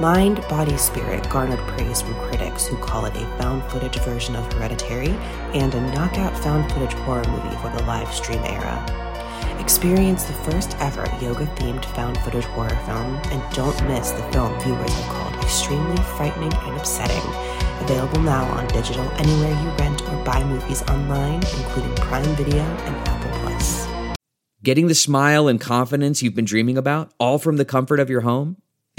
Mind, Body, Spirit garnered praise from critics who call it a found footage version of Hereditary and a knockout found footage horror movie for the live stream era. Experience the first ever yoga themed found footage horror film and don't miss the film viewers have called extremely frightening and upsetting. Available now on digital anywhere you rent or buy movies online, including Prime Video and Apple Plus. Getting the smile and confidence you've been dreaming about, all from the comfort of your home,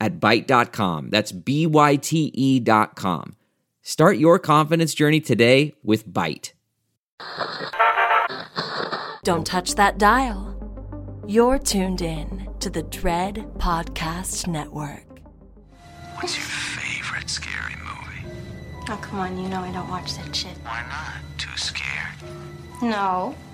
at Byte.com. That's B-Y-T-E dot com. Start your confidence journey today with Byte. Don't touch that dial. You're tuned in to the Dread Podcast Network. What's your favorite scary movie? Oh, come on, you know I don't watch that shit. Why not? Too scared? No,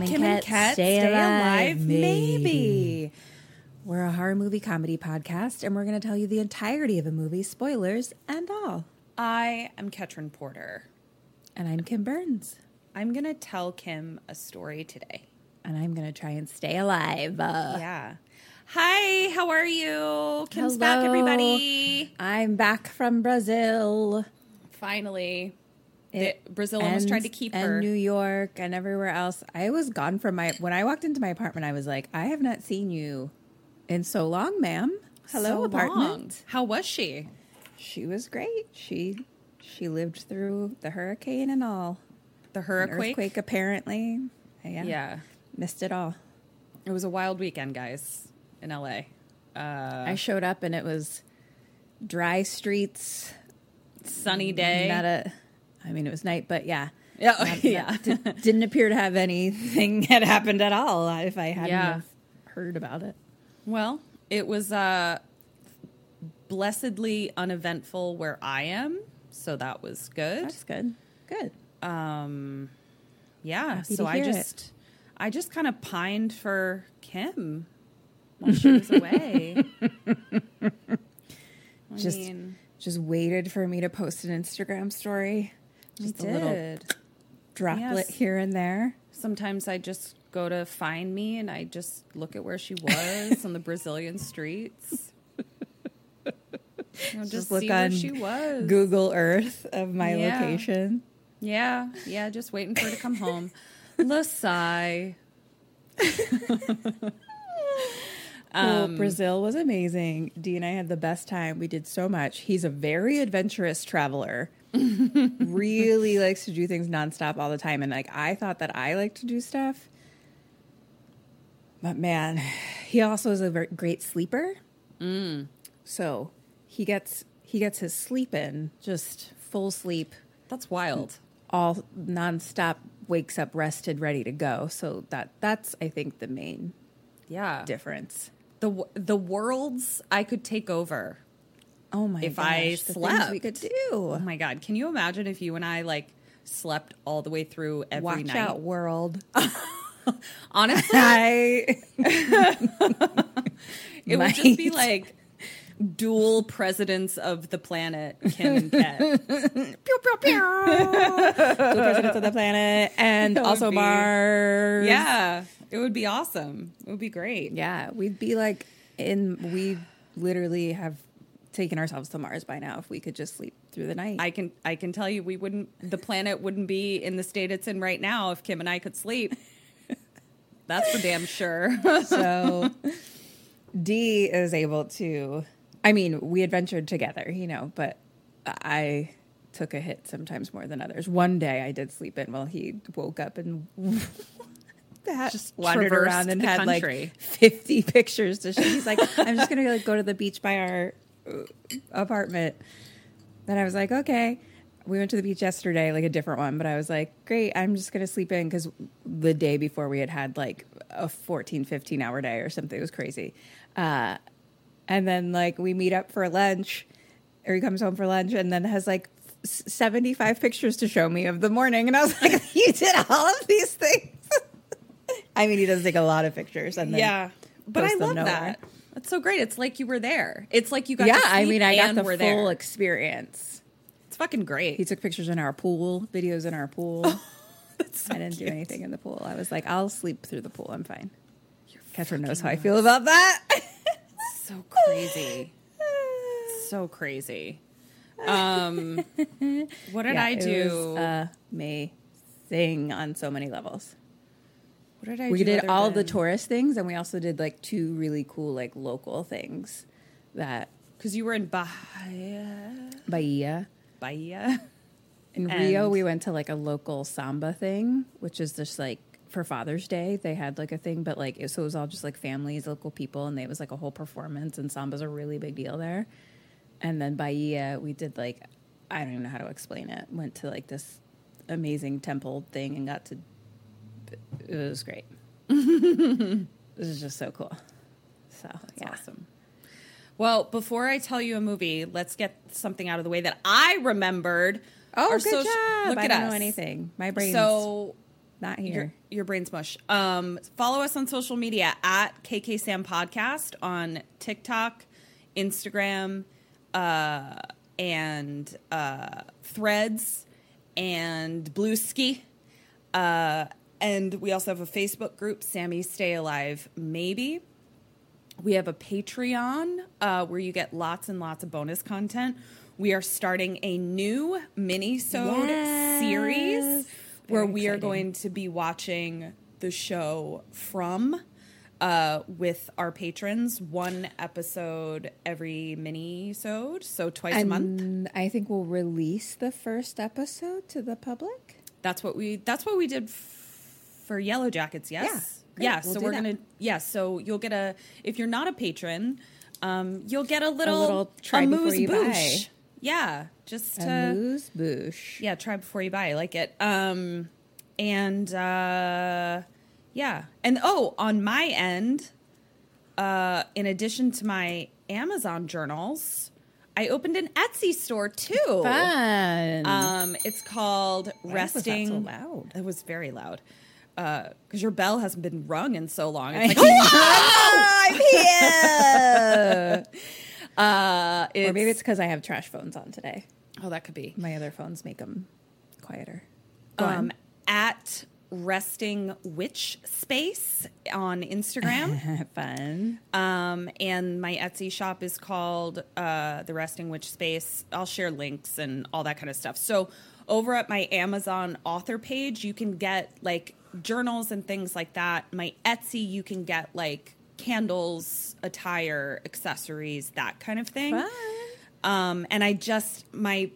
To Kim, Kim and Ket Stay, Alive, maybe. We're a horror movie comedy podcast, and we're going to tell you the entirety of a movie, spoilers and all. I am Ketrin Porter. And I'm Kim Burns, I'm gonna tell Kim a story today. and I'm going to try and stay alive. Uh, Yeah. Hi, how are you? Kim's back, everybody. I'm back from Brazil. Finally. It- The- Brazil almost and- tried to keep and her. New York and everywhere else. I was gone from my when I walked into my apartment. I was like, I have not seen you in so long, ma'am. Hello, So apartment. long. How was she? She was great. She she lived through the hurricane and all. The hurricane? earthquake, apparently. Yeah. Yeah. Missed it all. It was a wild weekend, guys, in LA. Uh, I showed up and it was dry streets. Sunny day. Not a. I mean, it was night, but yeah. Yeah, Not- yeah. not- didn't appear to have anything had happened at all. If I hadn't Yeah. heard about it. Well, it was uh blessedly uneventful where I am, so that was good. That's good. Good. Um yeah, Happy so I hear it. just I just kind of pined for Kim while she was away. I Just mean, just waited for me to post an Instagram story. Just a little did. droplet Yes. here and there. Sometimes I just go to find me and I just look at where she was on the Brazilian streets. You know, just, look see where on she was. Google Earth of my Yeah. location. Yeah, yeah, just waiting for her to come home. Lasai. Well, um, Brazil was amazing. Dee and I had the best time. We did so much. He's a very adventurous traveler. Really likes to do things nonstop all the time. And like I thought that I like to do stuff. But man, he also is a very great sleeper. Mm. So he gets he gets his sleep in, just full sleep, That's wild. all nonstop wakes up rested, ready to go. So that that's I think the main Yeah. difference. The the worlds I could take over. Oh my god. If gosh, I slept. we could do. Oh my god, can you imagine if you and I like slept all the way through every Watch night? out, world. Honestly, I it would just be like dual presidents of the planet, Kim and Ket. pew pew pew. Two presidents of the planet, and That also be- Mars. yeah, it would be awesome. It would be great. yeah. We'd be like in. We literally have taken ourselves to Mars by now if we could just sleep through the night. I can I can tell you we wouldn't the planet wouldn't be in the state it's in right now if Kim and I could sleep. That's for damn sure. so D is able to. I mean, we adventured together, you know, but I took a hit sometimes more than others. One day I did sleep in while he woke up and that Just wandered around and had country. like 50 pictures to show. He's like, I'm just going to like go to the beach by our apartment. Then I was like, okay. We went to the beach yesterday, like a different one, but I was like, great, I'm just going to sleep in because the day before we had had like a 14, 15 hour day or something. It was crazy. Uh, and then like we meet up for lunch, or he comes home for lunch and then has like s- 75 pictures to show me of the morning. And I was like, you did all of these things. I mean, he does take a lot of pictures. And then yeah. But I love nowhere. that. That's so great. It's like you were there. It's like you got Yeah, to I mean, I got the full there. experience. It's fucking great. He took pictures in our pool, videos in our pool. I didn't do anything in the pool. I was like, I'll sleep through the pool. I'm fine. Ketcher knows how I feel about that. so crazy. so crazy. Um, what did Yeah, I it do? was amazing on so many levels. What did I we did all the tourist things, and we also did like two really cool like local things. That Because you were in Bahia. Bahia Bahia. in And- Rio, we went to like a local samba thing, which is just like for Father's Day they had like a thing, but like it, so it was all just like families, local people, and it was like a whole performance. And samba's a really big deal there. And then Bahia, we did like I don't even know how to explain it. Went to like this amazing temple thing and got to. It was great. this is just so cool. So yeah, Awesome. Well, before I tell you a movie, let's get something out of the way that I remembered. Oh, Our good soci- job! Look I at don't us. know anything. My brain's So not your, here. your brain's mush. Um, follow us on social media at KK Sam Podcast on TikTok, Instagram, uh, and uh, Threads, and Bluesky. Uh, and we also have a Facebook group, Sammy Stay Alive Maybe. We have a Patreon uh, where you get lots and lots of bonus content. We are starting a new mini-sode Yes. series where Very we are going to be watching the show from uh, with our patrons, one episode every mini-sode, so twice a month. I think we'll release the first episode to the public. That's what we. That's what we did f- for Yellowjackets. Yes. Yeah, great. Yeah. We'll so we're gonna. Yeah. So you'll get a. If you're not a patron, um, you'll get a little. a little try before amuse you buy. Yeah. Just to. Amuse bouche. Yeah. Try before you buy. I like it. Um, and uh, yeah. And oh, on my end, uh, in addition to my Amazon journals, I opened an Etsy store too. Fun. Um, it's called was that Resting. so loud? It was very loud because your bell hasn't been rung in so long. It's like, I'm here. uh, or maybe it's because I have trash phones on today. oh, that could be My other phones make them quieter. Um, on. at Resting Witch Space on Instagram. Fun. Um, and my Etsy shop is called uh, The Resting Witch Space. I'll share links and all that kind of stuff. So, over at my Amazon author page, you can get like journals and things like that. My Etsy, you can get like candles, attire, accessories, that kind of thing. Fun. Um, and I just, my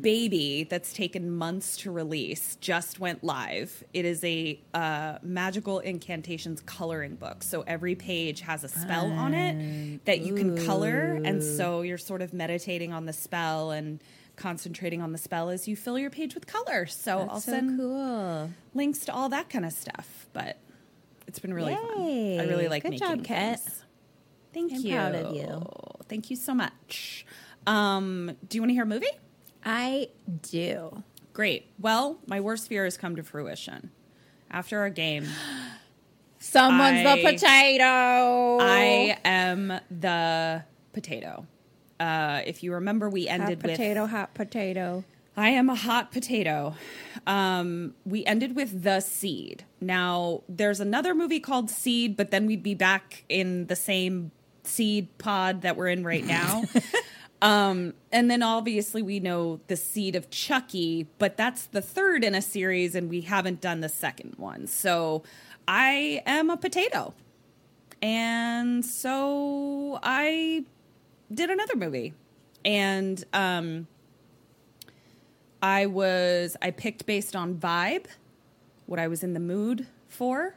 baby that's taken months to release just went live. It is a uh, magical incantations coloring book. So every page has a spell on it that you can color. And so you're sort of meditating on the spell and concentrating on the spell as you fill your page with color. So That's I'll so send cool. links to all that kind of stuff. But it's been really fun. I really like Good making job, Ket. things. Thank I'm you. proud of you. Thank you so much. Um, do you want to hear a movie? I do. Great. Well, my worst fear has come to fruition. After our game, Someone's I- the potato. I am the potato. Uh, if you remember, we hot ended with potato, hot potato. I am a hot potato. Um, we ended with The Seed. Now, there's another movie called Seed, but then we'd be back in the same seed pod that we're in right now. um, and then obviously we know The Seed of Chucky, but that's the third in a series, and we haven't done the second one. So I am a potato. And so I did another movie. And um, I was I picked based on vibe, what I was in the mood for.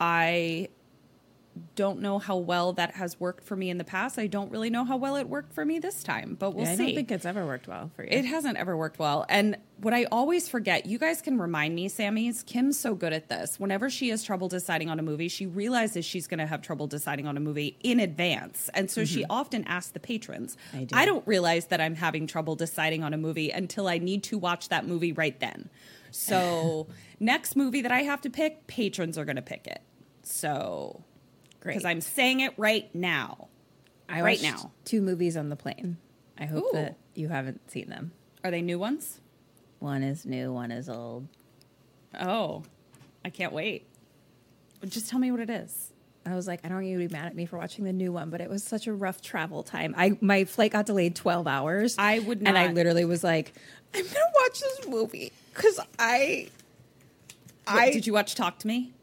I don't know how well that has worked for me in the past. I don't really know how well it worked for me this time, but we'll Yeah, I see. don't think it's ever worked well for you. It hasn't ever worked well. And what I always forget, you guys can remind me, Sammy's, Kim's so good at this. Whenever she has trouble deciding on a movie, she realizes she's going to have trouble deciding on a movie in advance. And so she often asks the patrons. Mm-hmm. I do. I don't realize that I'm having trouble deciding on a movie until I need to watch that movie right then. So, next movie that I have to pick, patrons are going to pick it. So. Because I'm saying it right now. I right now. two movies on the plane. I hope Ooh. that you haven't seen them. Are they new ones? One is new, one is old. Oh, I can't wait. Just tell me what it is. I was like, I don't want you to be mad at me for watching the new one, but it was such a rough travel time. I my flight got delayed twelve hours. I would not. and I literally was like, I'm gonna watch this movie because I, I did you watch Talk to Me?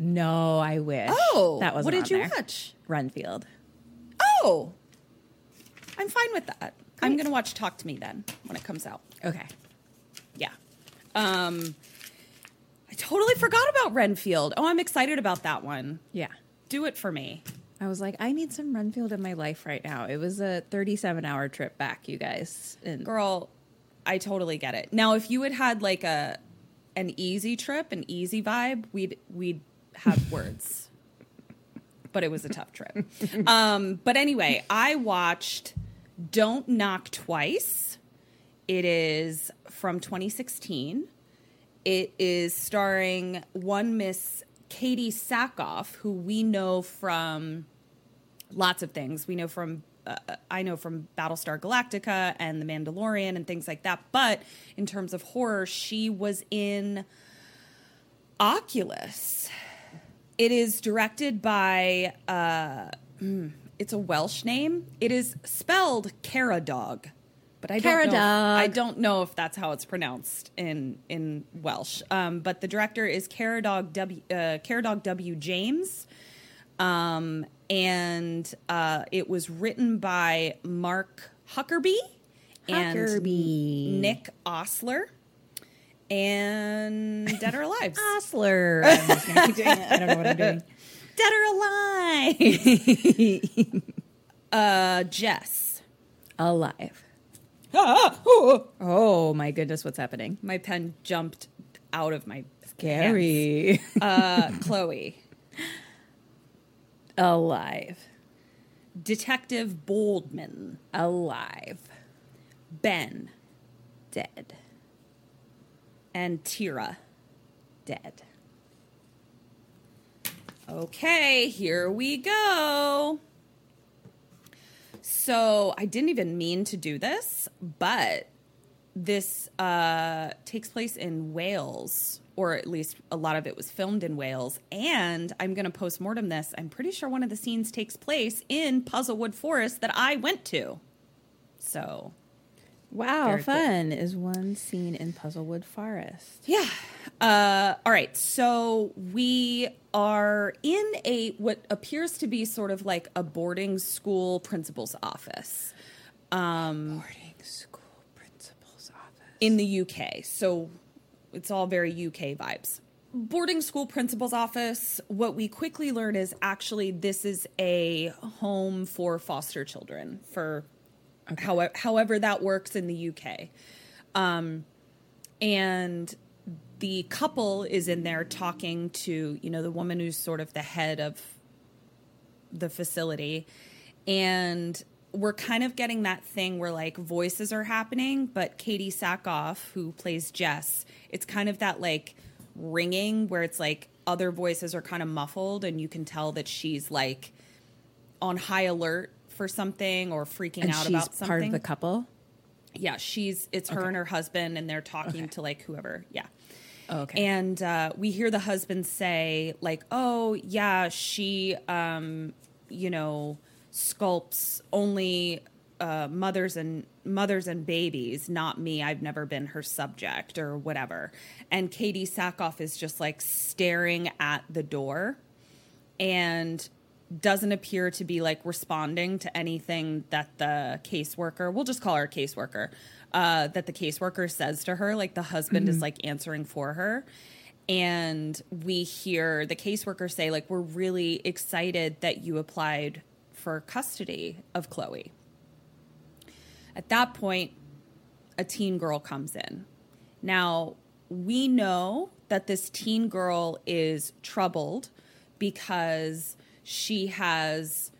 No, I wish. Oh, that was what did you watch? Renfield. Oh, I'm fine with that. I'm gonna watch Talk to Me then when it comes out. Okay. Yeah. Um, I totally forgot about Renfield. Oh, I'm excited about that one. Yeah. Do it for me. I was like, I need some Renfield in my life right now. It was a 37 hour trip back, you guys. And Girl, I totally get it. Now, if you had had like a an easy trip, an easy vibe, we'd we'd have words. But it was a tough trip. Um, but anyway, I watched Don't Knock Twice. It is from 2016. It is starring one Miss Katie Sackhoff, who we know from lots of things. We know from uh, I know from Battlestar Galactica and The Mandalorian and things like that. But in terms of horror, she was in Oculus. It is directed by uh, mm, it's a Welsh name. It is spelled Caradog, but I don't know. If, I don't know if that's how it's pronounced in in Welsh. Um, but the director is Caradog W. Uh, Caradog W. James um, and uh, it was written by Mark Huckerby, Huckerby. and Nick Ostler and Dead or Alive. Ostler. I'm just gonna keep doing it. I don't know what I'm doing. Dead or Alive. uh, Jess. Alive. Oh my goodness, what's happening? My pen jumped out of my scary. Uh, Chloe. Alive. Detective Boldman. Alive. Ben. Dead. And Tira. Dead. Okay, here we go. So I didn't even mean to do this, but this uh, takes place in Wales, or at least a lot of it was filmed in Wales. And I'm going to post mortem this. I'm pretty sure one of the scenes takes place in Puzzlewood Forest that I went to. So Wow, Very cool. fun is one scene in Puzzlewood Forest. Yeah. Uh, all right. So we are in a what appears to be sort of like a boarding school principal's office Boarding school principal's office. in the UK. So it's all very UK vibes. Boarding school principal's office. What we quickly learn is actually this is a home for foster children for however, however that works in the UK. Um, and the couple is in there talking to, you know, the woman who's sort of the head of the facility. And we're kind of getting that thing where like voices are happening, but Katie Sackhoff, who plays Jess, it's kind of that like ringing where it's like other voices are kind of muffled and you can tell that she's like on high alert for something or freaking And out about something. part of the couple. yeah, she's it's her Okay. and her husband and they're talking Okay. to like whoever. Yeah. Oh, okay. And uh, we hear the husband say, like, oh, yeah, she, um, you know, sculpts only uh, mothers and mothers and babies, not me. I've never been her subject or whatever. And Katie Sackhoff is just like staring at the door and doesn't appear to be like responding to anything that the caseworker, we'll just call her a caseworker, uh, that the caseworker says to her. Like the husband is like answering for her. And we hear the caseworker say, like, we're really excited that you applied for custody of Chloe. At that point, a teen girl comes in. Now, we know that this teen girl is troubled because she has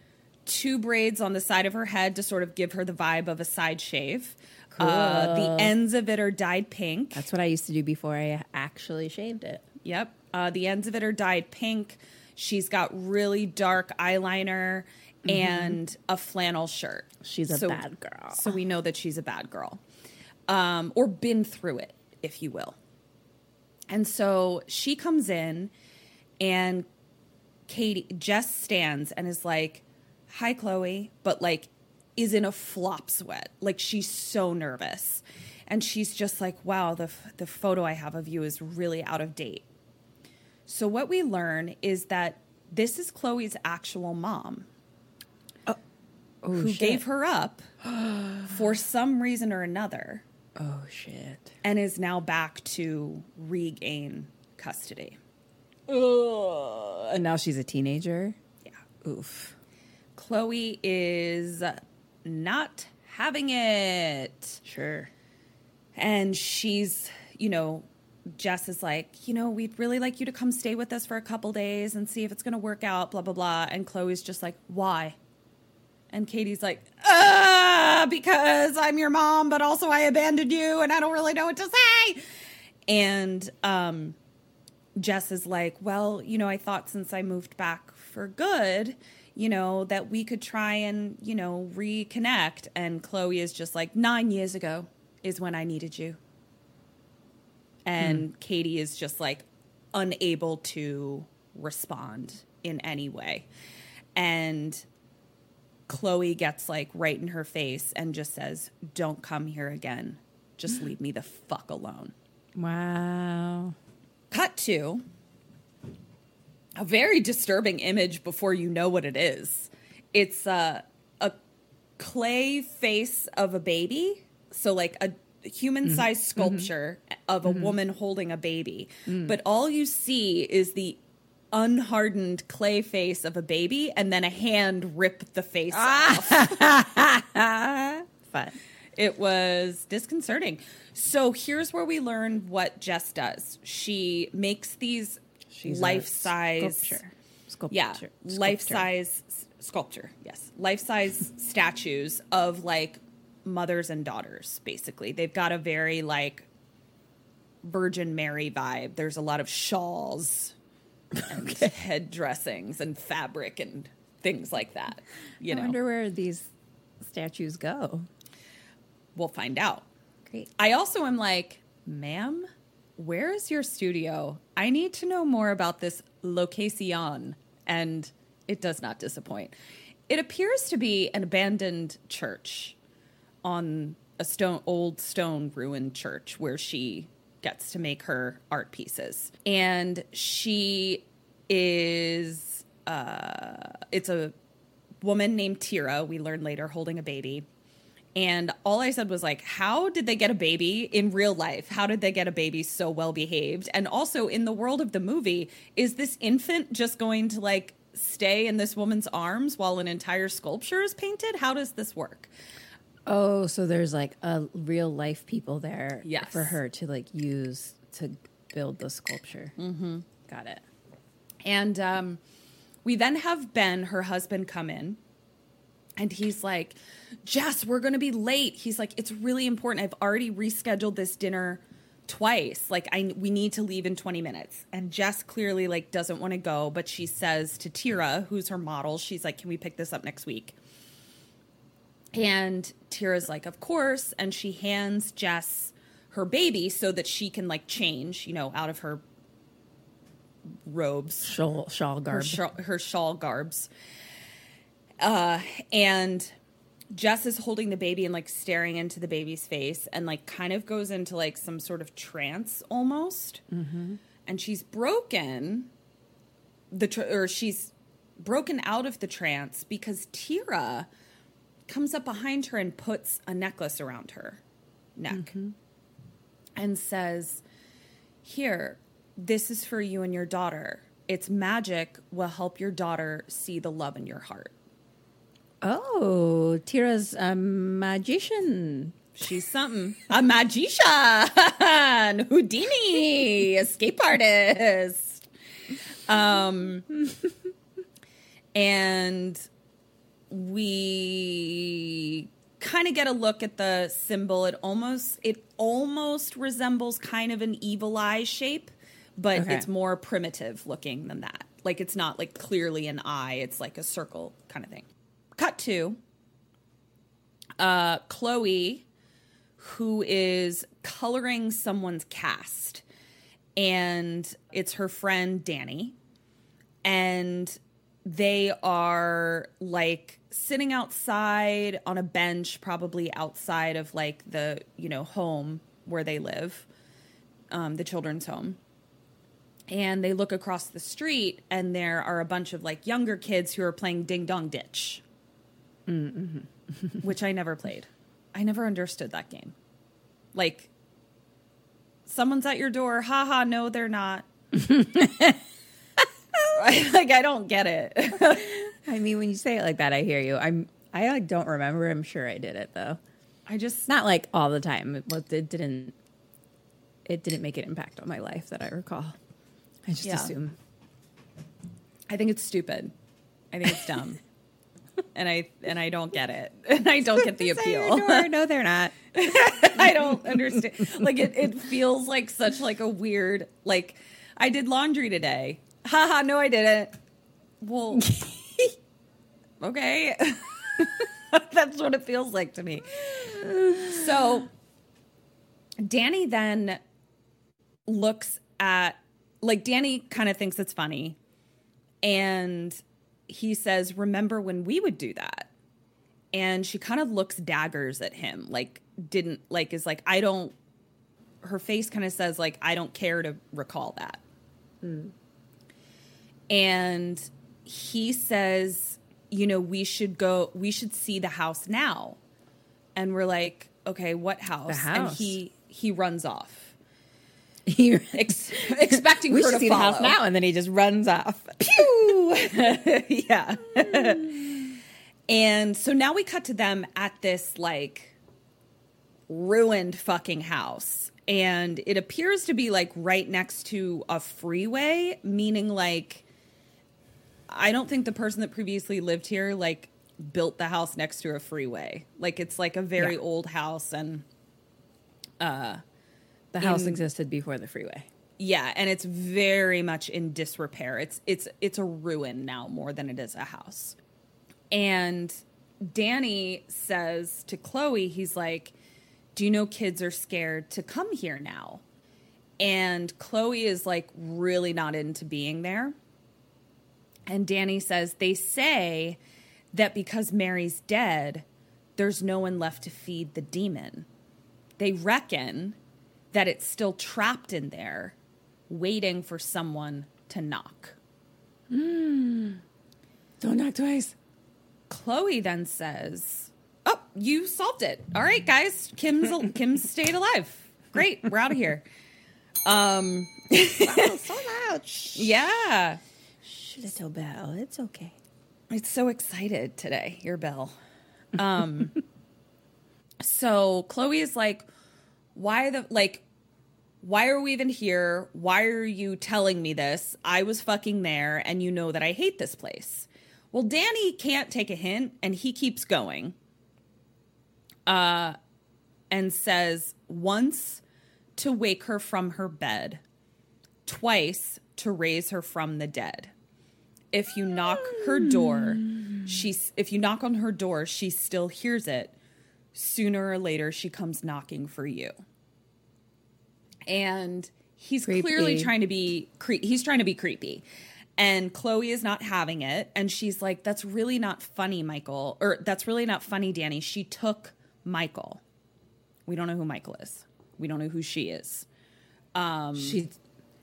two braids on the side of her head to sort of give her the vibe of a side shave. Uh, the ends of it are dyed pink. That's what I used to do before I actually shaved it. Yep. Uh, the ends of it are dyed pink. She's got really dark eyeliner and a flannel shirt. She's a bad girl. So we know that she's a bad girl, um, or been through it, if you will. And so she comes in, and Katie Jess stands and is like, "Hi, Chloe," but like is in a flop sweat, like she's so nervous, and she's just like, "Wow, the the photo I have of you is really out of date." So what we learn is that this is Chloe's actual mom Oh, oh who shit. gave her up for some reason or another Oh shit. and is now back to regain custody. Ugh. And now she's a teenager. Yeah. Oof. Chloe is not having it. Sure. And she's, you know, Jess is like, you know, we'd really like you to come stay with us for a couple days and see if it's going to work out, blah, blah, blah. And Chloe's just like, why? And Katie's like, ah, because I'm your mom, but also I abandoned you and I don't really know what to say. And um, Jess is like, well, you know, I thought since I moved back for good, you know, that we could try and, you know, reconnect. And Chloe is just like, nine years ago is when I needed you. And hmm. Katie is just like unable to respond in any way. And Chloe gets like right in her face and just says, Don't come here again. Just leave me the fuck alone. Wow. Cut to a very disturbing image before you know what it is. It's uh, a clay face of a baby. So, like a human sized mm-hmm. mm-hmm. sculpture of a mm-hmm. woman holding a baby. Mm. But all you see is the unhardened clay face of a baby and then a hand rip the face ah. off. Fun. It was disconcerting. So here's where we learn what Jess does. She makes these She's life size sculpture. Sculpture. Yeah, Sculpture. life size sculpture. Yes, life size statues of like mothers and daughters. Basically, they've got a very like Virgin Mary vibe. There's a lot of shawls, and head dressings, and fabric and things like that. You I know, wonder where these statues go. We'll find out. Great. I also am like, ma'am, where is your studio? I need to know more about this location. And it does not disappoint. It appears to be an abandoned church on a stone old stone ruined church where she gets to make her art pieces. And she is uh it's a woman named Tira, we learn later, holding a baby. And all I said was like, how did they get a baby in real life? How did they get a baby so well behaved? And also in the world of the movie, is this infant just going to like stay in this woman's arms while an entire sculpture is painted? How does this work? Oh, so there's like a real life people there Yes. for her to like use to build the sculpture. Mm-hmm. Got it. And um, we then have Ben, her husband, come in. And he's like, Jess, we're going to be late. He's like, it's really important. I've already rescheduled this dinner twice. Like, I we need to leave in 20 minutes. And Jess clearly like doesn't want to go, but she says to Tira, who's her model, she's like, can we pick this up next week? And Tira's like, of course. And she hands Jess her baby so that she can like change, you know, out of her robes Shawl, shawl her garb. shawl, her shawl garbs. Uh, and Jess is holding the baby and like staring into the baby's face and like kind of goes into like some sort of trance almost. Mm-hmm. And she's broken the tr- or she's broken out of the trance because Tira comes up behind her and puts a necklace around her neck and says, Here, this is for you and your daughter. Its magic will help your daughter see the love in your heart. Oh, Tira's a magician. She's something. A magician, Houdini, escape artist. Um, and we kind of get a look at the symbol. It almost it almost resembles kind of an evil eye shape, but Okay. it's more primitive looking than that. Like it's not like clearly an eye. It's like a circle kind of thing. Cut to uh, Chloe, who is coloring someone's cast, and it's her friend Danny, and they are like sitting outside on a bench, probably outside of like the you know home where they live, um, the children's home. And they look across the street, and there are a bunch of like younger kids who are playing Ding Dong Ditch Mm-hmm. which I never played. I never understood that game. Like, someone's at your door. Haha, no, they're not. I- like, I don't get it. I mean, when you say it like that, I hear you. I'm. I like don't remember. I'm sure I did it though. I just, Not like all the time. It, it didn't. It didn't make an impact on my life that I recall. I just Yeah. assume. I think it's stupid. I think it's dumb. and I and I don't get it. And I don't get the appeal. no, they're not. I don't understand. Like it, it feels like such like a weird like I did laundry today. Haha, no I didn't. Well okay. That's what it feels like to me. So Danny then looks at like Danny kind of thinks it's funny and he says, "Remember when we would do that?" and she kind of looks daggers at him like didn't like is like i don't her face kind of says like i don't care to recall that. Hmm. And he says you know we should go we should see the house now. And we're like okay what house, and house. he he runs off He- ex- expecting we her should see follow the house now, and then he just runs off. Pew! yeah. and so now we cut to them at this like ruined fucking house. And it appears to be like right next to a freeway, meaning like I don't think the person that previously lived here like built the house next to a freeway. Like it's like a very Yeah. old house and uh, The house In- existed before the freeway. yeah, and it's very much in disrepair. It's it's it's a ruin now more than it is a house. And Danny says to Chloe, he's like, "Do you know kids are scared to come here now?" And Chloe is like really not into being there. And Danny says, "They say that because Mary's dead, there's no one left to feed the demon. They reckon that it's still trapped in there, waiting for someone to knock. Don't knock twice. Chloe then says, "Oh, you solved it. All right, guys. Kim's Kim's stayed alive. Great. We're out of here." Um, so loud. yeah. Little bell. It's okay. It's so excited today, your bell. Um, So Chloe is like, why the like why are we even here? Why are you telling me this? I was fucking there and you know that I hate this place. Well, Danny can't take a hint and he keeps going. Uh and says once to wake her from her bed, twice to raise her from the dead. If you knock her door, she's if you knock on her door, she still hears it. Sooner or later she comes knocking for you. And he's Creepy. clearly trying to be cre- he's trying to be creepy. And Chloe is not having it and she's like that's really not funny, Michael. Or that's really not funny, Danny. She took Michael. We don't know who Michael is. We don't know who she is. Um, She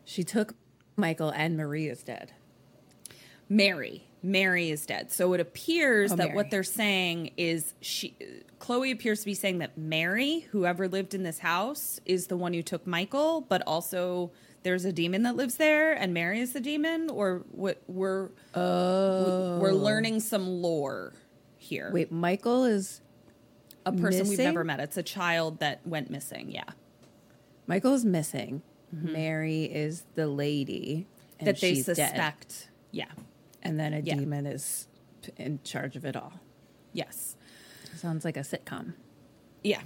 she took Michael and Marie is dead. Mary. Mary is dead. So it appears Oh, that Mary. what they're saying is she Chloe appears to be saying that Mary, whoever lived in this house, is the one who took Michael, but also there's a demon that lives there and Mary is the demon or what we're we're learning some lore here. Wait, Michael is a person we've never met. It's a child that went missing. Yeah. Michael is missing. Mary is the lady Mm-hmm. that they she's dead. suspect. Yeah. And then a Yeah. demon is in charge of it all. Yes. Sounds like a sitcom. Yeah.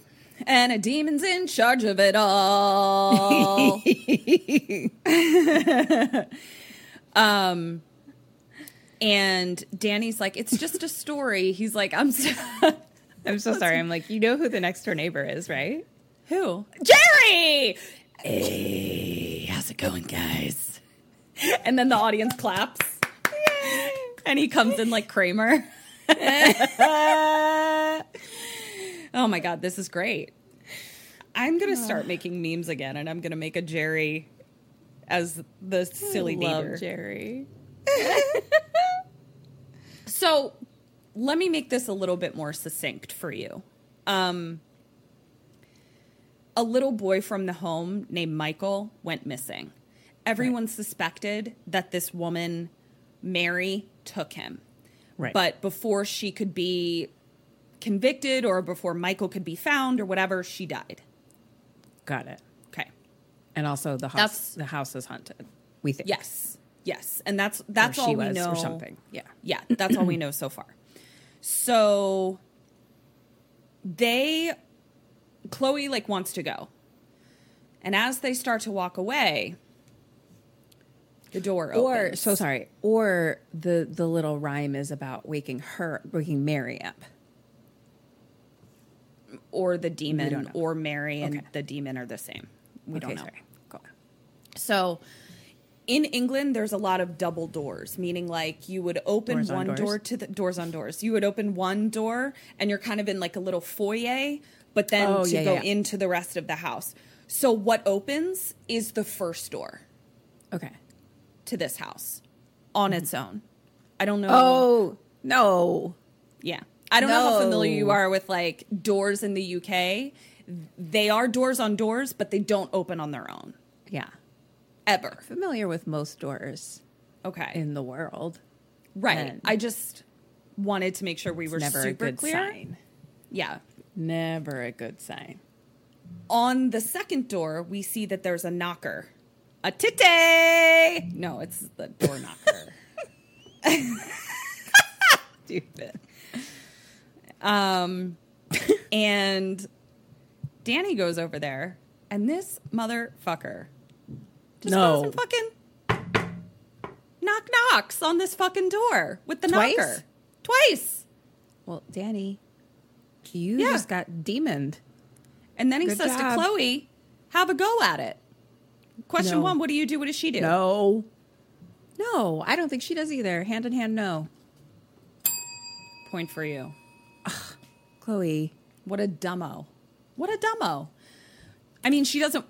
And a demon's in charge of it all. um and Danny's like, it's just a story. He's like, I'm so I'm so sorry. I'm like, you know who the next door neighbor is, right? Who? Jerry! Hey, how's it going, guys? And then the audience claps. And he comes in like Kramer. oh my god, this is great. I'm gonna start making memes again, and I'm gonna make a Jerry as the silly Love neighbor. Jerry. So let me make this a little bit more succinct for you. Um, a little boy from the home named Michael went missing. Everyone suspected that this woman, Mary, took him. Right. But before she could be convicted or before Michael could be found or whatever, she died. Got it. Okay. And also the house That's- the house is haunted. We think. Yes. Yes. And that's that's all she we know. or something. Yeah. Yeah, that's all we know so far. So they Chloe like wants to go. And as they start to walk away, the door opens. Or so sorry. Or the the little rhyme is about waking her waking Mary up. or the demon or Mary and Okay. the demon are the same. We okay, don't know. sorry. Cool. So in England, there's a lot of double doors, meaning like you would open Doors one doors? door to the doors on doors. You would open one door and you're kind of in like a little foyer, but then Oh, to yeah, go yeah. into the rest of the house. So what opens is the first door Okay. To this house on its own. I don't know. Oh no. Yeah. I don't know how familiar you are with like doors in the UK. They are doors on doors, but they don't open on their own Yeah. ever. Familiar with most doors Okay. in the world. right. and- I just wanted to make sure we were never a super good clear. sign. Yeah. Never a good sign. On the second door, we see that there's a knocker. A titty! No, it's the door knocker. Stupid. Um, and Danny goes over there, and this motherfucker just No. goes and fucking knock knocks on this fucking door with the Twice? knocker twice. Well, Danny, you Yeah. just got demoned. And then he Good says job. to Chloe, "Have a go at it." Question No. one: What do you do? What does she do? No. No, I don't think she does either. Hand in hand, no. Point for you. Chloe. What a dumbo. What a dumbo. I mean, she doesn't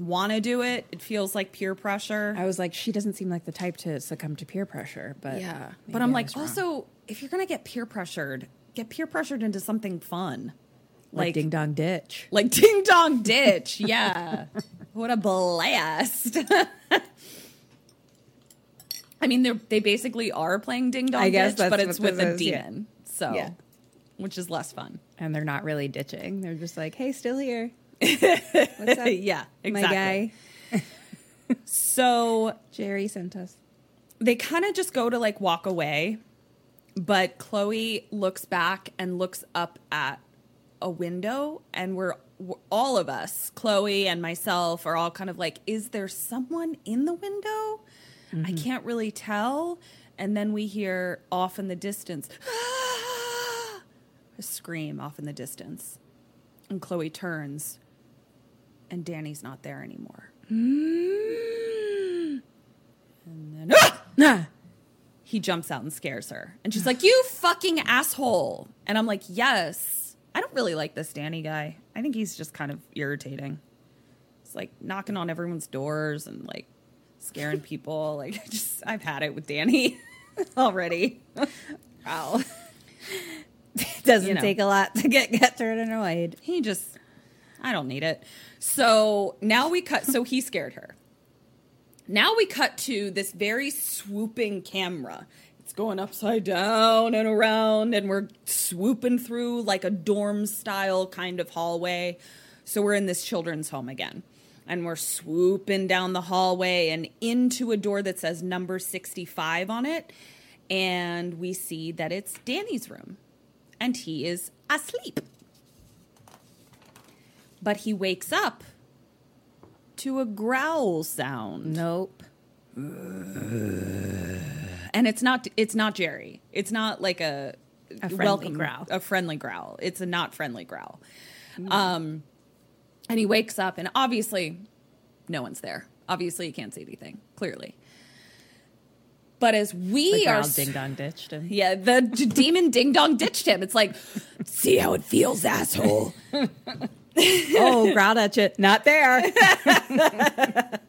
want to do it. It feels like peer pressure. I was like, she doesn't seem like the type to succumb to peer pressure, but Yeah. But I'm I like, also, if you're going to get peer pressured, get peer pressured into something fun. like, Like, ding dong ditch. like Ding Dong Ditch. Yeah. what a blast. I mean, they they basically are playing Ding Dong I guess Ditch, but it's with a is, yeah. demon. So, Yeah. which is less fun. And they're not really ditching. They're just like, hey, still here. What's up? yeah, exactly. My guy. So Jerry sent us. they kind of just go to like walk away, but Chloe looks back and looks up at a window, and we're all of us, Chloe and myself, are all kind of like, is there someone in the window? I mm-hmm. can't really tell. And then we hear off in the distance a scream off in the distance. And Chloe turns, and Danny's not there anymore. Mm. And then ah! ah! he jumps out and scares her. And she's like, You fucking asshole. And I'm like, Yes. I don't really like this Danny guy. I think he's just kind of irritating. It's like knocking on everyone's doors and like scaring people. Like, I just, I've had it with Danny already. Wow. Doesn't You know. take a lot to get get turned annoyed. He just, I don't need it. So now we cut, so he scared her. Now we cut to this very swooping camera. It's going upside down and around, and we're swooping through like a dorm style kind of hallway. So we're in this children's home again. And we're swooping down the hallway and into a door that says number 65 on it. And we see that it's Danny's room. And he is asleep. But he wakes up to a growl sound. Nope. and it's not it's not Jerry. It's not like a, A friendly growl. a friendly growl. It's a not friendly growl. Um, and he wakes up, and obviously, no one's there. Obviously, he can't see anything clearly. But as we The are, ding dong ditched him. yeah, the d- demon ding dong ditched him. It's like, see how it feels, asshole. Oh, growled at you. Not there.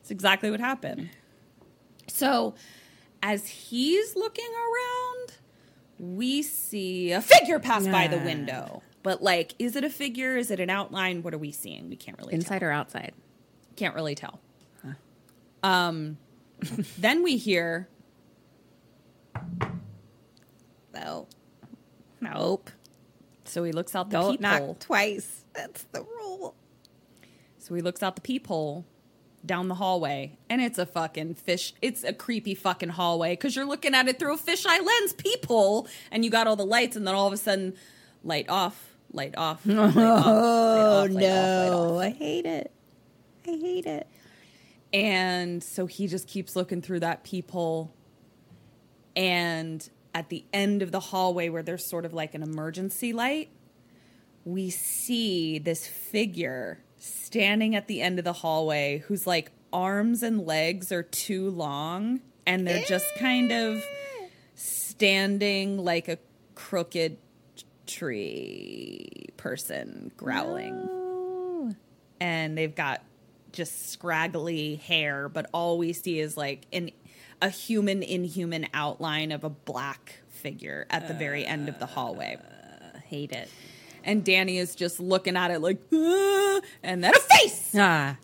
It's exactly what happened. So, as he's looking around, we see a figure pass by the window. But like, is it a figure? Is it an outline? What are we seeing? We can't really Inside or outside? Can't really tell. Um, then we hear No. Nope. so he looks out the Don't peephole. twice. That's the rule. So he looks out the peephole down the hallway, and it's a fucking fish. It's a creepy fucking hallway because you're looking at it through a fisheye lens peephole, and you got all the lights, and then all of a sudden, light off, light off. Light off, Oh light off, light oh, no. off. I hate it. I hate it. And so he just keeps looking through that peephole. And at the end of the hallway, where there's sort of like an emergency light, we see this figure standing at the end of the hallway whose like arms and legs are too long and they're just kind of standing like a crooked tree person growling and they've got just scraggly hair, but all we see is like an a human inhuman outline of a black figure at the very end of the hallway. I hate it. And Danny is just looking at it like, "Ah," and then a face, Ah.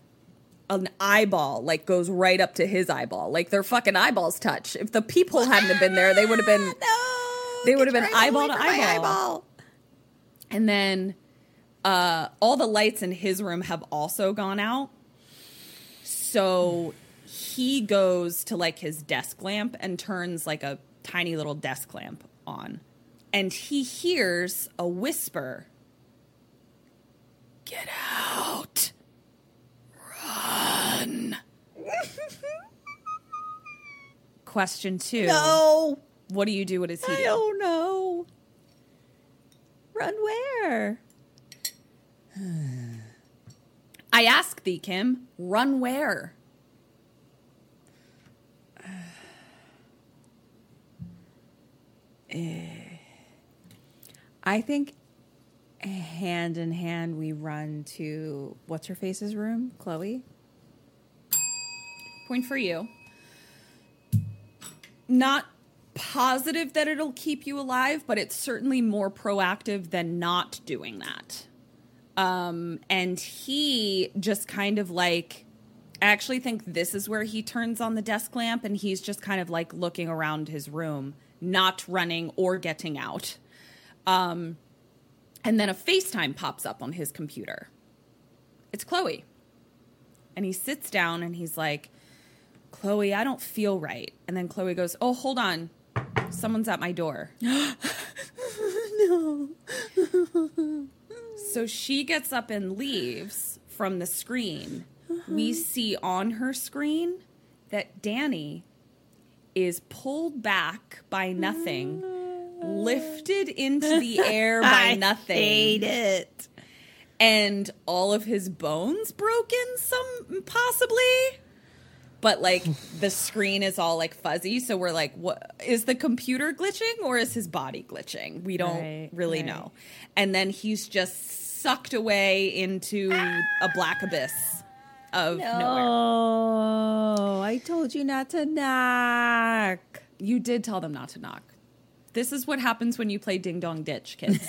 an eyeball, like goes right up to his eyeball, like their fucking eyeballs touch. If the people hadn't have been there, they would have been. No. They would have been eyeball to my eyeball. And then uh, all the lights in his room have also gone out. So he goes to like his desk lamp and turns like a tiny little desk lamp on. And he hears a whisper Get out! Run! Question two. No. What do you do? What does he I do? don't know. Run where? I ask thee, Kim, run where? Eh. I think hand in hand we run to what's her face's room, Chloe. Point for you. Not positive that it'll keep you alive, but it's certainly more proactive than not doing that. Um, and he just kind of like, I actually think this is where he turns on the desk lamp and he's just kind of like looking around his room, not running or getting out. Um, and then a FaceTime pops up on his computer. It's Chloe. And he sits down and he's like, Chloe, I don't feel right. And then Chloe goes, Oh, hold on. Someone's at my door. no. so she gets up and leaves from the screen. We see on her screen that Danny is pulled back by nothing, lifted into the air by nothing. hate it. And all of his bones broken, some possibly. But like the screen is all like fuzzy, so we're like, what is the computer glitching or is his body glitching? We don't Right, really right. know. And then he's just sucked away into a black abyss of nowhere. Oh, I told you not to knock. You did tell them not to knock. This is what happens when you play Ding Dong Ditch, kids.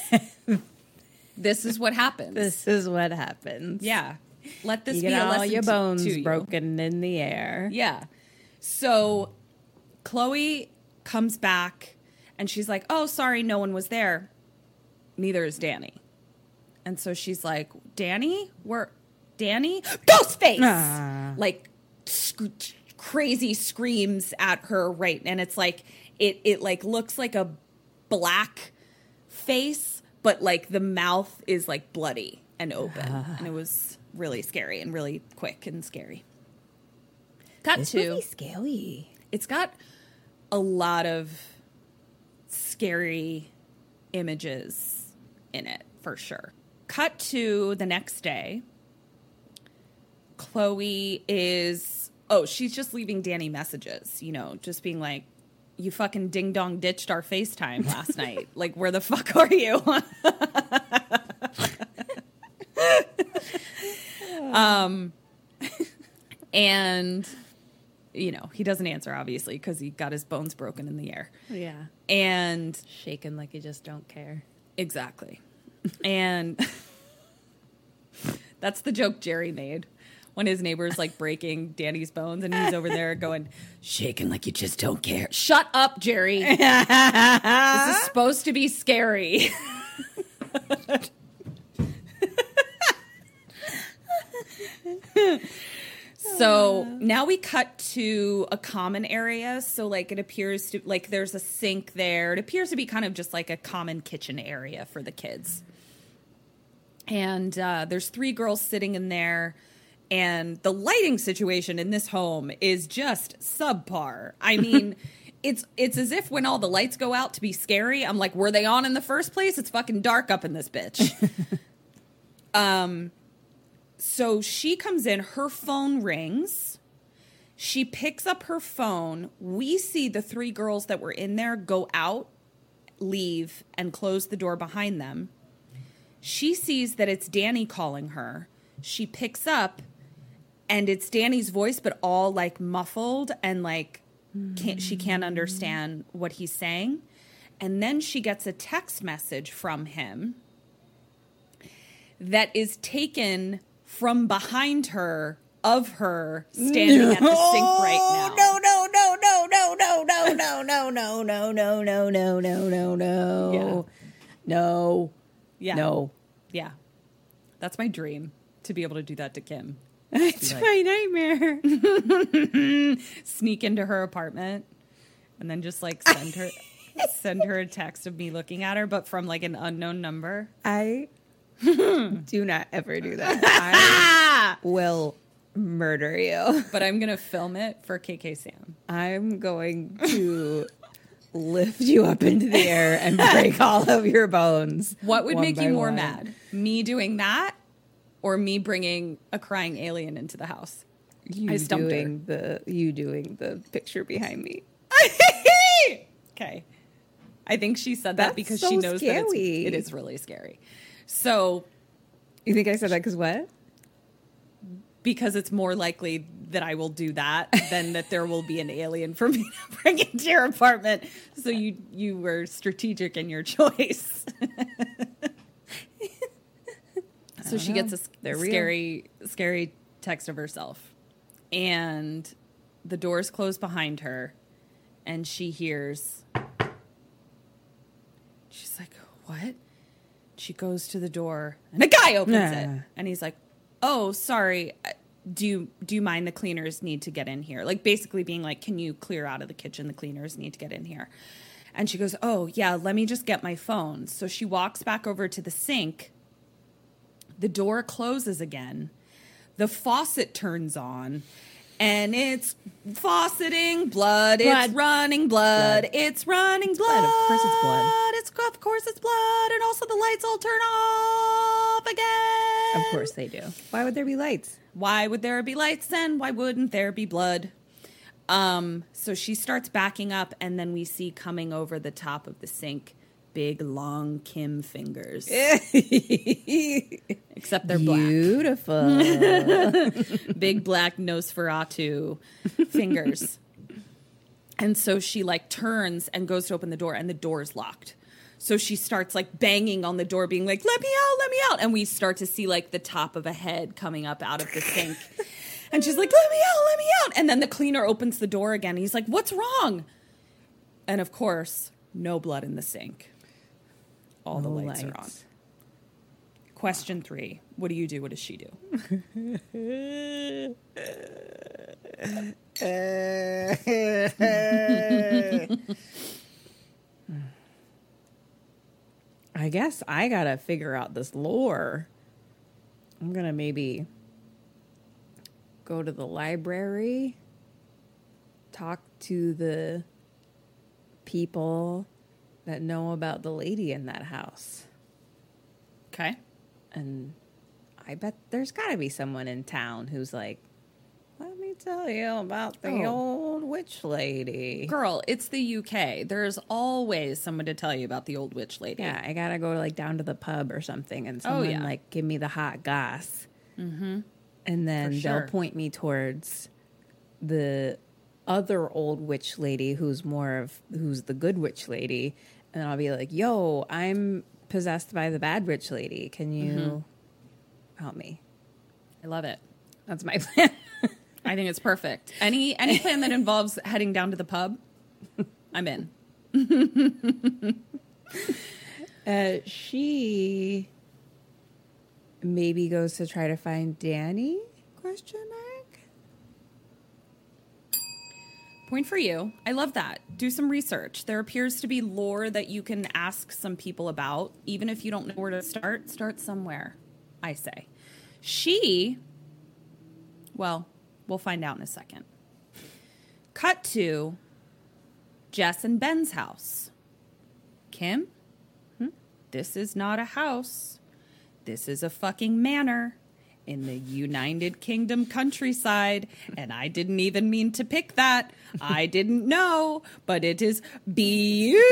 this is what happens. This is what happens. yeah. Let this You be a all lesson your to- bones to you. broken in the air. Yeah. So Chloe comes back and she's like, "Oh, sorry, no one was there. Neither is Danny." And so she's like, "Danny, where? Danny, Ghostface!" Ah. Like sc- crazy screams at her right, and it's like it it like looks like a black face, but like the mouth is like bloody and open, and it was really scary and really quick and scary. Cut This to movie's scary. it's got a lot of scary images in it for sure. Cut to the next day. Chloe is oh, she's just leaving Danny messages, you know, just being like, You fucking ding dong ditched our FaceTime last night. Like, where the fuck are you? um and you know, he doesn't answer obviously because he got his bones broken in the air. Yeah. And Shaking like you just don't care. exactly. And that's the joke Jerry made when his neighbor's like breaking Danny's bones and he's over there going, shaking like you just don't care. Shut up, Jerry. this is supposed to be scary. So now we cut to a common area. So, like, it appears to, like, there's a sink there. It appears to be kind of just like a common kitchen area for the kids. And uh, there's three girls sitting in there. And the lighting situation in this home is just subpar. I mean, it's it's as if when all the lights go out to be scary, I'm like, were they on in the first place? It's fucking dark up in this bitch. um So she comes in, her phone rings. She picks up her phone. We see the three girls that were in there go out, leave, and close the door behind them. She sees that it's Danny calling her. She picks up, and it's Danny's voice, but all like muffled and like can't, she can't understand what he's saying. And then she gets a text message from him that is taken from behind her of her standing at the sink right now. No, no, no, no, no, no, no, no, no, no, no, no, no, no, no, no, no. No. Yeah. No. Yeah. That's my dream to be able to do that to Kim. It's my nightmare. Sneak into her apartment and then just like send her send her a text of me looking at her but from like an unknown number. I do not ever do that. I will murder you. But I'm going to film it for KKSAM. I'm going to lift you up into the air and break all of your bones. What would make you more one. mad? Me doing that or me bringing a crying alien into the house? You I stumped her. doing the you doing the picture behind me. okay. I think she said that because so she knows that it's, it is really scary. So, You think I said that because what? because it's more likely that I will do that than that there will be an alien for me to bring into your apartment. So you you were strategic in your choice. So she gets a scary scary text of herself, and the doors close behind her, and she hears. She's like, what? She goes to the door and a guy opens it. And he's like, oh, sorry. Do you, do you mind the cleaners need to get in here? Like basically being like, can you clear out of the kitchen? The cleaners need to get in here. And she goes, oh, yeah, let me just get my phone. So she walks back over to the sink. The door closes again. The faucet turns on. And it's fauceting blood. It's running blood. Blood. It's running blood. blood. Of course it's blood. It's of course it's blood. And also the lights all turn off again. Of course they do. Why would there be lights? Why would there be lights then? Why wouldn't there be blood? Um, so she starts backing up, and then we see coming over the top of the sink big, long Kim fingers. Except they're black. Beautiful. Big black Nosferatu fingers. And so she like turns and goes to open the door, and the door's locked. So she starts like banging on the door, being like, let me out, let me out. And we start to see like the top of a head coming up out of the sink. and she's like, let me out, let me out. And then the cleaner opens the door again. He's like, what's wrong? And of course, no blood in the sink. All the No lights, are on. Question three What do you do? What does she do? I guess I gotta figure out this lore. I'm gonna maybe go to the library, talk to the people that know about the lady in that house. Okay. And I bet there's gotta be someone in town who's like, let me tell you about the Oh. old witch lady. Girl, it's the UK. There's always someone to tell you about the old witch lady. Yeah, I gotta go like down to the pub or something, and someone Oh, yeah. like give me the hot goss, mm-hmm. and then sure. they'll point me towards the other old witch lady who's more of who's the good witch lady, and I'll be like, "Yo, I'm possessed by the bad witch lady. Can you Mm-hmm. help me?" I love it. That's my plan. I think it's perfect. Any any plan that involves heading down to the pub, I'm in. uh, she maybe goes to try to find Danny? Question mark. Point for you. I love that. Do some research. There appears to be lore that you can ask some people about. Even if you don't know where to start, start somewhere, I say. She, well, we'll find out in a second. Cut to Jess and Ben's house. Kim, hmm? this is not a house. This is a fucking manor in the United Kingdom countryside. And I didn't even mean to pick that. I didn't know, but it is beautiful.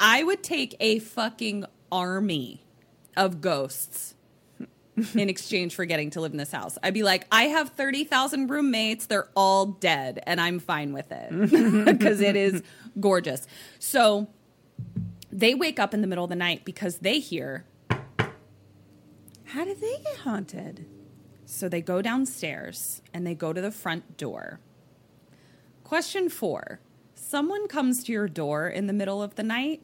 I would take a fucking army of ghosts in exchange for getting to live in this house. I'd be like, I have 30,000 roommates. They're all dead, and I'm fine with it because it is gorgeous. So they wake up in the middle of the night because they hear. How did they get haunted? So they go downstairs and they go to the front door. Question four Someone comes to your door in the middle of the night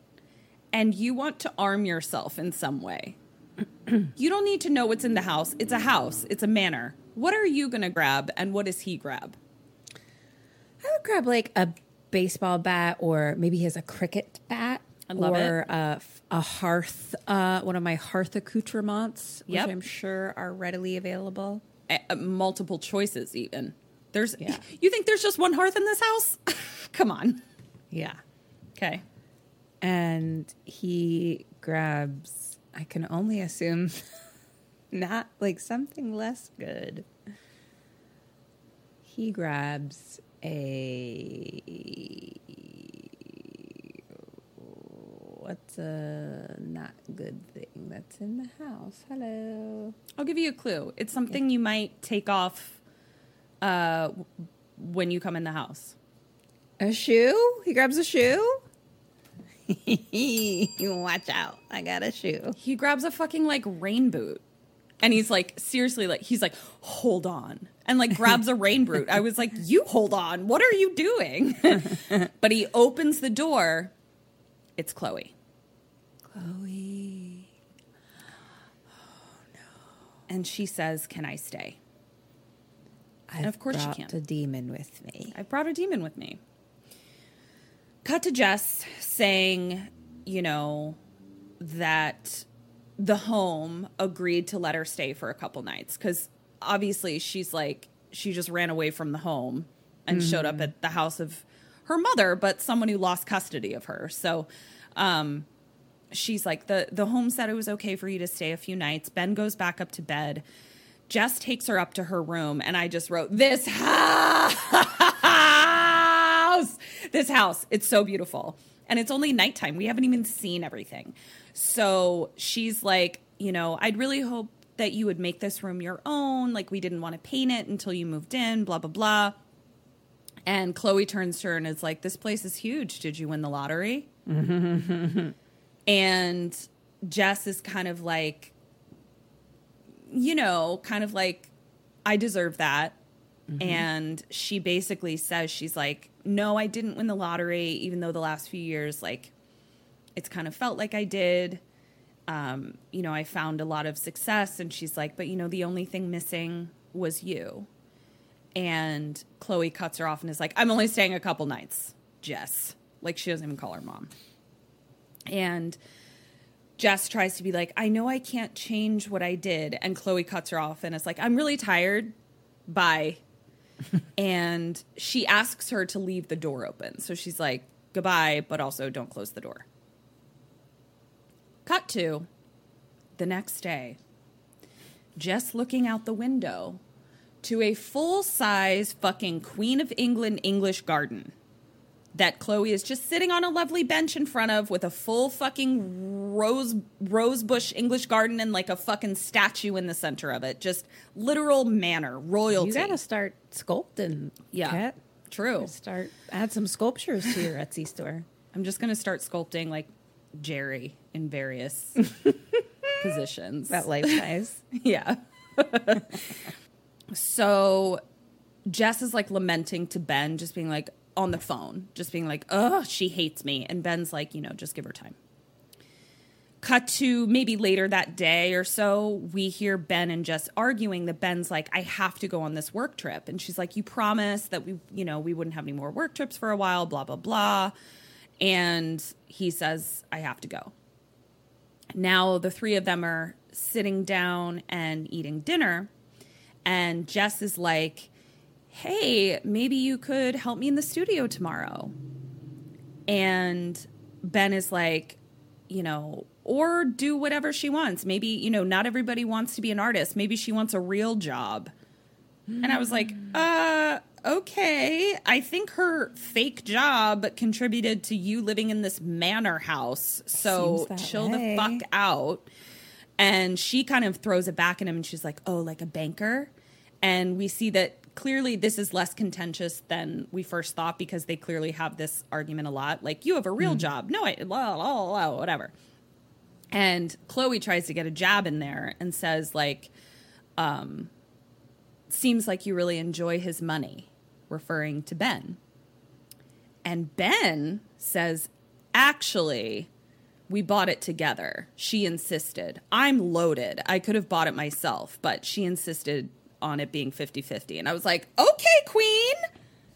and you want to arm yourself in some way. you don't need to know what's in the house. It's a house, it's a manor. What are you going to grab and what does he grab? I would grab like a baseball bat, or maybe he has a cricket bat, I love or it. A, a hearth, uh, one of my hearth accoutrements, which Yep. I'm sure are readily available. Uh, uh, multiple choices, even. There's, Yeah. You think there's just one hearth in this house? Come on. Yeah, Okay. and he grabs. I can only assume not like something less good. He grabs a what's a not good thing that's in the house? Hello. I'll give you a clue. It's something you might take off uh, when you come in the house. A shoe? He grabs a shoe? Watch out. I got a shoe. He grabs a fucking like rain boot. And he's like, seriously, like, he's like, hold on. And like grabs a rain boot. I was like, you hold on. What are you doing? but he opens the door it's Chloe. Chloe. Oh no. And she says, Can I stay? I've of course you brought can't. a demon with me. I brought a demon with me. Cut to Jess saying, you know, that the home agreed to let her stay for a couple nights because obviously she's like, she just ran away from the home and showed up at the house of her mother, but someone who lost custody of her. So, um, she's like the the home said it was okay for you to stay a few nights. Ben goes back up to bed. Jess takes her up to her room, and I just wrote this house. This house. It's so beautiful, and it's only nighttime. We haven't even seen everything. So she's like, you know, I'd really hope that you would make this room your own. Like we didn't want to paint it until you moved in. Blah blah blah. And Chloe turns to her and is like, "This place is huge. Did you win the lottery?" and Jess is kind of like, you know, kind of like, I deserve that. And she basically says, she's like, no, I didn't win the lottery, even though the last few years, like, it's kind of felt like I did. Um, you know, I found a lot of success. And she's like, but, you know, the only thing missing was you. And Chloe cuts her off and is like, I'm only staying a couple nights, Jess. Like, she doesn't even call her mom. And Jess tries to be like, I know I can't change what I did. And Chloe cuts her off and is like, I'm really tired. Bye. and she asks her to leave the door open. So she's like, goodbye, but also don't close the door. Cut to the next day. Jess looking out the window to a full size fucking Queen of England English garden that Chloe is just sitting on a lovely bench in front of with a full fucking rose rose bush English garden and like a fucking statue in the center of it. Just literal manor, royalty. You gotta start sculpting. Yeah. Ket. True. Start add some sculptures to your Etsy store. I'm just gonna start sculpting like Jerry in various positions. That life size. Yeah. so Jess is like lamenting to Ben, just being like on the phone, just being like, oh, she hates me. And Ben's like, you know, just give her time. Cut to maybe later that day or so, we hear Ben and Jess arguing that Ben's like, I have to go on this work trip. And she's like, You promised that we, you know, we wouldn't have any more work trips for a while, blah, blah, blah. And he says, I have to go. Now the three of them are sitting down and eating dinner. And Jess is like, Hey, maybe you could help me in the studio tomorrow. And Ben is like, you know, or do whatever she wants. Maybe, you know, not everybody wants to be an artist. Maybe she wants a real job. And I was like, uh, okay. I think her fake job contributed to you living in this manor house. So chill way. the fuck out. And she kind of throws it back at him and she's like, oh, like a banker? And we see that clearly this is less contentious than we first thought because they clearly have this argument a lot. Like, you have a real job. No, I, blah, blah, blah, whatever. And Chloe tries to get a jab in there and says, like, um, seems like you really enjoy his money, referring to Ben. And Ben says, actually, we bought it together. She insisted. I'm loaded. I could have bought it myself, but she insisted on it being 50 50. And I was like, okay, queen.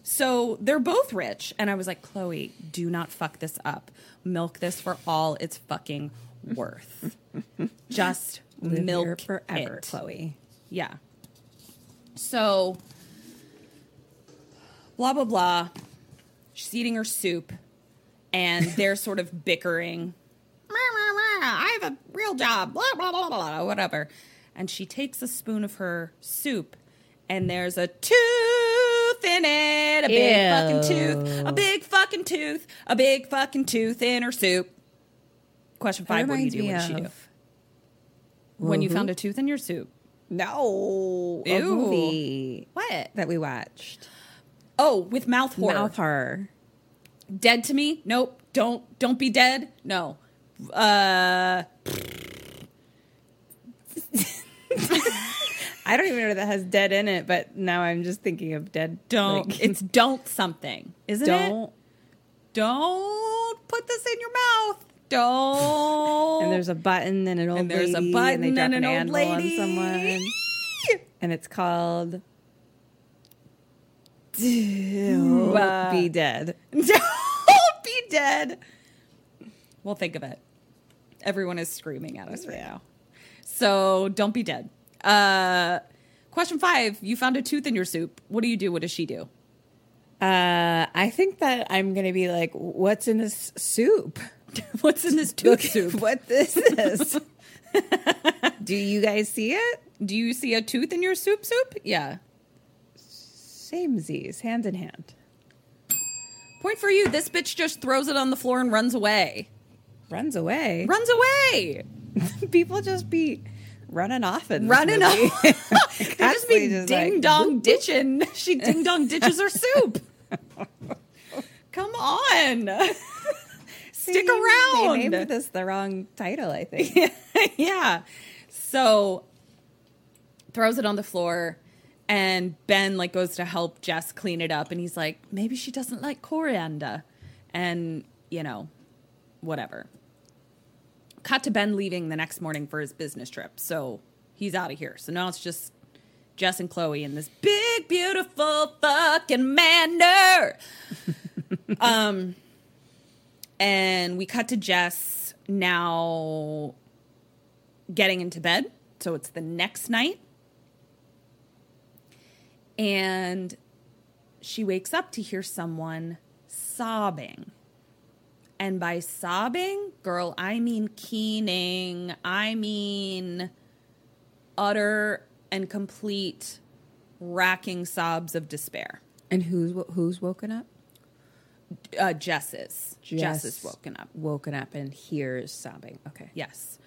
So they're both rich. And I was like, Chloe, do not fuck this up. Milk this for all it's fucking worth. Just Live milk forever, it. Chloe. Yeah. So, blah, blah, blah. She's eating her soup, and they're sort of bickering. "Rah, rah, rah, I have a real job, blah, blah, blah, blah, whatever. And she takes a spoon of her soup, and there's a tooth in it. A big Ew. fucking tooth. A big fucking tooth. A big fucking tooth in her soup. Question five What do you do? did she do? When you found a tooth in your soup. No, a movie What? that we watched. Oh, with mouth horror. Mouth horror. Dead to me? Nope. Don't don't be dead. No. Uh I don't even know that has dead in it, but now I'm just thinking of dead. don't like- it's don't something. Isn't it? don't Don't put this in your mouth. Don't. And there's a button and an old And there's a button and they drop and an, an old anvil lady. on someone, and it's called Don't uh, Be Dead. Don't be dead. We'll think of it. Everyone is screaming at us right now. So don't be dead. Uh, question five: You found a tooth in your soup. What do you do? What does she do? Uh, I think that I'm gonna be like, "What's in this soup? What's in this tooth soup? what this is." Do you guys see it? Do you see a tooth in your soup? Soup? Yeah. Samesies, hand in hand. Point for you. This bitch just throws it on the floor and runs away. Runs away. Runs away. People just be running off and Running off. They just be just ding like, dong ditching. She ding dong ditches her soup. Come on. Stick They around. named this the wrong title, I think. yeah. So throws it on the floor and Ben like goes to help Jess clean it up and he's like, maybe she doesn't like coriander. And, you know, whatever. Cut to Ben leaving the next morning for his business trip. So he's out of here. So now it's just Jess and Chloe in this big, beautiful fucking manor. um and we cut to Jess now getting into bed. So it's the next night. And she wakes up to hear someone sobbing. And by sobbing, girl, I mean keening. I mean utter and complete racking sobs of despair. And who's who's woken up? Uh, Jess is. Jess is woken up. Woken up and hears sobbing. Okay. Yes.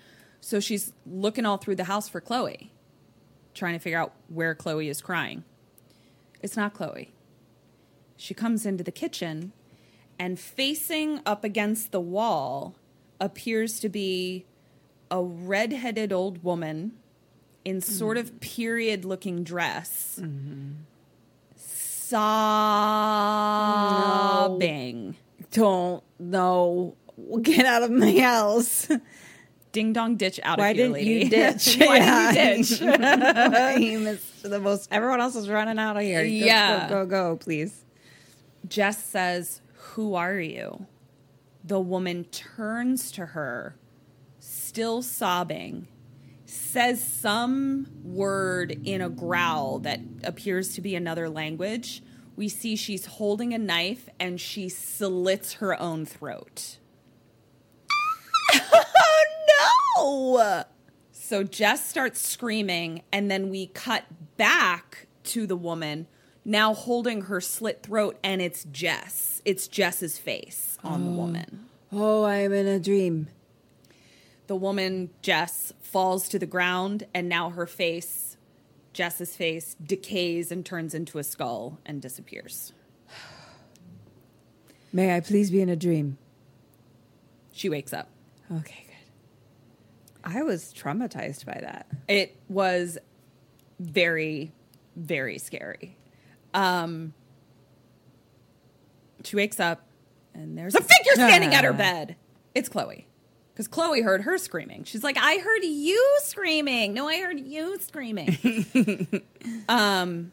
So she's looking all through the house for Chloe, trying to figure out where Chloe is crying. It's not Chloe. She comes into the kitchen, and facing up against the wall appears to be a redheaded old woman in sort of period looking dress. Sobbing. Don't no. Get out of my house. Ding dong ditch out Why of here, didn't lady. you ditch? Why Yeah. didn't you ditch? The most. Everyone else is running out of here. Go, Yeah. Go, go, go, please. Jess says, Who are you? The woman turns to her, still sobbing, says some word in a growl that appears to be another language. We see she's holding a knife and she slits her own throat. oh no! So Jess starts screaming, and then we cut back to the woman now holding her slit throat, and it's Jess. It's Jess's face on the woman. Oh, I'm in a dream. The woman, Jess, falls to the ground, and now her face, Jess's face, decays and turns into a skull and disappears. May I please be in a dream? She wakes up. Okay, good. I was traumatized by that. It was very, very scary. Um, she wakes up and there's a figure standing at her Ah. bed. It's Chloe. Because Chloe heard her screaming. She's like, I heard you screaming. No, I heard you screaming. um,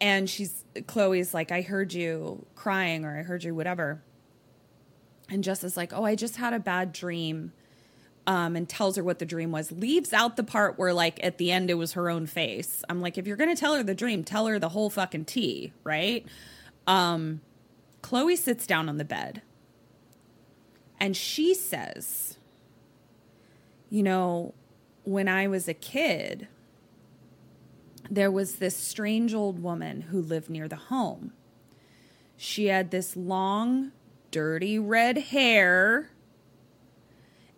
and she's Chloe's like, I heard you crying or I heard you whatever. And Jess is like, Oh, I just had a bad dream um, and tells her what the dream was. Leaves out the part where, like, at the end, it was her own face. I'm like, if you're going to tell her the dream, tell her the whole fucking tea, right? Um, Chloe sits down on the bed and she says, You know, when I was a kid, there was this strange old woman who lived near the home. She had this long, dirty red hair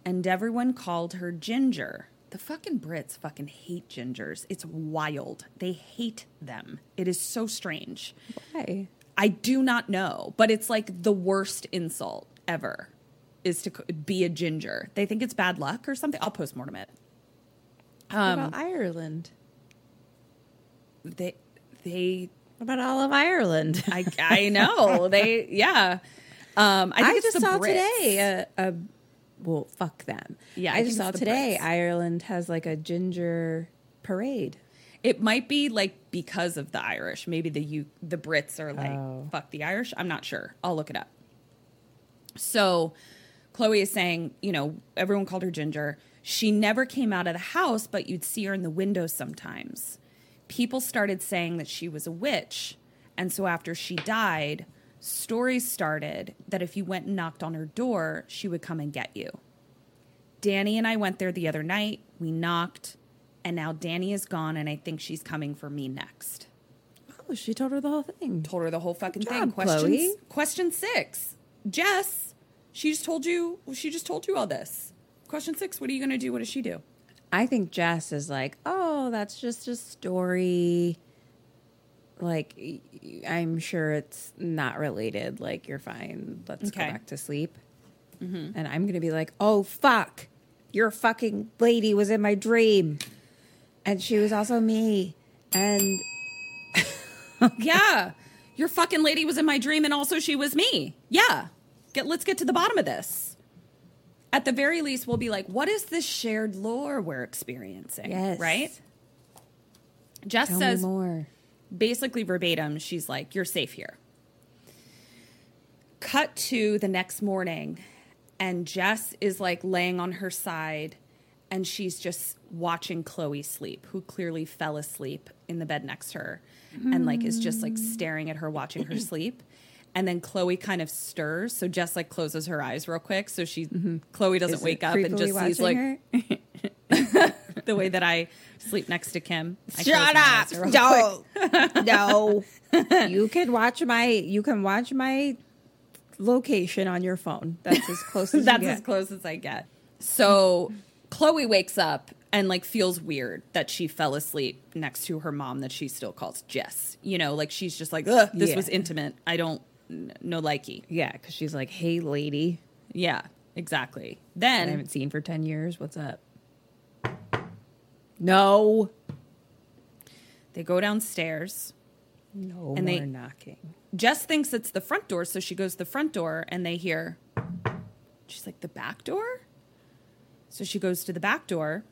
and everyone called her Ginger. The fucking Brits fucking hate gingers. It's wild. They hate them. It is so strange. Why? I do not know, but it's like the worst insult ever is to be a ginger. They think it's bad luck or something. I'll postmortem it. what about Ireland? They they What about all of Ireland? I I know. they yeah. Um, I, I, just saw Brits. today a, a well, fuck them. Yeah, I I, just saw today Brits. Ireland has like a ginger parade. It might be like because of the Irish. Maybe the U- the Brits are like Oh. fuck the Irish. I'm not sure. I'll look it up. So Chloe is saying, you know, everyone called her Ginger. She never came out of the house, but you'd see her in the window sometimes. People started saying that she was a witch. And so after she died, stories started that if you went and knocked on her door, she would come and get you. Danny and I went there the other night. We knocked, and now Danny is gone, and I think she's coming for me next. Oh, she told her the whole thing. Told her the whole fucking Good thing. Question Chloe. question six. Jess, she just told you. She just told you all this. Question six. What are you gonna do? What does she do? I think Jess is like, oh, that's just a story. Like, I'm sure it's not related. Like, you're fine. Let's Okay. go back to sleep. Mm-hmm. And I'm going to be like, oh, fuck. Your fucking lady was in my dream. And she was also me. And yeah, your fucking lady was in my dream, and also she was me. Yeah, get let's get to the bottom of this. At the very least, we'll be like, what is this shared lore we're experiencing? yes. right. Jess Tell says more. Basically verbatim, she's like, You're safe here. Cut to the next morning, and Jess is like laying on her side, and she's just watching Chloe sleep, who clearly fell asleep in the bed next to her, and like is just like staring at her, watching her sleep. And then Chloe kind of stirs, so Jess like closes her eyes real quick, so she Chloe doesn't Is wake up and just sees like? the way that I sleep next to Kim. I Shut up! No, no. you can watch my. You can watch my location on your phone. That's as close as That's as close as I get. So Chloe wakes up and like feels weird that she fell asleep next to her mom that she still calls Jess. You know, like she's just like, Ugh, this Yeah. was intimate. I don't no likey. Yeah, because she's like, "Hey, lady, Yeah, exactly. Then I haven't seen for ten years. What's up?" No, they go downstairs. no And more they- knocking. Jess thinks it's the front door, so she goes to the front door and they hear she's like the back door. So she goes to the back door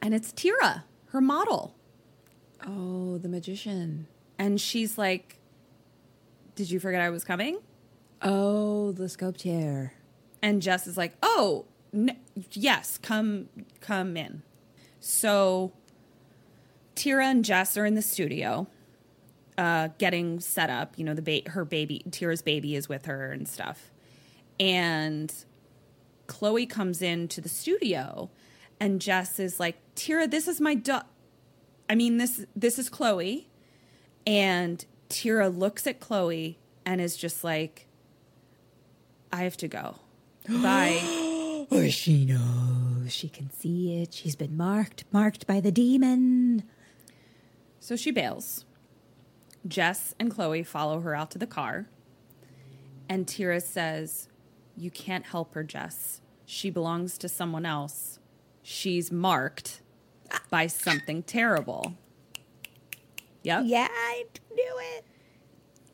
and it's Tira, her model. Oh, the magician. And she's like, Did you forget I was coming? Oh, the sculpture. And Jess is like, Oh, n- yes, come, come in. So Tira and Jess are in the studio, uh, getting set up. You know, the ba- her baby, Tira's baby, is with her and stuff. And Chloe comes into the studio, and Jess is like, Tira, this is my du- I mean, this this is Chloe. And Tira looks at Chloe and is just like, I have to go. Bye. Or she knows. She can see it. She's been marked, marked by the demon. so she bails. Jess and Chloe follow her out to the car. And Tira says, You can't help her, Jess. She belongs to someone else. She's marked by something terrible. Yep. Yeah, I knew it.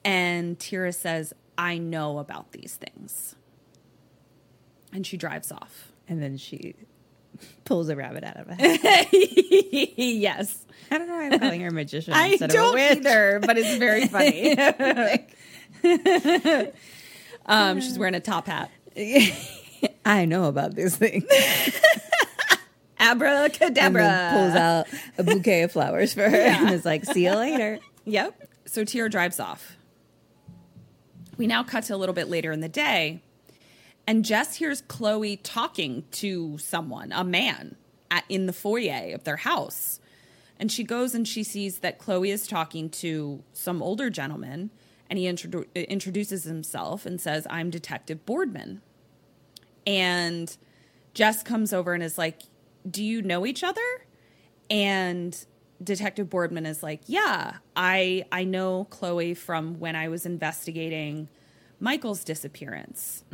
And Tira says, I know about these things. And she drives off. And then she pulls a rabbit out of a hat. yes. I don't know why I'm calling her a magician I instead of a don't either, but it's very funny. um, she's wearing a top hat. I know about this thing. Abracadabra. And pulls out a bouquet of flowers for her and is like, see you later. Yep. So Tira drives off. We now cut to a little bit later in the day, and Jess hears Chloe talking to someone, a man, at, in the foyer of their house. And she goes and she sees that Chloe is talking to some older gentleman, and he introdu- introduces himself and says, I'm Detective Boardman. And Jess comes over and is like, Do you know each other? And Detective Boardman is like, "Yeah, I I know Chloe from when I was investigating Michael's disappearance."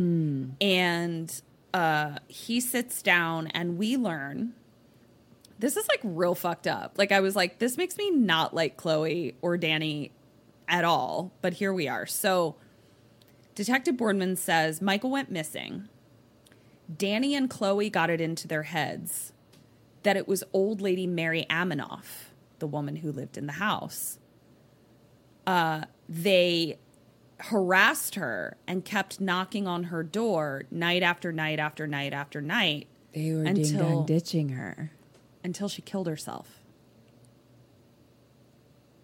And uh, he sits down, and we learn this is like real fucked up. Like I was like, this makes me not like Chloe or Danny at all, but here we are. So Detective Boardman says Michael went missing. Danny and Chloe got it into their heads that it was old lady Mary Aminov, the woman who lived in the house. Uh, they harassed her and kept knocking on her door night after night after night after night They were ding Until- dong ditching her. until she killed herself.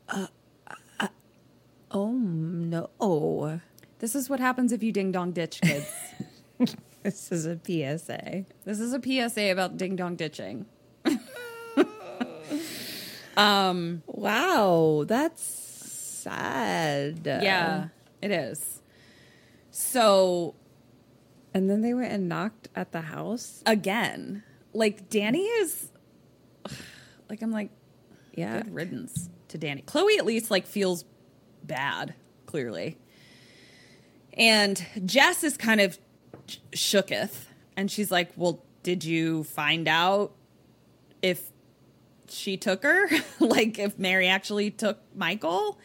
Uh, uh, uh, oh no. This is what happens if you ding dong ditch kids. This is a PSA. this is a PSA about ding dong ditching. um. Wow, that's sad. Yeah, it is. So And then they went and knocked at the house. again, like Danny is like I'm like Yeah. good riddance to Danny. Chloe at least like feels bad, clearly. And Jess is kind of shooketh and she's like, "Well, did you find out if she took her? like if Mary actually took Michael?"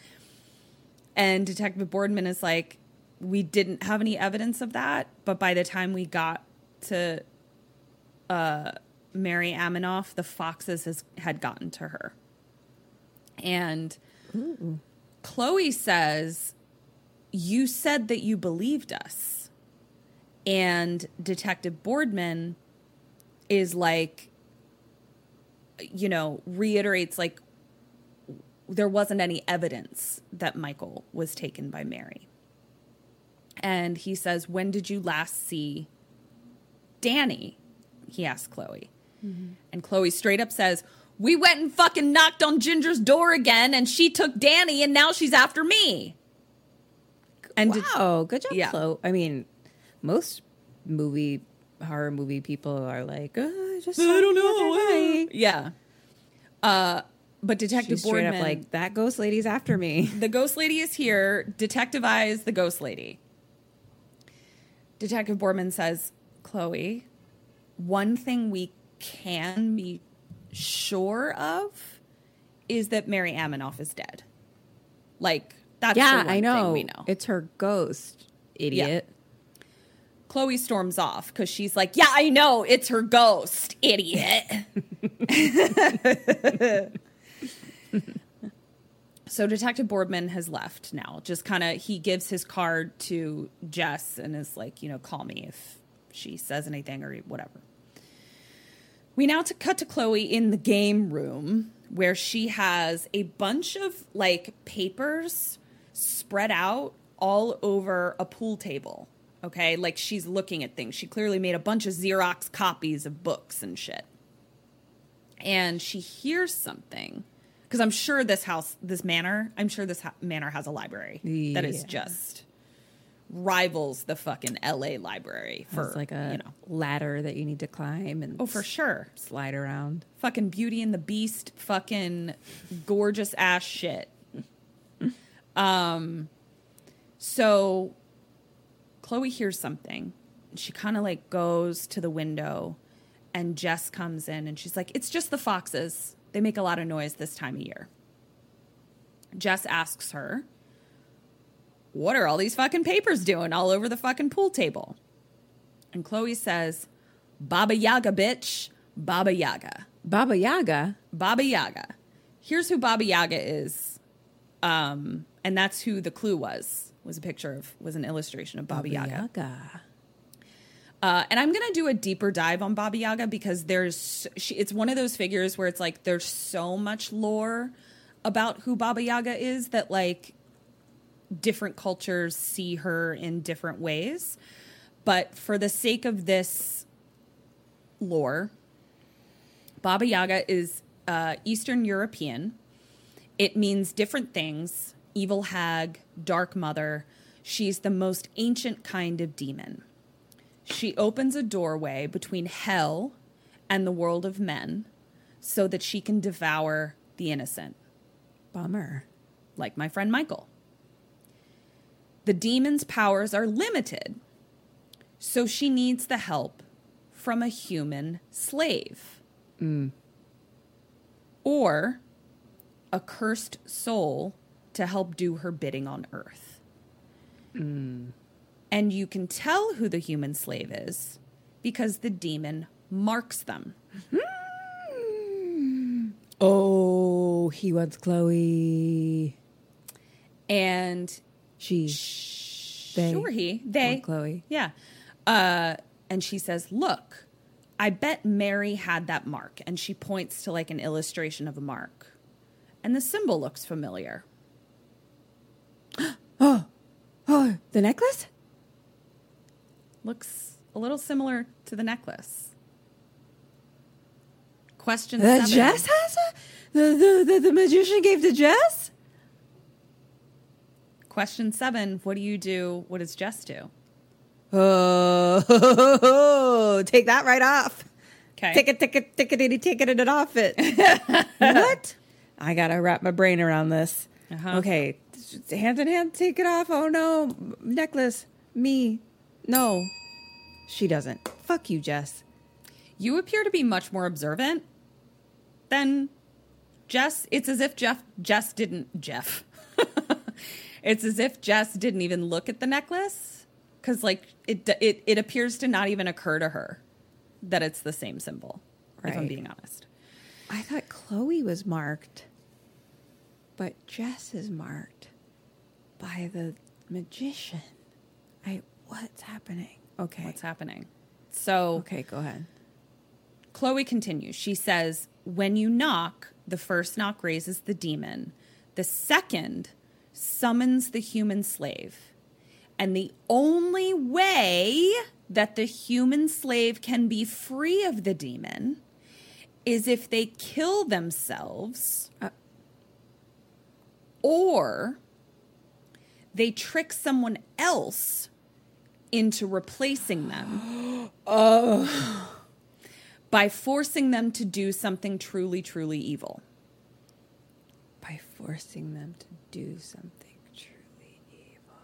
And Detective Boardman is like, "We didn't have any evidence of that, but by the time we got to uh, Mary Aminov, the foxes has, had gotten to her. And Chloe says, You said that you believed us. And Detective Boardman is like, you know, reiterates, like, there wasn't any evidence that Michael was taken by Mary. And he says, When did you last see Danny? He asked Chloe. And Chloe straight up says, We went and fucking knocked on Ginger's door again, and she took Danny, and now she's after me. And did- wow, good job, Yeah. Chloe. I mean, most movie horror movie people are like, uh, I just I don't know. Why. Yeah. Uh, but Detective She's straight Boardman, up like that ghost lady's after me. the ghost lady is here. Detective Eyes, the ghost lady. Detective Boardman says, Chloe, one thing we can be sure of is that Mary Aminov is dead. Like, that's yeah, the one I know. thing we know. It's her ghost, idiot. Chloe storms off because she's like, Yeah, I know, it's her ghost, idiot. so Detective Boardman has left now. Just kind of, he gives his card to Jess and is like, You know, call me if she says anything or whatever. We now to cut to Chloe in the game room where she has a bunch of like papers spread out all over a pool table. Okay, like she's looking at things. She clearly made a bunch of Xerox copies of books and shit. And she hears something because I'm sure this house, this manor, I'm sure this ha- manor has a library that is just rivals the fucking LA library for it's like a you know. ladder that you need to climb and Oh, for sure. slide around. fucking Beauty and the Beast, fucking gorgeous ass shit. Um, so Chloe hears something. She kind of like goes to the window, and Jess comes in, and she's like, "It's just the foxes. They make a lot of noise this time of year." Jess asks her, "What are all these fucking papers doing all over the fucking pool table?" And Chloe says, "Baba Yaga, bitch, Baba Yaga." Baba Yaga. Baba Yaga. Here's who Baba Yaga is. Um, and that's who the clue was. Was a picture of was an illustration of Baba, Yaga. Yaga. Uh, and I'm gonna do a deeper dive on Baba Yaga because there's she, it's one of those figures where it's like there's so much lore about who Baba Yaga is that like different cultures see her in different ways. But for the sake of this lore, Baba Yaga is uh, Eastern European. It means different things evil hag, dark mother. She's the most ancient kind of demon. She opens a doorway between hell and the world of men so that she can devour the innocent, Bummer. like my friend Michael. The demon's powers are limited, so she needs the help from a human slave. Mm. Or a cursed soul to help do her bidding on earth. Mm. And you can tell who the human slave is because the demon marks them. Oh, he wants Chloe. And She. They sure he they Chloe. Yeah. Uh and she says, "Look, I bet Mary had that mark." And she points to like an illustration of a mark. And the symbol looks familiar. Oh, the necklace? Looks a little similar to the necklace. Question The seven. Jess has a. The, the, the, the magician gave to Jess? Question seven. What do you do? What does Jess do? Oh, take that right off. Okay. Take it, take it, take it, take it, it off it. what? I gotta wrap my brain around this. Uh-huh. Okay, hand in hand, take it off. Oh no, necklace. Me. No, she doesn't. Fuck you, Jess. You appear to be much more observant than Jess. It's as if Jeff Jess didn't Jeff. it's as if Jess didn't even look at the necklace because like it it it appears to not even occur to her that it's the same symbol. If I'm being honest. I thought Chloe was marked, but Jess is marked by the magician. What's happening? Okay, What's happening? So okay, go ahead. Chloe continues. She says, When you knock, the first knock raises the demon, the second summons the human slave. And the only way that the human slave can be free of the demon is if they kill themselves uh. or they trick someone else into replacing them oh. by forcing them to do something truly, truly evil. By forcing them to do something truly evil.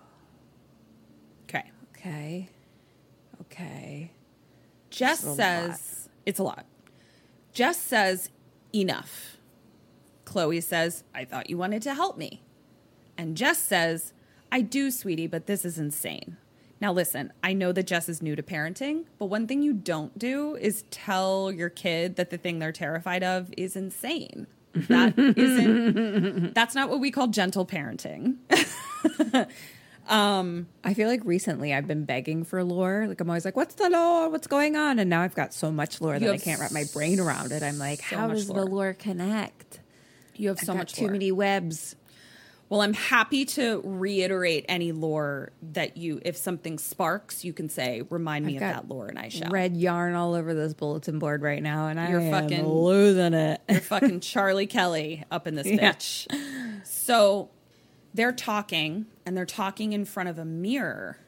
Okay. Okay. Okay. Jess says, it's a lot. Jess says, enough. Chloe says, I thought you wanted to help me. And Jess says, I do, sweetie, but this is insane. Now, listen, I know that Jess is new to parenting, but one thing you don't do is tell your kid that the thing they're terrified of is insane. That isn't, that's not what we call gentle parenting. Um, I feel like recently I've been begging for lore. Like I'm always like, "What's the lore? What's going on?" And now I've got so much lore that I can't wrap my brain around it. I'm like, so "How does lore. the lore connect?" You have I've so much too lore. many webs. Well, I'm happy to reiterate any lore that you, if something sparks, you can say, remind me I've of that lore, and I shall. Red yarn all over this bulletin board right now, and You're I am fucking- losing it. You're fucking Charlie Kelly up in this Yeah. bitch. So they're talking, and they're talking in front of a mirror.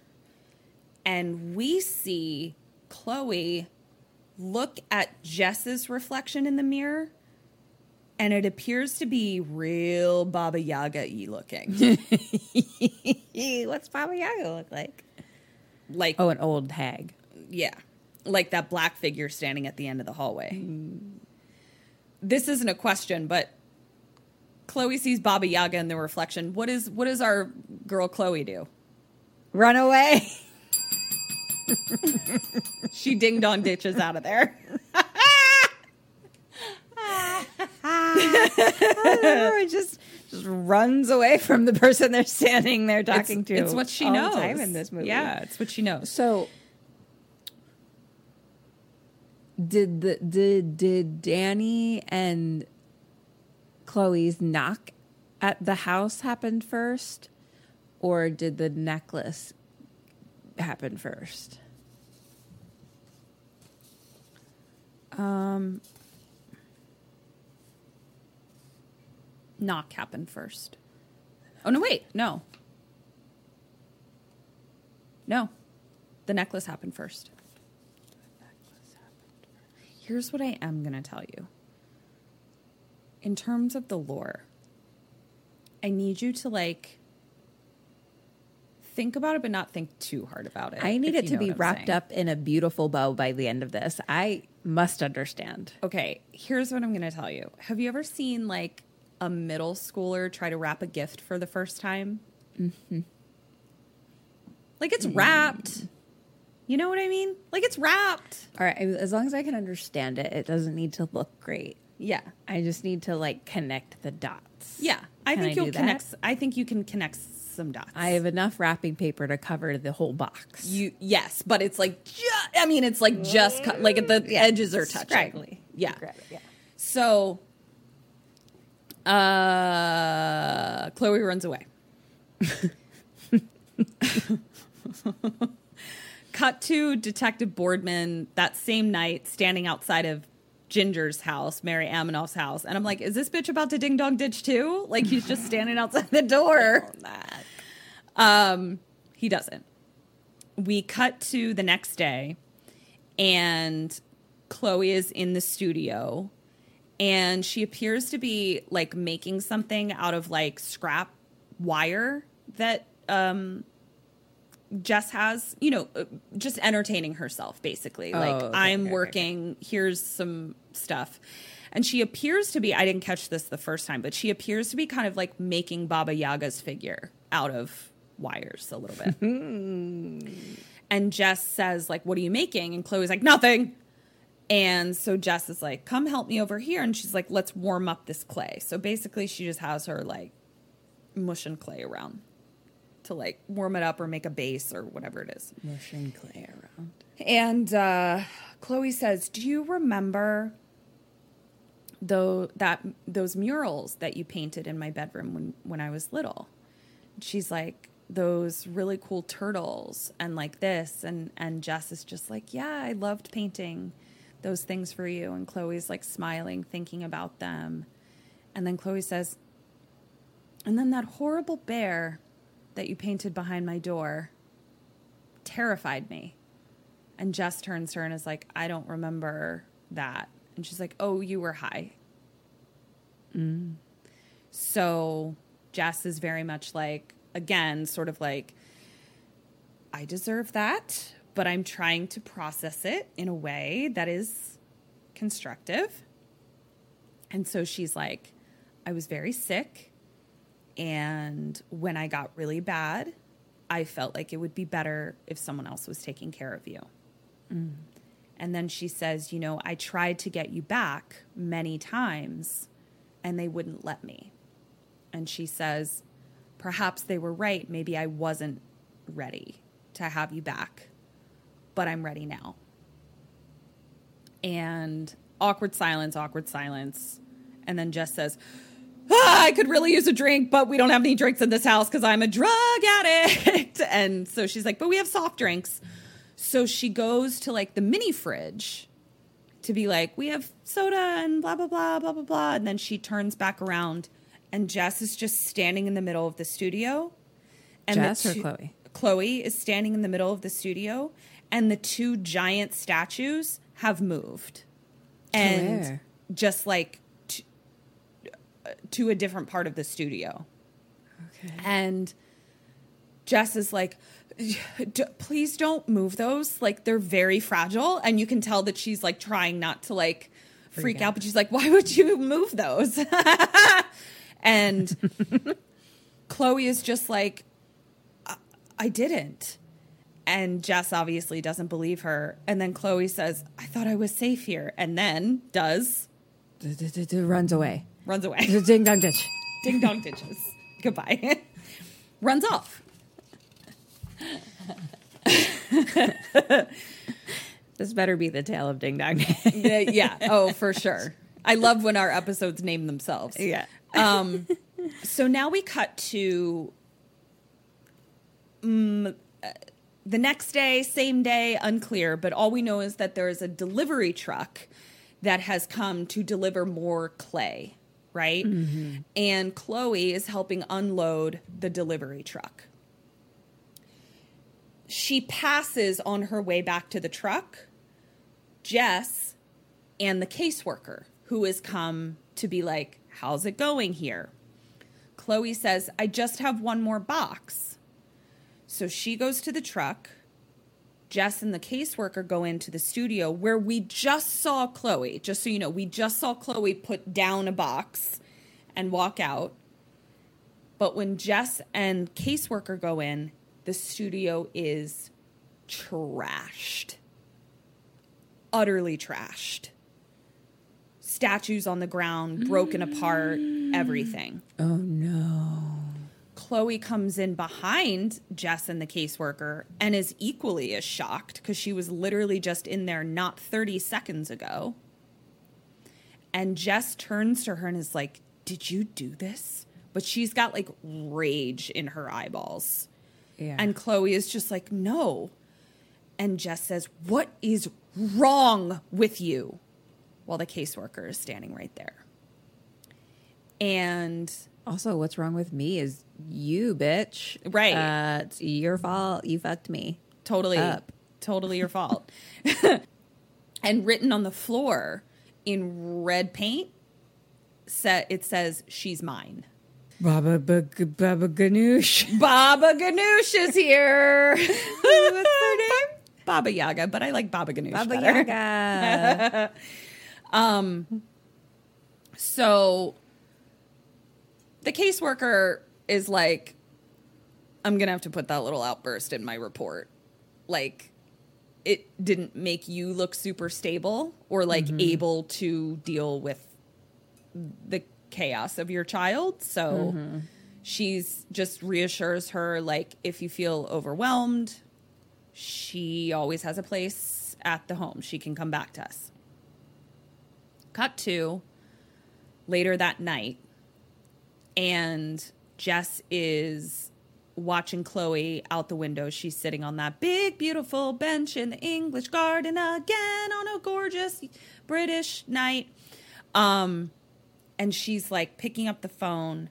And we see Chloe look at Jess's reflection in the mirror, and it appears to be real Baba Yaga y looking. What's Baba Yaga look like? like, Oh, an old hag. yeah, like that black figure standing at the end of the hallway. Mm. This isn't a question, but Chloe sees Baba Yaga in the reflection. What is what does our girl Chloe do? Run away. She ding dong ditches out of there. Ah, or just just runs away from the person they're standing there talking it's, to. It's what she knows. time in this movie. Yeah, it's what she knows. So did the did did Danny and Chloe's knock at the house happen first, or did the necklace happen first? Um, Knock happened first. Oh no, wait, no. No. The necklace happened first. Here's what I am gonna tell you. In terms of the lore, I need you to like think about it but not think too hard about it. I need it to be wrapped saying. up in a beautiful bow by the end of this. I must understand. Okay, here's what I'm going to tell you. Have you ever seen like a middle schooler try to wrap a gift for the first time? Mm-hmm. Like it's wrapped. You know what I mean? Like it's wrapped. All right, as long as I can understand it, it doesn't need to look great. Yeah. I just need to like connect the dots. Yeah. I Can think I you'll do that? connect I think you can connect some dots. I have enough wrapping paper to cover the whole box. you yes, but it's like ju- I mean it's like just cut, like the edges are touching. Yeah. Yeah. So uh Chloe runs away. Cut to Detective Boardman that same night standing outside of Ginger's house, Mary Aminov's house. And I'm like, is this bitch about to ding dong ditch too? Like he's just standing outside the door. Um, he doesn't. We cut to the next day, and Chloe is in the studio, and she appears to be like making something out of like scrap wire that um Jess has, you know, uh, just entertaining herself basically. like okay, I'm okay, okay, working, here's some stuff. And she appears to be I didn't catch this the first time, but she appears to be kind of like making Baba Yaga's figure out of wires a little bit. and Jess says like, "What are you making?" And Chloe's like, "Nothing." And so Jess is like, "Come help me over here." And she's like, "Let's warm up this clay." So basically, she just has her like mushing clay around to like warm it up or make a base or whatever it is. Mushing clay around. And uh, Chloe says, "Do you remember though that those murals that you painted in my bedroom when when I was little?" She's like, "Those really cool turtles and like this." And and Jess is just like, "Yeah, I loved painting those things for you." And Chloe's like smiling, thinking about them. And then Chloe says, "And then that horrible bear that you painted behind my door terrified me." And Jess turns to her and is like, I don't remember that. And she's like, Oh, you were high. Mm. So Jess is very much like, again, sort of like, I deserve that, but I'm trying to process it in a way that is constructive. And so she's like, I was very sick. And when I got really bad, I felt like it would be better if someone else was taking care of you. Mm. And then she says, You know, I tried to get you back many times and they wouldn't let me. And she says, Perhaps they were right. Maybe I wasn't ready to have you back, but I'm ready now. And awkward silence, awkward silence. And then Jess says, ah, I could really use a drink, but we don't have any drinks in this house because I'm a drug addict. and so she's like, but we have soft drinks. So she goes to like the mini fridge to be like, we have soda and blah, blah, blah, blah, blah, blah. And then she turns back around and Jess is just standing in the middle of the studio. And the Jess or Chloe? Chloe is standing in the middle of the studio and the two giant statues have moved. And where? just like to, uh, to a different part of the studio. Okay. And Jess is like, "D- please don't move those. Like they're very fragile. And you can tell that she's like trying not to like freak out, but she's like, why would you move those? and Chloe is just like, I-, I didn't. And Jess obviously doesn't believe her. And then Chloe says, I thought I was safe here. And then does, Runs away. runs away. Ding dong ditch. Ding dong ditches. Goodbye. Runs off. This better be the tale of Ding Dong. Yeah, yeah. Oh, for sure. I love when our episodes name themselves. yeah. Um, so now we cut to uh, the next day, same day, unclear, but all we know is that there is a delivery truck that has come to deliver more clay, right? Mm-hmm. And Chloe is helping unload the delivery truck. She passes on her way back to the truck Jess and the caseworker who has come to be like, How's it going here? Chloe says, I just have one more box. So she goes to the truck. Jess and the caseworker go into the studio where we just saw Chloe. Just so you know, we just saw Chloe put down a box and walk out. But when Jess and caseworker go in, the studio is trashed. Utterly trashed. Statues on the ground, broken apart, everything. Oh no. Chloe comes in behind Jess and the caseworker and is equally as shocked because she was literally just in there not 30 seconds ago. And Jess turns to her and is like, Did you do this? But she's got like rage in her eyeballs. Yeah. And Chloe is just like, No. And Jess says, What is wrong with you? While the caseworker is standing right there. And also, what's wrong with me is you, bitch. Right. Uh, it's your fault. You fucked me. totally Up. totally your fault and written on the floor in red paint set it says she's mine Baba Baba Baba Ganoush. baba ganoush is here what's her name baba yaga but i like baba ganoush Baba better. Yaga. Um, so the caseworker is like i'm gonna have to put that little outburst in my report. Like it didn't make you look super stable or like mm-hmm. able to deal with the chaos of your child. So mm-hmm. she's just reassures her like if you feel overwhelmed she always has a place at the home. She can come back to us. Cut to later that night and Jess is watching Chloe out the window. She's sitting on that big, beautiful bench in the English garden again on a gorgeous British night. Um, and she's like picking up the phone,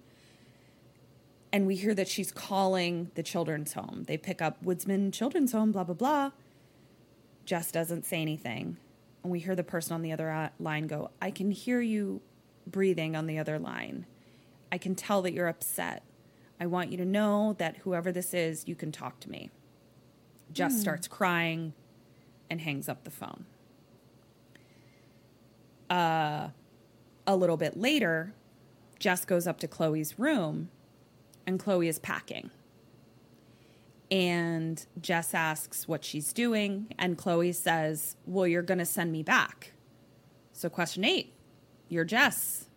and we hear that she's calling the children's home. They pick up Woodsman Children's Home, blah, blah, blah. Jess doesn't say anything. And we hear the person on the other line go, I can hear you breathing on the other line. I can tell that you're upset. I want you to know that whoever this is, you can talk to me. Jess starts crying and hangs up the phone. Uh, a little bit later, Jess goes up to Chloe's room and Chloe is packing. And Jess asks what she's doing, and Chloe says, Well, you're going to send me back. So, question eight You're Jess.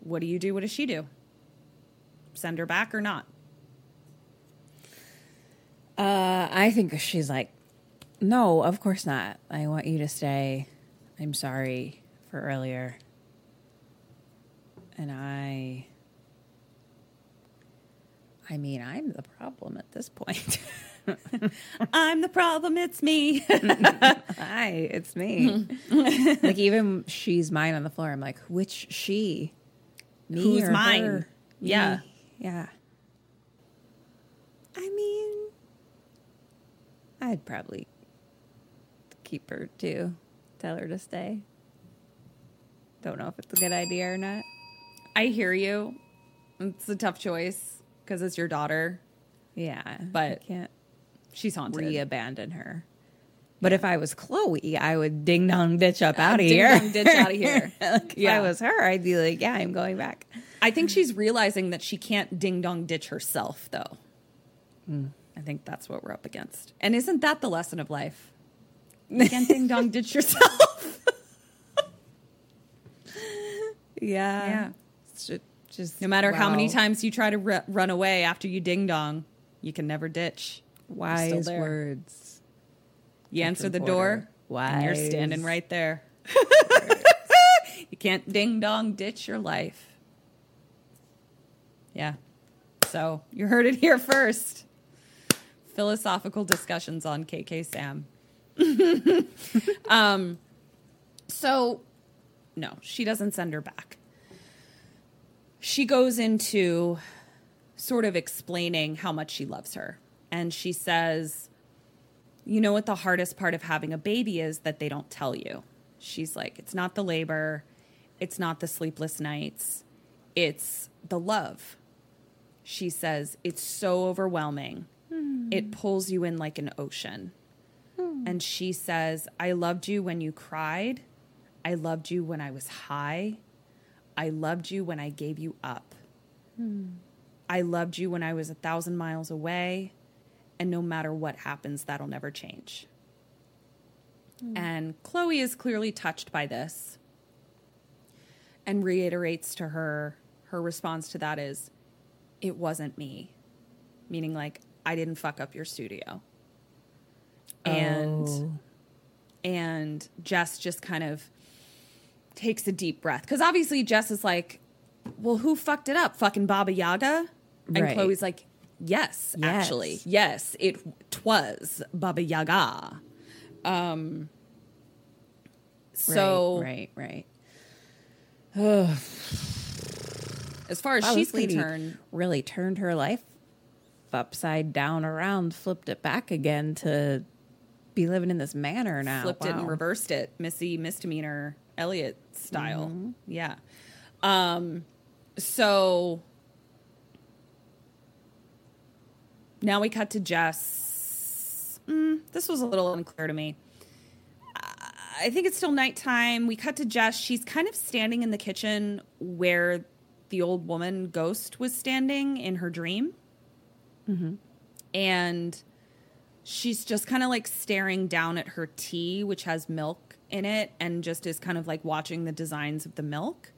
What do you do? What does she do? Send her back or not? Uh, I think she's like, no, of course not. I want you to stay. I'm sorry for earlier. And I. I mean, I'm the problem at this point. I'm the problem, it's me. Hi, it's me. like even she's mine on the floor. I'm like, which she? Me Who's or mine? her? Yeah. Me. Yeah. I mean, I'd probably keep her too. Tell her to stay. Don't know if it's a good idea or not. I hear you. It's a tough choice because it's your daughter. Yeah, But I can't She's haunted. re-abandon her. But if I was Chloe, I would ding dong ditch up uh, out of ding here. dong ditch out of here. like, if Yeah. I was her, I'd be like, yeah, I'm going back. I think she's realizing that she can't ding dong ditch herself, though. Hmm. I think that's what we're up against. And isn't that the lesson of life? You can't ding dong ditch yourself. Yeah. Yeah. It's ju- just No matter how many times you try to ru- run away after you ding dong, you can never ditch. Wise words. You answer the door, and you're standing right there. you can't ding dong ditch your life. Yeah. So you heard it here first. Philosophical discussions on KKSAM. um, so, no, she doesn't send her back. She goes into sort of explaining how much she loves her. And she says, you know what the hardest part of having a baby is that they don't tell you. She's like, it's not the labor, it's not the sleepless nights, it's the love. She says, it's so overwhelming. Hmm. It pulls you in like an ocean. Hmm. And she says, I loved you when you cried. I loved you when I was high. I loved you when I gave you up. Hmm. I loved you when I was a thousand miles away. And and no matter what happens, that'll never change. Hmm. And Chloe is clearly touched by this and reiterates to her her response to that is it wasn't me meaning like i didn't fuck up your studio and Oh. and jess just kind of takes a deep breath because obviously jess is like well who fucked it up fucking baba yaga and Right. chloe's like yes, Yes. actually yes it twas baba yaga um so right, right. as far as Wow, she's concerned really turned her life upside down around, flipped it back again to be living in this manner now. flipped it and reversed it, Missy misdemeanor Elliott style. Mm-hmm. Yeah. Um so now we cut to Jess. Mm, this was a little unclear to me. I think it's still nighttime. We cut to Jess. She's kind of standing in the kitchen where the old woman ghost was standing in her dream. And she's just kind of like staring down at her tea, which has milk in it, and just is kind of like watching the designs of the milk.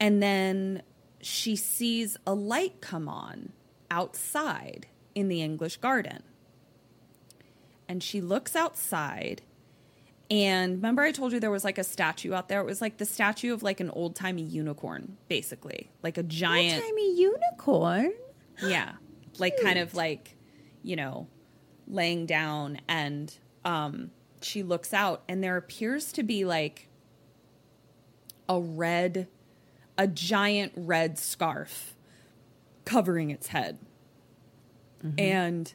And then she sees a light come on outside in the English garden. And she looks outside. And remember, I told you there was like a statue out there? It was like the statue of like an old timey unicorn, basically, like a giant. Old-timey unicorn. Yeah. Like kind of like, you know, laying down and um she looks out and there appears to be like a red a giant red scarf covering its head. Mm-hmm. And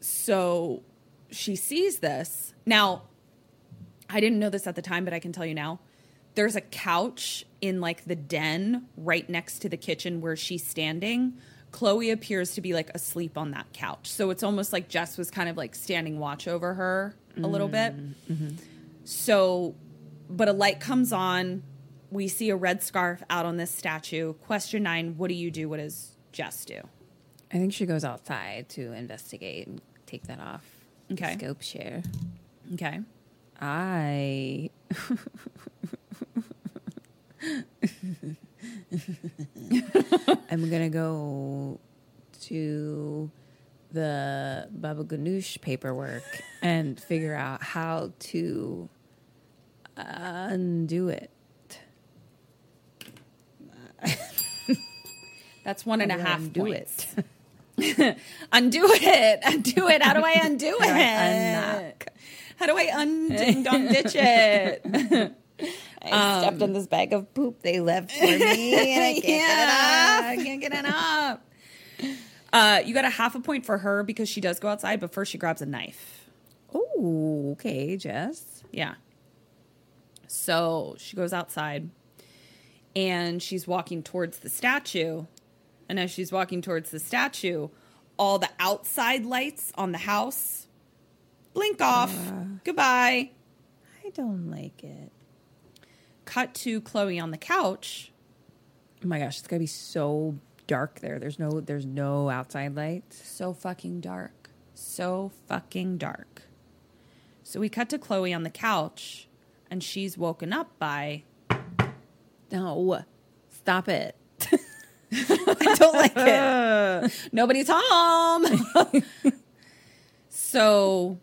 so she sees this. Now, I didn't know this at the time, but I can tell you now. There's a couch in like the den right next to the kitchen where she's standing. Chloe appears to be like asleep on that couch. So it's almost like Jess was kind of like standing watch over her a little bit. Mm-hmm. So, but a light comes on. We see a red scarf out on this statue. Question nine What do you do? What does Jess do? I think she goes outside to investigate and take that off. Okay. Scope share. Okay. I. I'm gonna go to the Baba Ganoush paperwork and figure out how to undo it. That's one and a How do I half undo it. Undo it. How do I undo it? unlock? How do I unding dong ditch it? I stepped on this bag of poop they left for me, and I can't Yeah, get it can't get it up. Uh, you got a half a point for her because she does go outside, but first she grabs a knife. Oh, okay, Jess. Yeah. So she goes outside and she's walking towards the statue. And as she's walking towards the statue, all the outside lights on the house blink off. Goodbye. I don't like it. Cut to Chloe on the couch. Oh my gosh, it's gonna be so dark there. There's no there's no outside lights. So fucking dark. So fucking dark. So we cut to Chloe on the couch and she's woken up by No. Stop it. I don't like it. nobody's home. so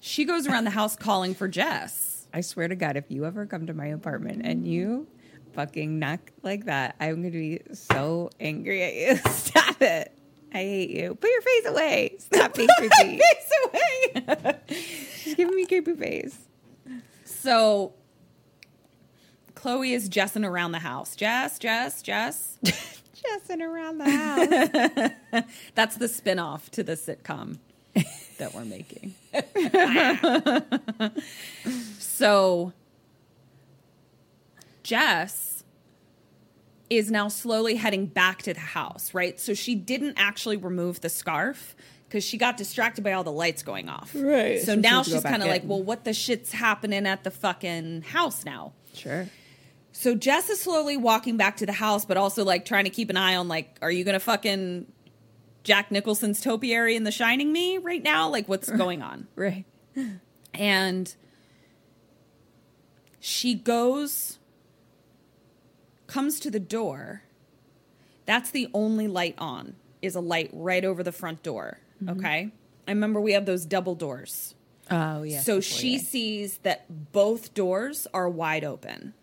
she goes around the house calling for Jess. I swear to God, if you ever come to my apartment and you fucking knock like that, I'm gonna be so angry at you. Stop it. I hate you. Put your face away. Stop being creepy. Face away. She's giving me creepy face. so Chloe is Jessing around the house. Jess, Jess, Jess. Jessing around the house. That's the spin-off to the sitcom that we're making. so Jess is now slowly heading back to the house, right? So she didn't actually remove the scarf because she got distracted by all the lights going off. Right. So So now had to go she's kind of like, well, what the shit's happening at the fucking house now? Sure. So Jess is slowly walking back to the house, but also like trying to keep an eye on like, are you gonna fucking Jack Nicholson's topiary in The Shining me right now? Like, what's going on? Right. And she goes, comes to the door. That's the only light on, is a light right over the front door. Mm-hmm. Okay. I remember we have those double doors. Oh yeah. so she sees that both doors are wide open,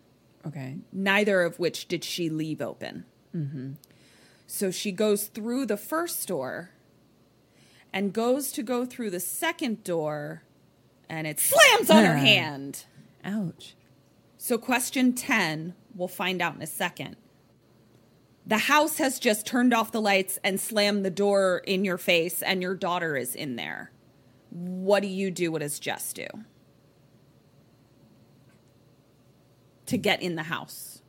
Okay. neither of which did she leave open. Mm-hmm. So she goes through the first door and goes to go through the second door, and it slams on her hand. Ouch. So, question 10, we'll find out in a second. The house has just turned off the lights and slammed the door in your face, and your daughter is in there. What do you do? What does Jess do? To get in the house.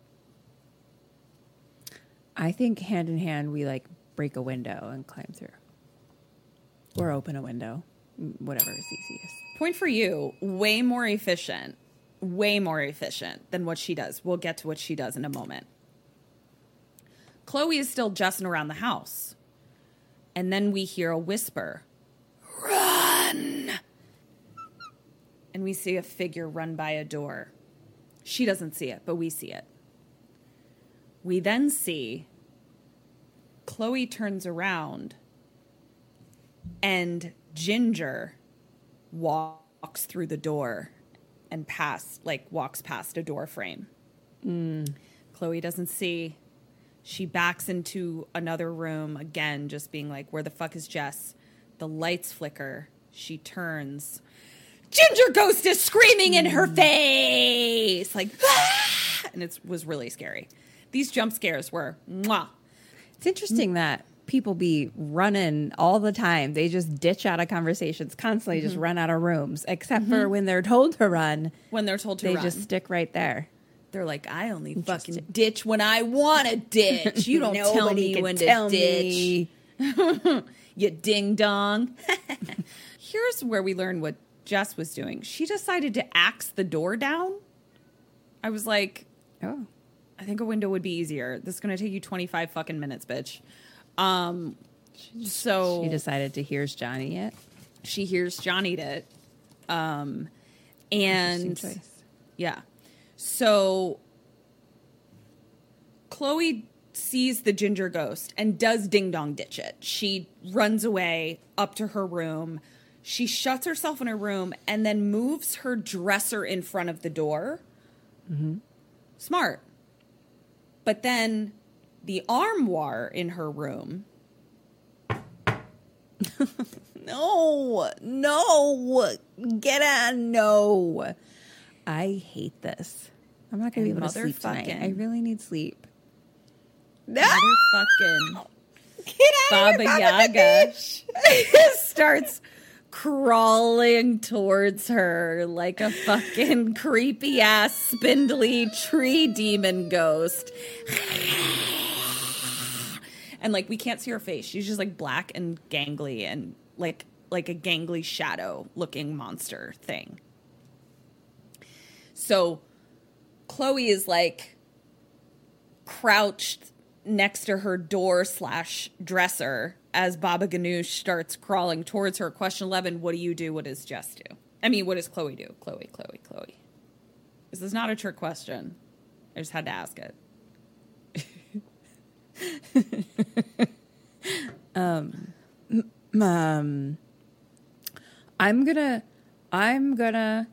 I think hand in hand we like break a window and climb through, or open a window, Mm, whatever is easiest. Point for you way more efficient, way more efficient than what she does. We'll get to what she does in a moment. Chloe is still jessing around the house. And then we hear a whisper Run! And we see a figure run by a door. She doesn't see it, but we see it. We then see Chloe turns around and Ginger walks through the door and past like walks past a door frame. Mm. Chloe doesn't see. She backs into another room again, just being like, "Where the fuck is Jess?" The lights flicker. She turns. Ginger Ghost is screaming in her face, like, "Ah!" and it was really scary. These jump scares were mwah. It's interesting that people be running all the time. They just ditch out of conversations constantly, just run out of rooms, except for when they're told to run. when they're told to run. They run. just stick right there. They're like, I only fucking ditch when I want to ditch. You don't tell me when to tell ditch. You ding dong. Here's where we learn what Jess was doing. She decided to axe the door down. I was like, Oh, I think a window would be easier. This is going to take you 25 fucking minutes, bitch. Um, so she decided to here's Johnny it. she hears John eat it. Um, and. Yeah. So Chloe sees the ginger ghost and does ding dong ditch it. She runs away up to her room. She shuts herself in her room and then moves her dresser in front of the door. Mm-hmm. Smart. But then the armoire in her room. No, no, get out, no. I hate this. I'm not gonna And be able to sleep tonight. I really need sleep. Motherfucking Get Baba Yaga starts crawling towards her like a fucking creepy ass spindly tree demon ghost. And like we can't see her face. She's just like black and gangly and like like a gangly shadow looking monster thing. So Chloe is like crouched next to her door slash dresser as Baba Ganoush starts crawling towards her. Question 11 What do you do? What does Jess do? I mean, what does Chloe do? Chloe, Chloe, Chloe. This is not a trick question. I just had to ask it. um i'm gonna i'm gonna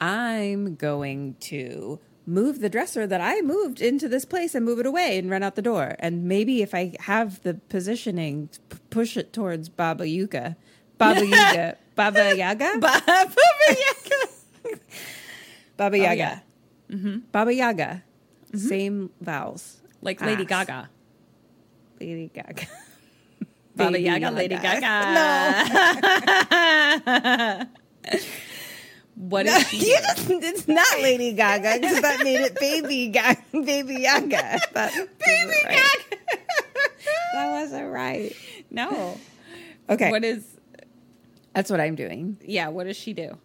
i'm going to move the dresser that i moved into this place and move it away and run out the door and maybe if i have the positioning p- push it towards baba yuga baba yuga baba yaga Baba Yaga. baba oh, yaga yeah. Mm-hmm. baba yaga mm-hmm. same vowels Like Lady Ass. Gaga. lady gaga Baba Yaga, Lady Yaga. Gaga. what is she? You just- it's not Lady Gaga because that made it Baby Gaga, Baby Yaga. That baby Gaga. that wasn't right. No. Okay, What is, that's what I'm doing. yeah, what does she do?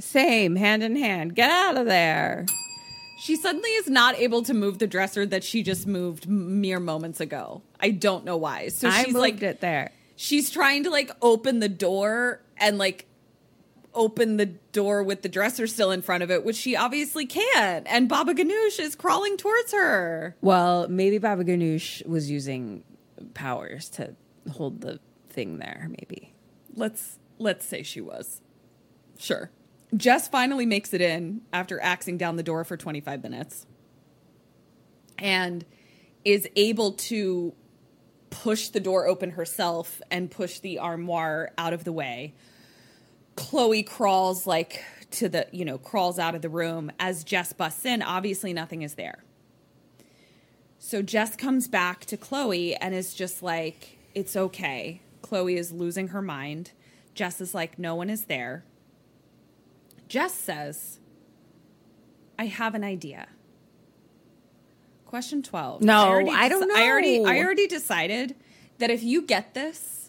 Same, hand in hand. Get out of there. She suddenly is not able to move the dresser that she just moved mere moments ago. I don't know why. So I she's moved like, it there. she's trying to like open the door and like open the door with the dresser still in front of it, which she obviously can't. And Baba Ganoush is crawling towards her. Well, maybe Baba Ganoush was using powers to hold the thing there, maybe. Let's let's say she was. Sure. Jess finally makes it in after axing down the door for 25 minutes and is able to push the door open herself and push the armoire out of the way. Chloe crawls like to the, you know, crawls out of the room as Jess busts in. Obviously, nothing is there. So Jess comes back to Chloe and is just like, it's okay. Chloe is losing her mind. Jess is like, no one is there. Jess says, I have an idea. Question 12. No, already I don't know. I already. I already decided that if you get this th-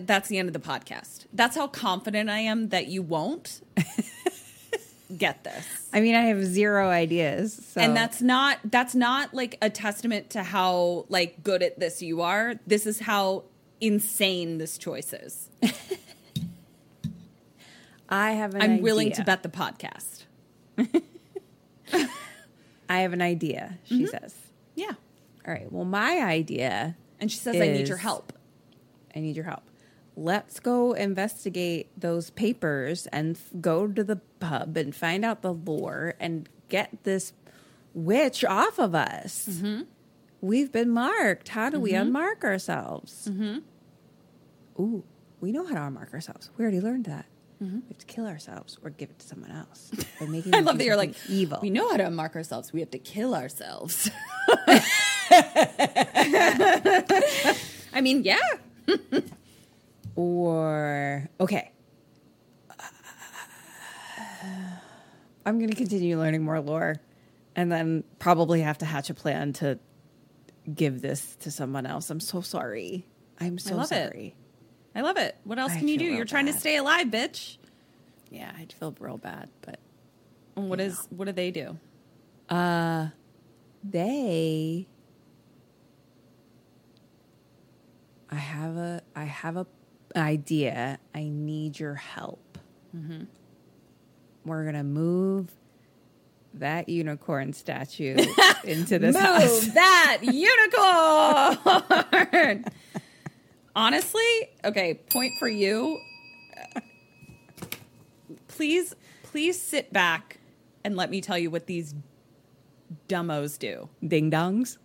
that's the end of the podcast. That's how confident I am that you won't get this. I mean, I have zero ideas. So. And that's not that's not like a testament to how like good at this you are. This is how insane this choice is. I have an I'm willing to bet the podcast. I have an idea, she Mm-hmm. says. Yeah. All right. Well, my idea, And she says I need your help. I need your help. Let's go investigate those papers and f- go to the pub and find out the lore and get this witch off of us. Mm-hmm. We've been marked. How do we unmark ourselves? Mm-hmm. Ooh, we know how to unmark ourselves. We already learned that. We have to kill ourselves or give it to someone else. I love that you're like evil. We know how to unmark ourselves. We have to kill ourselves. I mean, yeah. Or okay. I'm going to continue learning more lore and then probably have to hatch a plan to give this to someone else. I'm so sorry. I'm so it. sorry. I love it. What else I can you do? You're trying to stay alive, bitch. Yeah, I'd feel real bad, but what is what do they do? Uh they I have a I have a idea. I need your help. Mm-hmm. We're gonna move that unicorn statue into this house. Move that unicorn. Honestly, okay, point for you. Please, please sit back and let me tell you what these dumbos do. Ding dongs.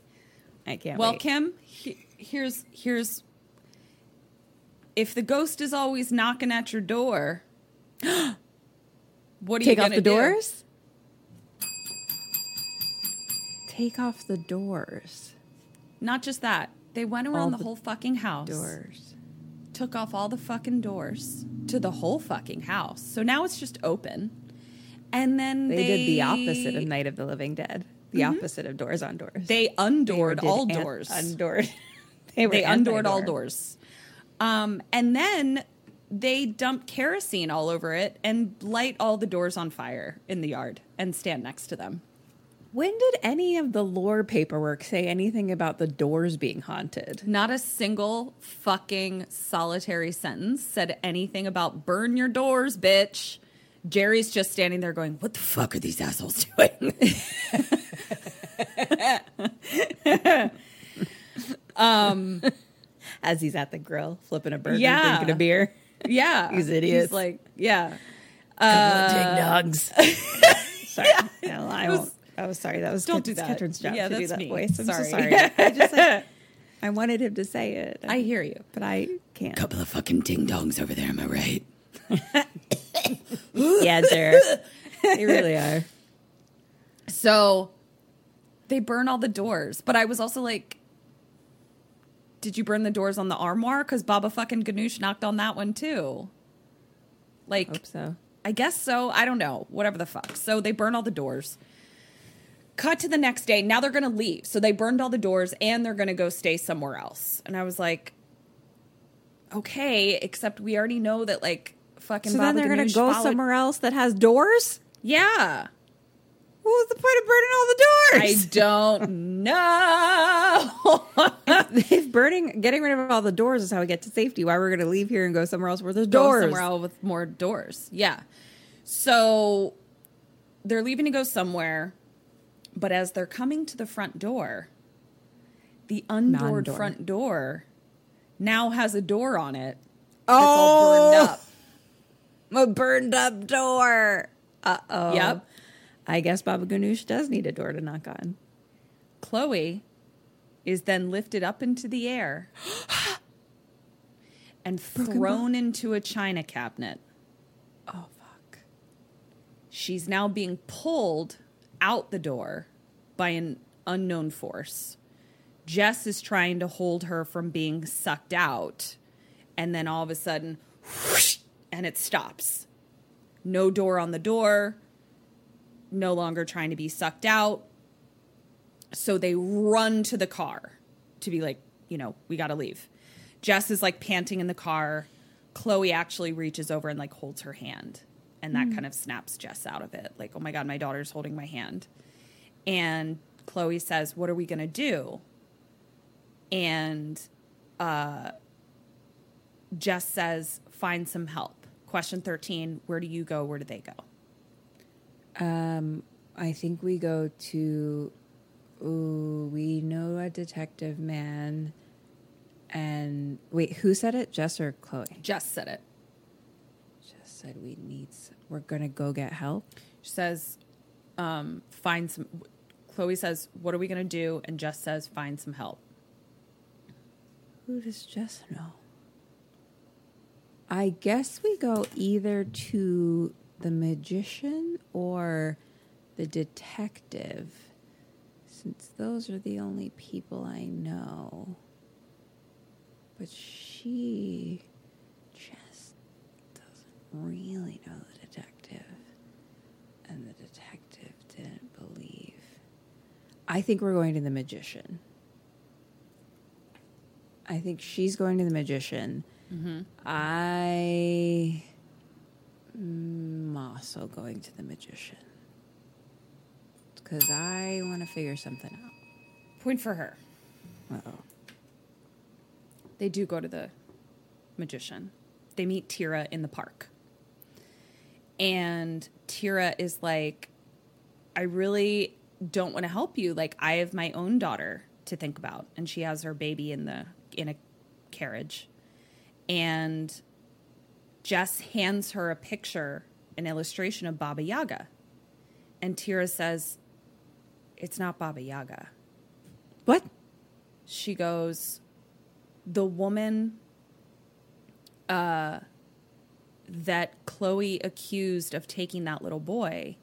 I can't. Well, wait. Kim, here's here's if the ghost is always knocking at your door, what are take you off the do? doors. Take off the doors. Not just that. They went around the, the whole fucking house. Doors. took off all the fucking doors to the whole fucking house. So now it's just open. And then They, they, did the opposite of Night of the Living Dead. The mm-hmm. opposite of doors on doors. They undoored did all doors. Undoored. they they undoored all doors. Um, and then they dumped kerosene all over it and light all the doors on fire in the yard and stand next to them. When did any of the lore paperwork say anything about the doors being haunted? Not a single fucking solitary sentence said anything about burn your doors, bitch. Jerry's just standing there going, What the fuck are these assholes doing? Um, As he's at the grill, flipping a burger, Yeah. drinking a beer. yeah. These idiots. He's like, Yeah. Ding uh, dogs. sorry. No, I won't. I was sorry. That was Don't Kat- do it's that. Katrina's job Yeah, to do that's that me. voice. I'm Sorry. so sorry. I just like, I wanted him to say it. I hear you. but I can't. Couple of fucking ding dongs over there, am I right? yeah, sure. they really are. So they burn all the doors. But I was also like, did you burn the doors on the armoire? Because Baba fucking Ganoush knocked on that one too. Like, Hope so. I guess so. I don't know. Whatever the fuck. So they burn all the doors. Cut to the next day. Now they're going to leave. So they burned all the doors and they're going to go stay somewhere else. And I was like, okay, except we already know that like fucking So Baba then they're going to go somewhere else that has doors? Yeah. What was the point of burning all the doors? I don't know. if burning, getting rid of all the doors is how we get to safety, why we're going to leave here and go somewhere else where there's Go doors? somewhere else with more doors. Yeah. So they're leaving to go somewhere, but as they're coming to the front door, the undoored Non-door. front door now has a door on it. That's all burned up. A burned up door. Uh oh. Yep. I guess Baba Ganoush does need a door to knock on. Chloe is then lifted up into the air and thrown into a china cabinet. Oh fuck. She's now being pulled out the door by an unknown force. Jess is trying to hold her from being sucked out, and then all of a sudden, whoosh, and it stops. No door on the door, no longer trying to be sucked out. So they run to the car to be like, you know, we got to leave. Jess is like panting in the car. Chloe actually reaches over and like holds her hand. And that kind of snaps Jess out of it. Like, oh my God, my daughter's holding my hand. And Chloe says, What are we going to do? And uh, Jess says, Find some help. Question 13 Where do you go? Where do they go? Um, I think we go to. Ooh, we know a detective man. And wait, who said it? Jess or Chloe? Jess said it. Jess said we need. s- We're gonna go get help. She says, um, Find some. Chloe says, What are we going to do? And Jess says, Find some help. Who does Jess know? I guess we go either to the magician or the detective, since those are the only people I know. But she just doesn't really know the detective, and the detective didn't believe. I think we're going to the magician. I think she's going to the magician. Mm-hmm. I am also going to the magician because I want to figure something out. Point for her. Uh-oh. They do go to the magician. They meet Tira in the park. And Tira is like, I really don't want to help you. Like, I have my own daughter to think about. And she has her baby in the in a carriage. And Jess hands her a picture, an illustration of Baba Yaga. And Tira says, It's not Baba Yaga What? she goes, the woman uh, that Chloe accused of taking that little boy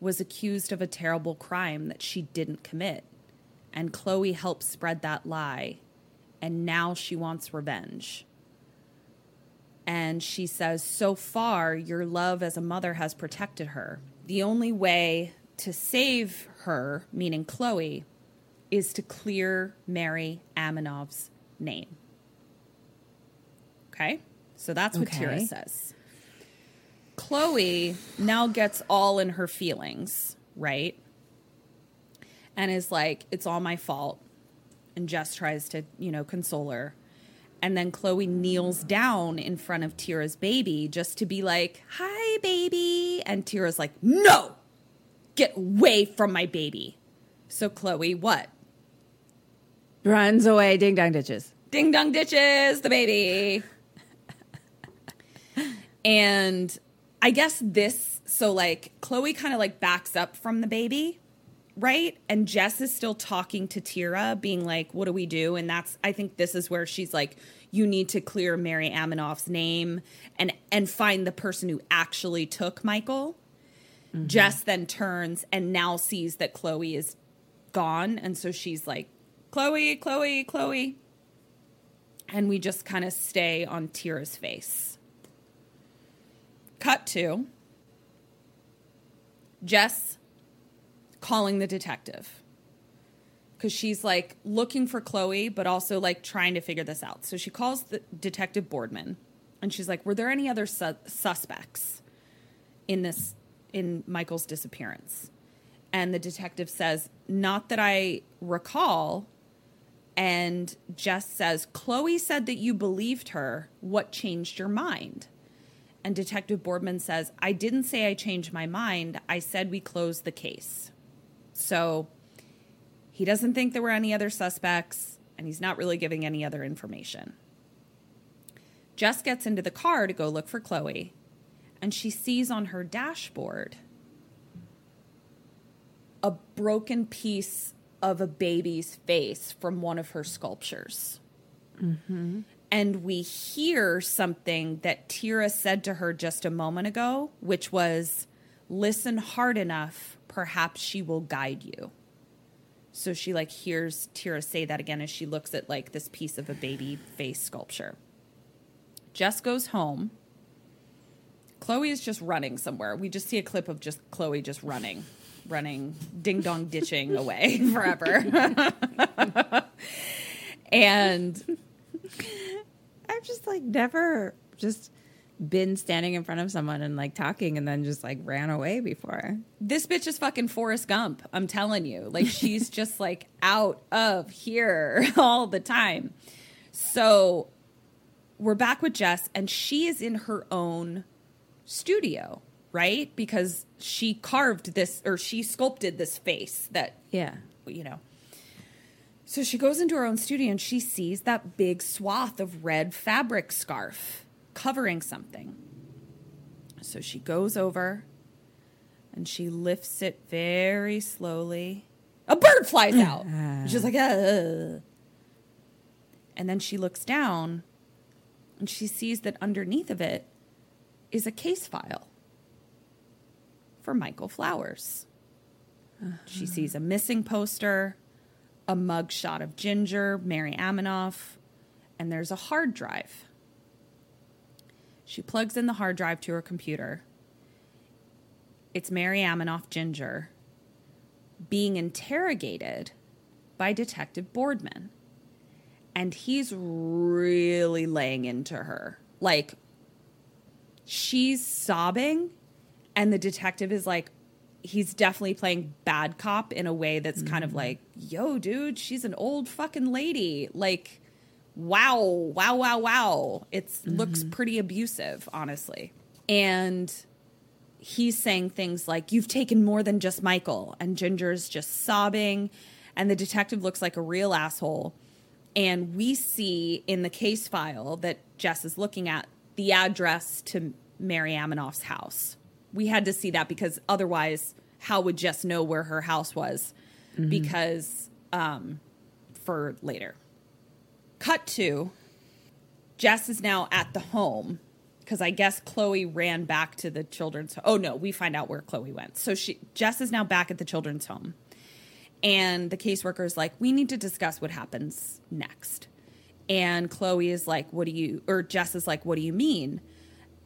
was accused of a terrible crime that she didn't commit. And Chloe helped spread that lie. And now she wants revenge. And she says, So far, your love as a mother has protected her. The only way to save her, meaning Chloe, is to clear Mary Aminov's name. Okay? So that's what Tira says. Chloe now gets all in her feelings, right? And is like, it's all my fault. And Jess tries to, you know, console her. And then Chloe kneels down in front of Tira's baby just to be like, hi, baby. And Tira's like, no, get away from my baby. So Chloe, what? Runs away, ding dong ditches. ding dong ditches the baby and i guess this so like chloe kind of like backs up from the baby right? And jess is still talking to tira being like what do we do? And that's i think this is where she's like you need to clear mary aminov's name and and find the person who actually took michael. Mm-hmm. Jess then turns and now sees that chloe is gone. And so she's like chloe chloe chloe. And we just kind of stay on Tira's face. Cut to Jess calling the detective because she's like looking for Chloe, but also like trying to figure this out. So she calls the detective Boardman and she's like, "Were there any other su- suspects in this in Michael's disappearance?" And the detective says, Not that I recall. And Jess says, Chloe said that you believed her. What changed your mind? And Detective Boardman says, I didn't say I changed my mind. I said we closed the case. So he doesn't think there were any other suspects, and he's not really giving any other information. Jess gets into the car to go look for Chloe, and she sees on her dashboard a broken piece of a baby's face from one of her sculptures. Mm-hmm. And we hear something that Tira said to her just a moment ago, which was, Listen hard enough, perhaps she will guide you. So she like hears Tira say that again as she looks at like this piece of a baby face sculpture. Jess goes home. Chloe is just running somewhere. We just see a clip of just Chloe just running running ding dong ditching away forever. and I've just like never just been standing in front of someone and like talking and then just like ran away before. This bitch is fucking Forrest Gump. I'm telling you. Like she's just like out of here all the time. So we're back with Jess and she is in her own studio right? Because she carved this or she sculpted this face that, yeah, you know. So she goes into her own studio and she sees that big swath of red fabric scarf covering something. So she goes over and she lifts it very slowly. A bird flies out. She's like, Ugh. and then she looks down and she sees that underneath of it is a case file for Michael Flowers. Uh-huh. She sees a missing poster, a mugshot of Ginger, Mary Aminov, and there's a hard drive. She plugs in the hard drive to her computer. It's Mary Aminov Ginger being interrogated by Detective Boardman. And he's really laying into her. Like, she's sobbing and the detective is like he's definitely playing bad cop in a way that's mm-hmm. kind of mm-hmm. like yo dude she's an old fucking lady like wow wow wow wow it mm-hmm. looks pretty abusive honestly and he's saying things like you've taken more than just michael and ginger's just sobbing and the detective looks like a real asshole and we see in the case file that jess is looking at the address to mary aminov's house we had to see that because otherwise, how would Jess know where her house was? Mm-hmm. Because um, for later. Cut to Jess is now at the home because I guess Chloe ran back to the children's. Oh no, we find out where Chloe went. So she Jess is now back at the children's home, and the caseworker is like, "We need to discuss what happens next." And Chloe is like, "What do you?" Or Jess is like, "What do you mean?"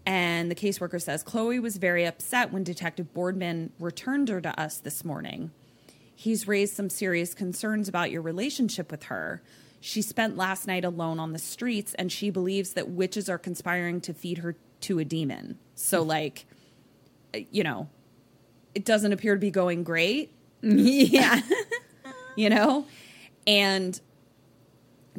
And the caseworker says Chloe was very upset when Detective Boardman returned her to us this morning. He's raised some serious concerns about your relationship with her. She spent last night alone on the streets, and she believes that witches are conspiring to feed her to a demon. So, hmm. like, eh, you know, it doesn't appear to be going great. Yeah. you know? And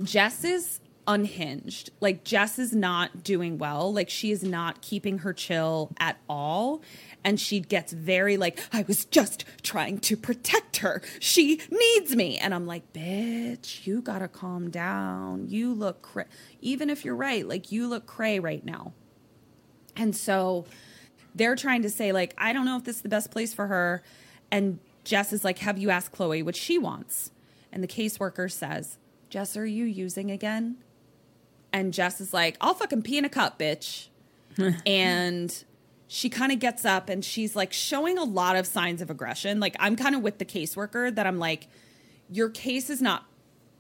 Jess is unhinged. Like Jess is not doing well. Like she is not keeping her chill at all. And she gets very like, I was just trying to protect her. She needs me. And I'm like, bitch, you gotta calm down. You look cray. Even if you're right, like you look cray right now. And so they're trying to say, like, I don't know if this is the best place for her. And Jess is like, Have you asked Chloe what she wants? And the caseworker says, Jess, are you using again? And Jess is like, I'll fucking pee in a cup, bitch. and she kind of gets up and she's like showing a lot of signs of aggression. Like, I'm kind of with the caseworker that I'm like, your case is not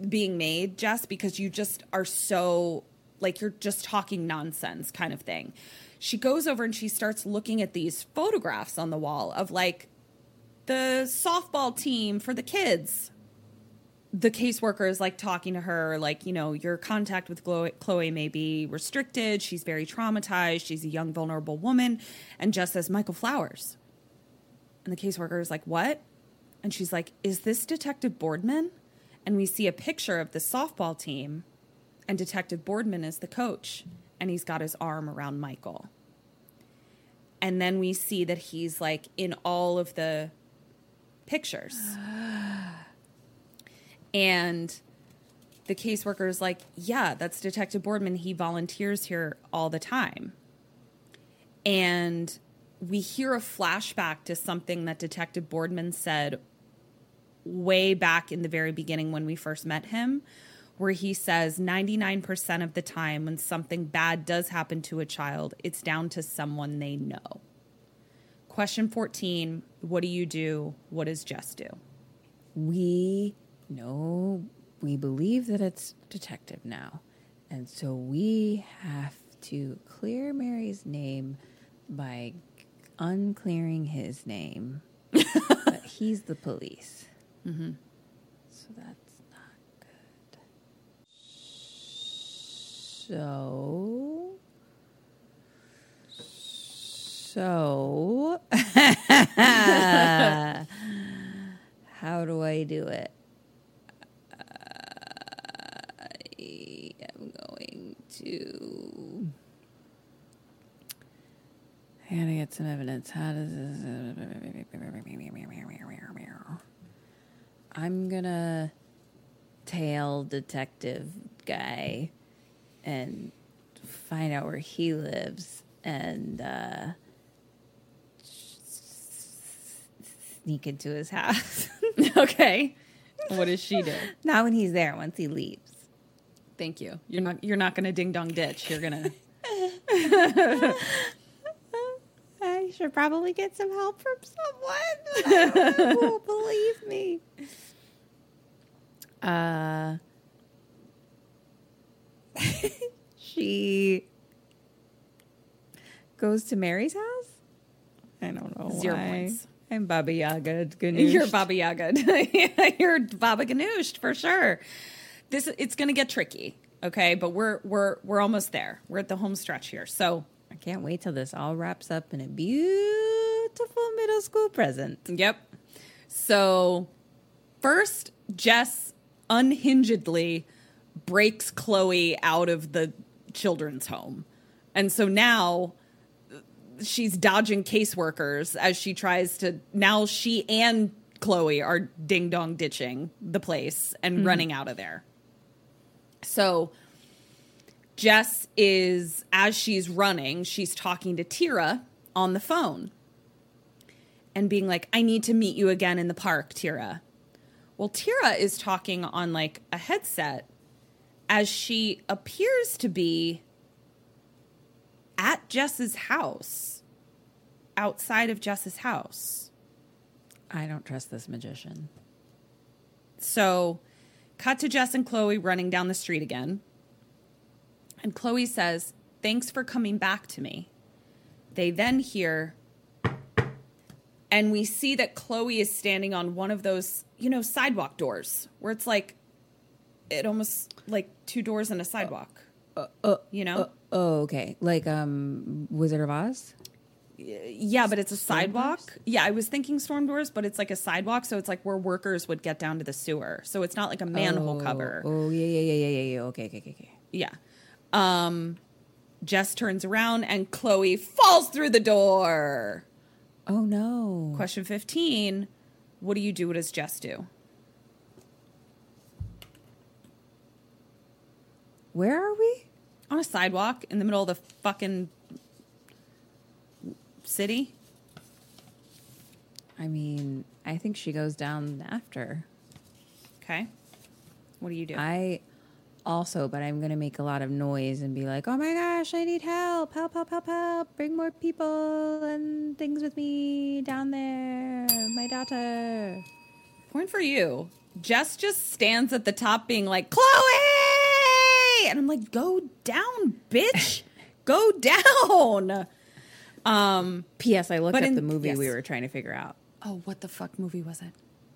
being made, Jess, because you just are so, like, you're just talking nonsense kind of thing. She goes over and she starts looking at these photographs on the wall of like the softball team for the kids the caseworker is like talking to her, like, you know, your contact with Chloe may be restricted. She's very traumatized. She's a young, vulnerable woman. And just says, Michael Flowers. And the caseworker is like, what? And she's like, Is this Detective Boardman? And we see a picture of the softball team, and Detective Boardman is the coach, and he's got his arm around Michael. And then we see that he's like in all of the pictures. and the caseworker is like, Yeah, that's Detective Boardman. He volunteers here all the time. And we hear a flashback to something that Detective Boardman said way back in the very beginning when we first met him, where he says 99% of the time when something bad does happen to a child, it's down to someone they know. Question 14 What do you do? What does Jess do? We know, we believe that it's detective now. And so we have to clear Mary's name by unclearing his name. but he's the police. Mm-hmm. So that's not good. So. So. How do I do it? I am going to. I gotta get some evidence. How does this? I'm gonna tail detective guy and find out where he lives and uh, sneak into his house. okay. What does she do? Not when he's there. Once he leaves. Thank you. You're not you're not gonna ding dong ditch. You're gonna I should probably get some help from someone. I don't know who will believe me. Uh, she goes to Mary's house. I don't know Zero why. points. I'm Baba Yaga. Ganesh. You're Baba Yaga. You're Baba Ganoush for sure. This it's gonna get tricky, okay? But we're we're we're almost there. We're at the home stretch here. So I can't wait till this all wraps up in a beautiful middle school present. Yep. So first, Jess unhingedly breaks Chloe out of the children's home. And so now she's dodging caseworkers as she tries to now she and Chloe are ding dong ditching the place and mm-hmm. running out of there. So Jess is as she's running, she's talking to Tira on the phone and being like, I need to meet you again in the park, Tira. Well, Tira is talking on like a headset as she appears to be at Jess's house, outside of Jess's house. I don't trust this magician. So, cut to Jess and Chloe running down the street again. And Chloe says, Thanks for coming back to me. They then hear, and we see that Chloe is standing on one of those, you know, sidewalk doors where it's like, it almost like two doors and a sidewalk. Uh, uh, uh, you know? Oh, okay. Like um Wizard of Oz? Yeah, but it's a sidewalk. Yeah, I was thinking storm doors, but it's like a sidewalk, so it's like where workers would get down to the sewer. So it's not like a manhole oh, cover. Oh, yeah, yeah, yeah, yeah, yeah, yeah. Okay, okay, okay, okay. Yeah. Um Jess turns around and Chloe falls through the door. Oh no. Question 15. What do you do? What does Jess do? Where are we? On a sidewalk in the middle of the fucking city? I mean, I think she goes down after. Okay. What do you do? I also, but I'm going to make a lot of noise and be like, oh my gosh, I need help. Help, help, help, help. Bring more people and things with me down there. My daughter. Point for you. Jess just stands at the top being like, Chloe! And I'm like, go down, bitch. go down. Um, P.S. I looked up in- the movie we were trying to figure out. oh, what the fuck movie was it?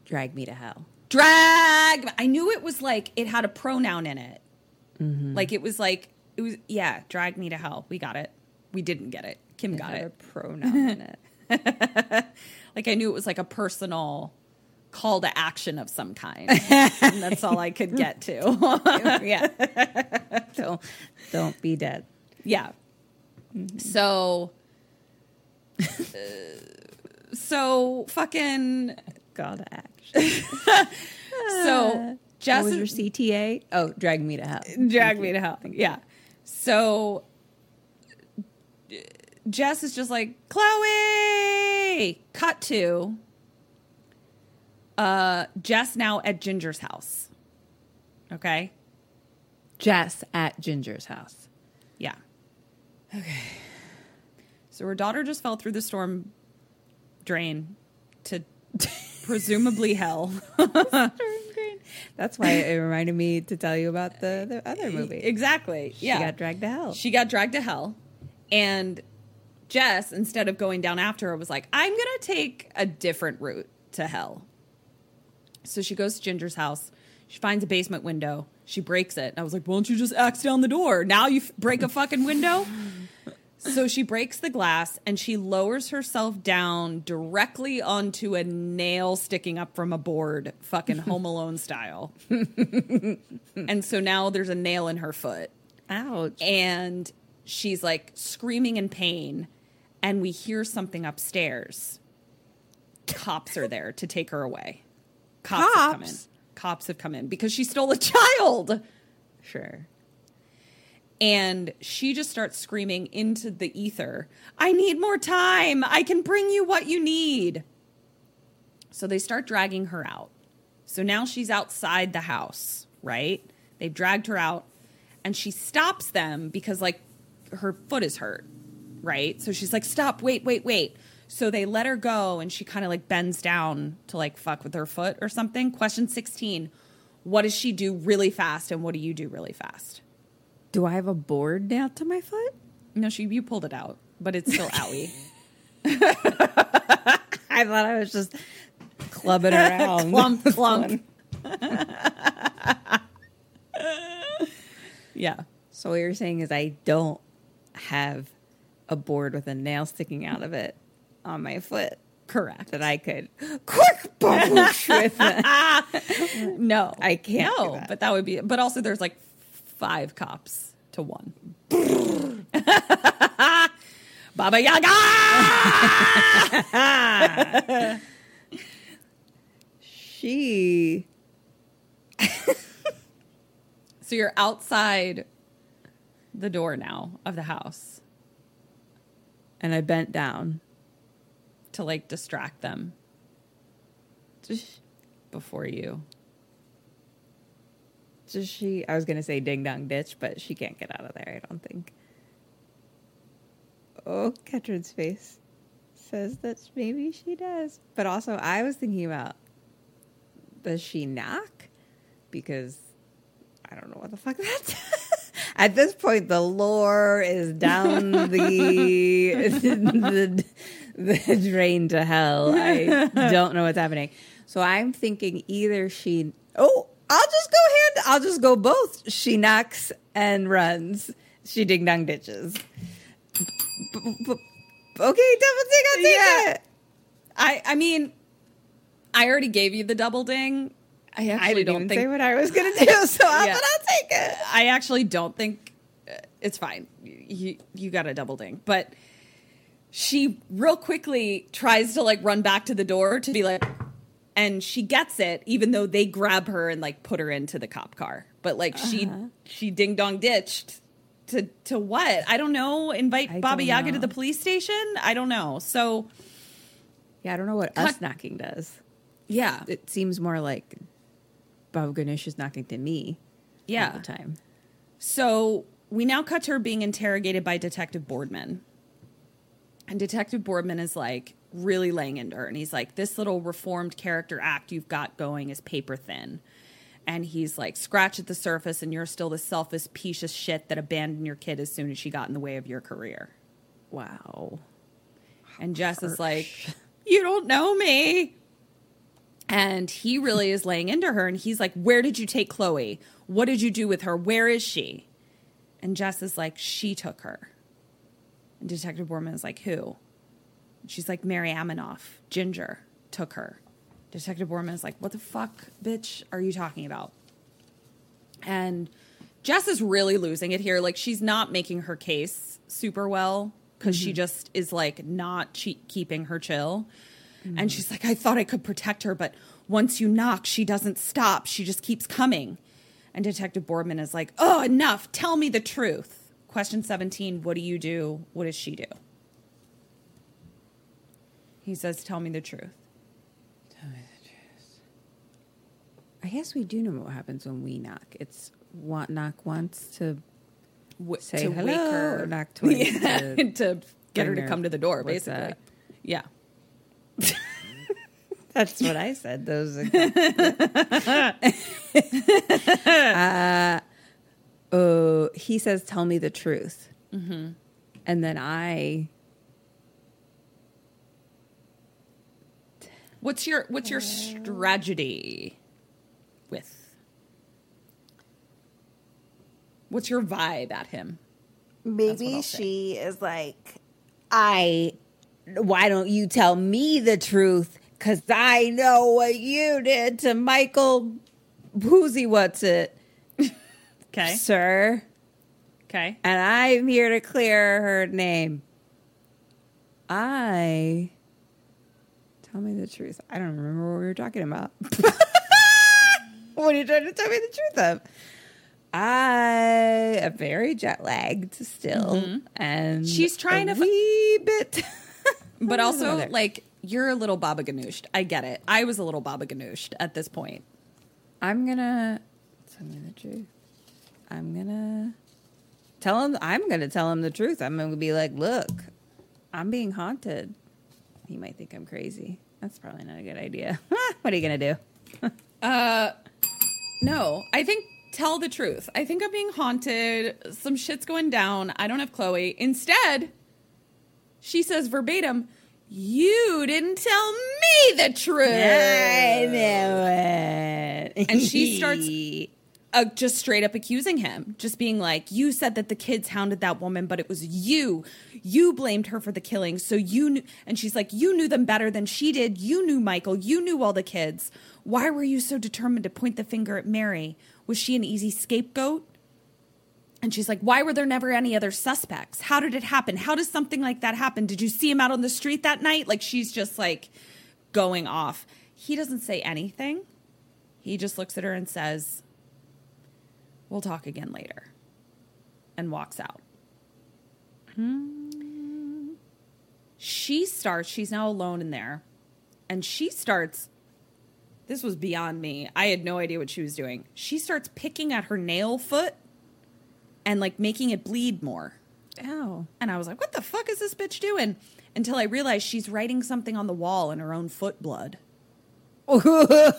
Drag Me to Hell. Drag. I knew it was like, it had a pronoun in it. Like it was like, it was, yeah, drag me to hell. We got it. We didn't get it. Kim got Had it. a pronoun in it. like I knew it was like a personal call to action of some kind. and that's all I could get to. yeah. don't don't be dead. yeah. So, uh, so fucking, Call to action. so Jess what was your CTA? Oh, drag me to hell. drag me to hell. Yeah. So Jess is just like, Chloe! Cut to uh Jess now at Ginger's house. Okay? Jess at Ginger's house. Yeah. Okay. So her daughter just fell through the storm drain to presumably hell. That's why it reminded me to tell you about the, the other movie. exactly. She yeah. got dragged to hell. She got dragged to hell. And Jess, instead of going down after her, was like, I'm going to take a different route to hell. So she goes to Ginger's house. She finds a basement window. She breaks it. I was like, why don't you just axe down the door? Now you f- break a fucking window? So she breaks the glass and she lowers herself down directly onto a nail sticking up from a board, fucking Home Alone style. and so now there's a nail in her foot Ouch. and she's like screaming in pain and we hear something upstairs cops are there to take her away cops, have come in Cops? cops have come in because she stole a child Sure. And she just starts screaming into the ether i need more time. I can bring you what you need. So they start dragging her out. So now she's outside the house right? They've dragged her out and she stops them because like her foot is hurt right? So she's like stop. Wait wait wait. So they let her go and she kind of like bends down to like fuck with her foot or something. Question 16 what does she do really fast and what do you do really fast Do I have a board nailed to my foot? no, she you pulled it out, but it's still owie. I thought I was just clubbing around. Clump, clump. yeah. So what you're saying is I don't have a board with a nail sticking out of it on my foot Correct. that I could quick boosh with. No, I can't No, that. but that would be. But also, there's like five cops to one. Baba Yaga. She so you're outside the door now of the house and I bent down. to like distract them Just, before you. Just she. I was gonna say ding dong ditch, but she can't get out of there. I don't think. Oh, Ketrin's face says that maybe she does, but also I was thinking about does she knock? Because I don't know what the fuck that's. At this point, the lore is down the the, the drain to hell. I don't know what's happening. So I'm thinking either she. Oh, I'll just go hand. I'll just go both. She knocks and runs. She ding dong ditches. B- b- okay, double ding. I'll take Yeah. it. I I mean, I already gave you the double ding. I actually I don't think say what I was gonna do, so I'll, Yeah. but I'll take it. I actually don't think uh, it's fine. You you got a double ding, but she real quickly tries to like run back to the door to be like, and she gets it, even though they grab her and like put her into the cop car. But like she Uh-huh. she ding dong ditched to to what? I don't know. Invite I Baba Yaga to the police station? I don't know. So Yeah, I don't know what Cut- us knocking does. yeah, It seems more like Baba Ganesh is knocking to me yeah. all the time. So we now cut to her being interrogated by Detective Boardman. And Detective Boardman is like really laying into her. And he's like, This little reformed character act you've got going is paper thin. And he's like, Scratch at the surface, and you're still the selfish piece of shit that abandoned your kid as soon as she got in the way of your career. Wow. And Jess is like, You don't know me. And he really is laying into her. And he's like, Where did you take Chloe? What did you do with her? Where is she? And Jess is like, She took her. And Detective Boardman is like, Who? She's like, Mary Aminov, Ginger, took her. Detective Boardman is like, "What the fuck, bitch, are you talking about?" And Jess is really losing it here. Like she's not making her case super well because she mm-hmm. just is like not che- keeping her chill. Mm-hmm. And she's like, I thought I could protect her, but once you knock, she doesn't stop. She just keeps coming. And Detective Boardman is like, Oh, enough. Tell me the truth. Question 17 What do you do? What does she do? He says, Tell me the truth. Tell me the truth. I guess we do know what happens when we knock. It's one, knock once to W- say to hello, wake her. or knock twice Yeah, to to get her to come to the door, basically. that? Yeah. That's what I said. Those. uh, oh, he says, "Tell me the truth," mm-hmm. and then I. What's your what's your strategy with? What's your vibe at him? Maybe I'll say. she is like, I. Why don't you tell me the truth? Because I know what you did to Michael. Who's What's it, Okay. sir? Okay. and I'm here to clear her name. I tell me the truth. I don't remember what we were talking about. what are you trying to tell me the truth of? I am very jet lagged still, mm-hmm. and She's trying a to wee bit, But also, like, you're a little Baba Ganooshed. I get it. I was a little Baba Ganooshed at this point. I'm gonna tell me the truth. I'm gonna tell him. I'm gonna tell him the truth. I'm gonna be like, look, I'm being haunted. He might think I'm crazy. That's probably not a good idea. what are you gonna do? Uh, no, I think tell the truth. I think I'm being haunted. Some shit's going down. I don't have Chloe. Instead, she says verbatim, You didn't tell me the truth. I know it. And she starts uh, just straight up accusing him, just being like, "You said that the kids hounded that woman, but it was you. You blamed her for the killing. So you knew." And she's like, "You knew them better than she did. You knew Michael. You knew all the kids. Why were you so determined to point the finger at Mary? Was she an easy scapegoat?" And she's like, Why were there never any other suspects? How did it happen? How does something like that happen? Did you see him out on the street that night? Like, she's just like going off. He doesn't say anything. He just looks at her and says, We'll talk again later. And walks out. She starts, she's now alone in there. And she starts, this was beyond me. I had no idea what she was doing. She starts picking at her nail foot and like making it bleed more. Ow. And I was like, what the fuck is this bitch doing? Until I realized she's writing something on the wall in her own foot blood. Why?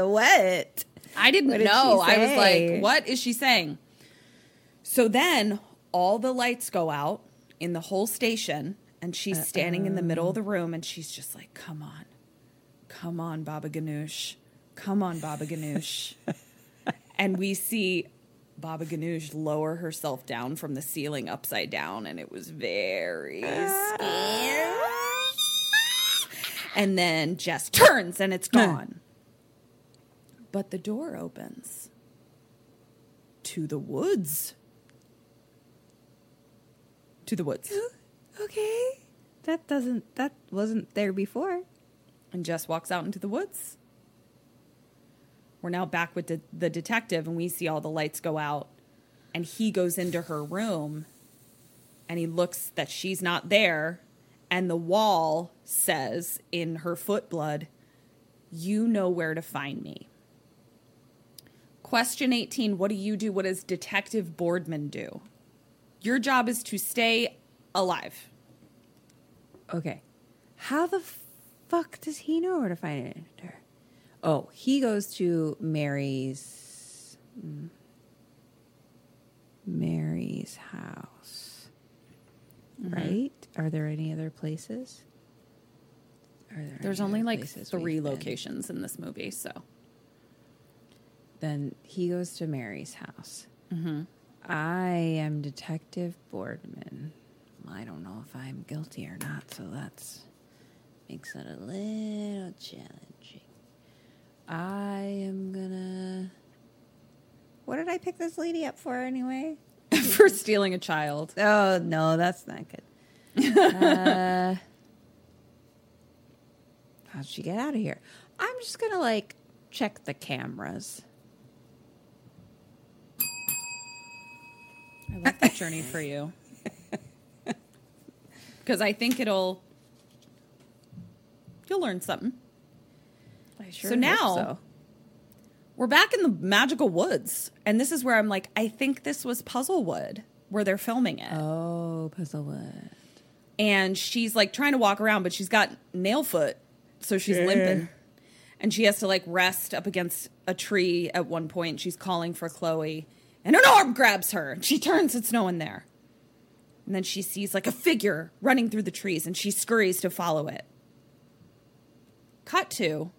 What? I didn't did know. I was like, what is she saying? So then all the lights go out in the whole station, and she's standing in the middle of the room, and she's just like, come on. Come on, Baba Ganoush. Come on, Baba Ganoush. and we see Baba Ganoush lower herself down from the ceiling upside down, and it was very scary. And then Jess turns, and it's gone. But the door opens to the woods. To the woods. Okay. That doesn't. That wasn't there before. And Jess walks out into the woods. We're now back with the, the detective, and we see all the lights go out. And he goes into her room and he looks that she's not there. And the wall says in her foot blood, You know where to find me. Question 18 What do you do? What does Detective Boardman do? Your job is to stay alive. Okay. How the fuck does he know where to find her? Oh, he goes to Mary's mm, Mary's house. Right? Are there any other places? Are there There's only like three locations in this movie, so. Then he goes to Mary's house. Mm-hmm. I am Detective Boardman. I don't know if I'm guilty or not, so that's makes it a little challenging. I am gonna. What did I pick this lady up for anyway? for stealing a child. Oh no, that's not good. uh, how'd she get out of here? I'm just gonna like check the cameras. I love that journey for you. Because I think it'll you'll learn something. I sure So now- so. We're back in the magical woods, and this is where I'm like, I think this was Puzzlewood where they're filming it. Oh, Puzzlewood. and she's like trying to walk around, but she's got nail foot, so she's eh. limping, and she has to like rest up against a tree at one point. She's calling for Chloe, and an arm grabs her. and She turns, it's no one there, and then she sees like a figure running through the trees, and she scurries to follow it. Cut to.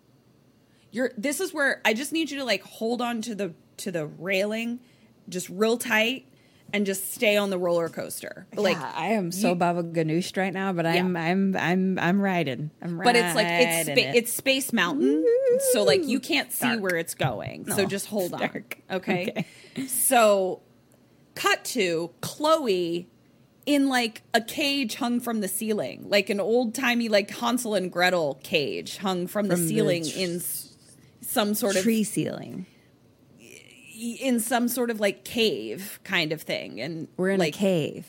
You're. This is where I just need you to like hold on to the to the railing, just real tight, and just stay on the roller coaster. Like yeah, I am so you- Baba Ganoush right now, but I'm I'm I'm I'm riding. I'm riding. but it's like it's it. it's Space Mountain, so like you can't see Dark. where it's going. so just hold on, dark. okay? So, cut to Chloe in like a cage hung from the ceiling, like an old timey like Hansel and Gretel cage hung from the From the ceiling tr- in some sort of tree ceiling. in some sort of like cave kind of thing, and We're in like a cave.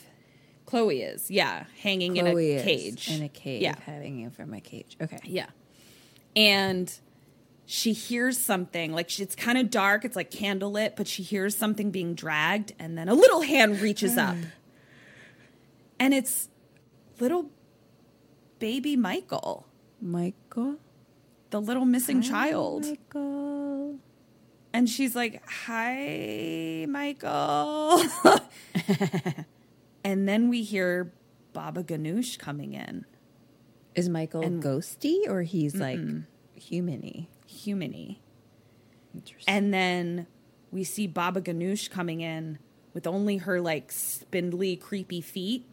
Chloe is, yeah, hanging Chloe in a cage, In a cave, yeah, hanging from a cage. Okay. Yeah. And she hears something like she, it's kind of dark, it's like candlelit, but she hears something being dragged, and then a little hand reaches up. Mm. And it's little baby Michael, Michael. the little missing child. Michael. And she's like, Hi, Michael. and then we hear Baba Ganoush coming in, Is Michael And- ghosty or he's like humany? Humany. Interesting. And then we see Baba Ganoush coming in with only her like spindly, creepy feet.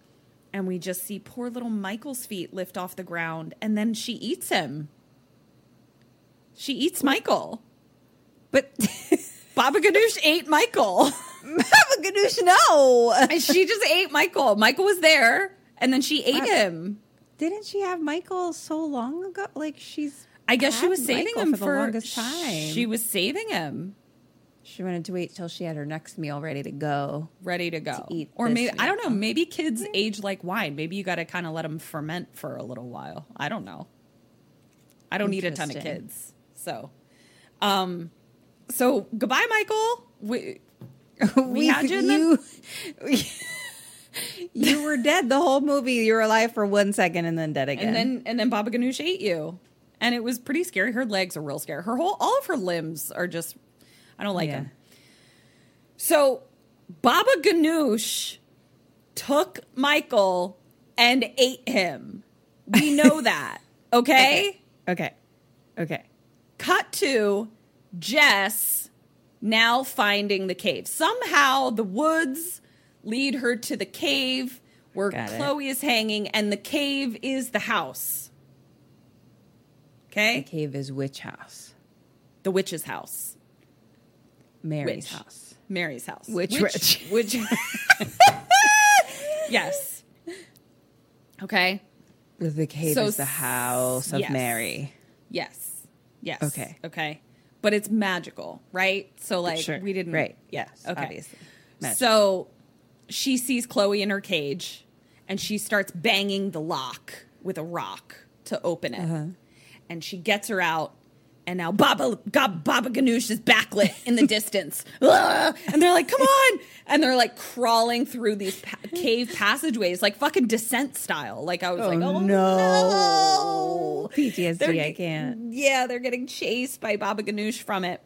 And we just see poor little Michael's feet lift off the ground. And then she eats him. She eats Michael. but Baba Ganoush ate Michael. Baba Ganoush, no. and she just ate Michael. Michael was there. And then she ate him. Didn't she have Michael so long ago? Like she's. I guess she was saving Michael him for the longest time. She was saving him. She wanted to wait till she had her next meal ready to go. ready to go. eat or maybe I don't know. Maybe kids age like wine. Maybe you got to kind of let them ferment for a little while. I don't know. I don't need a ton of kids, so, um, so goodbye, Michael. We we had you in the- you, you were dead the whole movie. You were alive for one second and then dead again. and then and then Baba Ganoush ate you, and it was pretty scary. Her legs are real scary. Her whole all of her limbs are just. I don't like Yeah. them. So Baba Ganoush took Michael and ate him. We know that. Okay? okay, okay. Cut to Jess now finding the cave. Somehow the woods lead her to the cave where Got. Chloe is hanging, and the cave is the house. The cave is witch house, The witch's house. Mary's Witch. house. Mary's house. Witch Which, which yes. Okay. The cave So is the house of yes. Mary. Yes. Yes. Okay. Okay. But it's magical, right? So like Sure. we didn't Right. Yes. Yes, Okay. obviously. Magic. So she sees Chloe in her cage and she starts banging the lock with a rock to open it. Uh-huh. And she gets her out and now Baba, God, Baba Ganoush is backlit in the distance. And they're like, come on. And they're like crawling through these pa- cave passageways, like fucking descent style. Like I was oh, like, oh no. PTSD, They're- I can't. Yeah, they're getting chased by Baba Ganoush from it.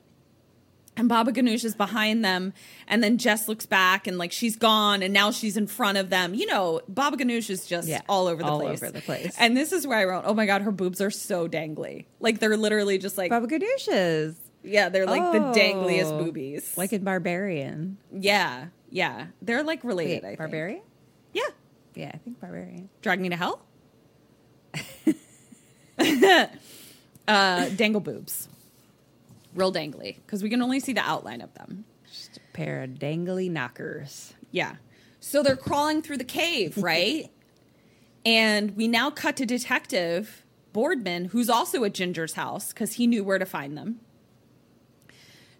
And Baba Ganoush is behind them. And then Jess looks back and like she's gone and now she's in front of them. You know, Baba Ganoush is just Yeah, all over the all place. over the place. And this is where I wrote, oh my God, her boobs are so dangly. Like they're literally just like, Baba Ganoush's. yeah, they're like the dangliest Oh. boobies. Like in Barbarian. yeah, yeah. They're like related, Wait, I think. Barbarian? Yeah. Yeah, I think Barbarian. Drag Me to Hell? uh, dangle boobs. Real dangly, because we can only see the outline of them. Just a pair of dangly knockers. Yeah. So they're crawling through the cave, right? and we now cut to Detective Boardman, who's also at Ginger's house because he knew where to find them.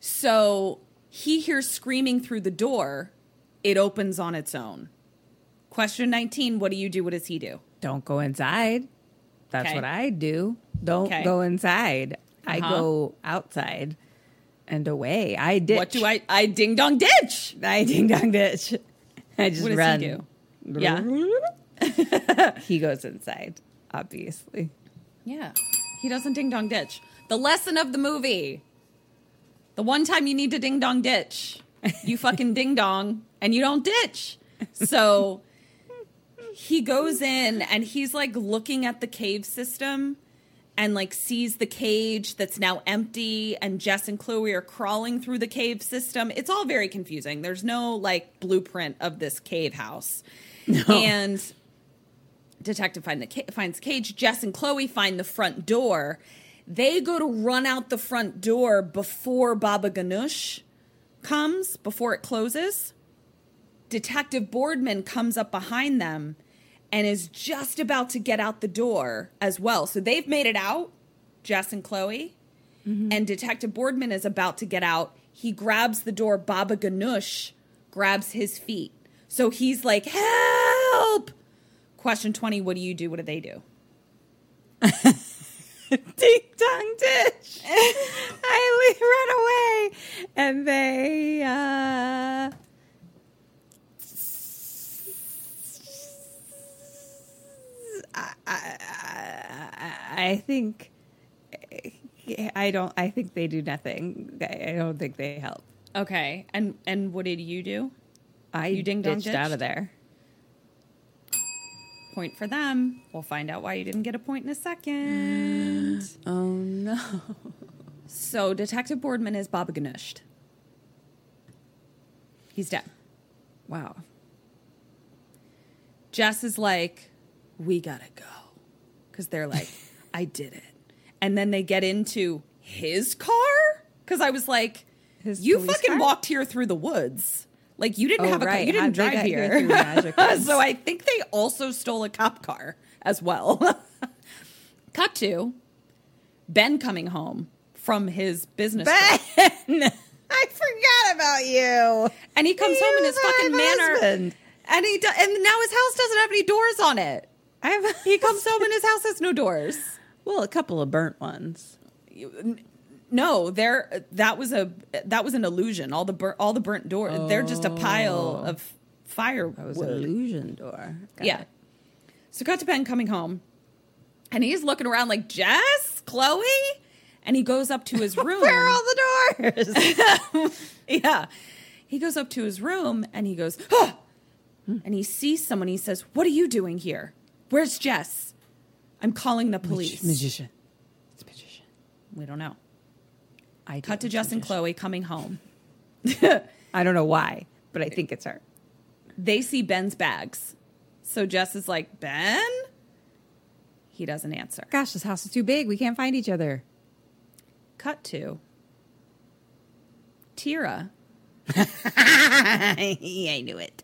So he hears screaming through the door. It opens on its own. Question 19 What do you do? What does he do? Don't go inside. That's Okay. what I do. Don't Okay. go inside. I Uh-huh. go outside and away. I ditch. What do I? I ding dong ditch. I ding dong ditch. I just What does run. he do? Yeah. he goes inside, obviously. Yeah. He doesn't ding dong ditch. The lesson of the movie. The one time you need to ding dong ditch, you fucking ding dong and you don't ditch. So he goes in and he's like looking at the cave system and like sees the cage that's now empty and Jess and Chloe are crawling through the cave system. It's all very confusing. There's no like blueprint of this cave house. And detective find the ca- finds the cage. Jess and Chloe find the front door. They go to run out the front door before Baba Ganoush comes, before it closes. Detective Boardman comes up behind them and is just about to get out the door as well. So they've made it out, Jess and Chloe. And Detective Boardman is about to get out. He grabs the door. Baba Ganoush grabs his feet. So he's like, help! Question 20 What do you do? What do they do? Ding dong ditch. I run away, and they. uh I, I, I- I think I don't. I think they do nothing. I I don't think they help. Okay. And and what did you do? I You ding dong ditched out of there. Point for them. We'll find out why you didn't get a point in a second. Oh no! so Detective Boardman is Baba Ganoush. He's dead. Wow. Jess is like, we gotta go. Because they're like, I did it. And then they get into his car? Because I was like, His you fucking car? walked here through the woods. Like you didn't Oh, have a car. You didn't drive here here. so I think they also stole a cop car as well. Cut to Ben coming home from his business. Ben, I forgot about you. And he comes home in his fucking manor. And he do- and now his house doesn't have any doors on it. I've, He comes home and his house has no doors. well, a couple of burnt ones. No, there that was a that was an illusion. All the bur- all the burnt doors. They're just a pile of firewood. That was an illusion door. Got yeah. it. So got to Ben coming home, and he's looking around like Jess, Chloe, and he goes up to his room. Where are all the doors? yeah. He goes up to his room and he goes, "Ah!" and he sees someone. He says, "What are you doing here? Where's Jess? I'm calling the police." magician. It's a magician. we don't know. I Cut to do. Jess and Chloe coming home. I don't know why, but I think it's her. They see Ben's bags. So Jess is like, Ben? He doesn't answer. Gosh, this house is too big. We can't find each other. Cut to Tira I knew it.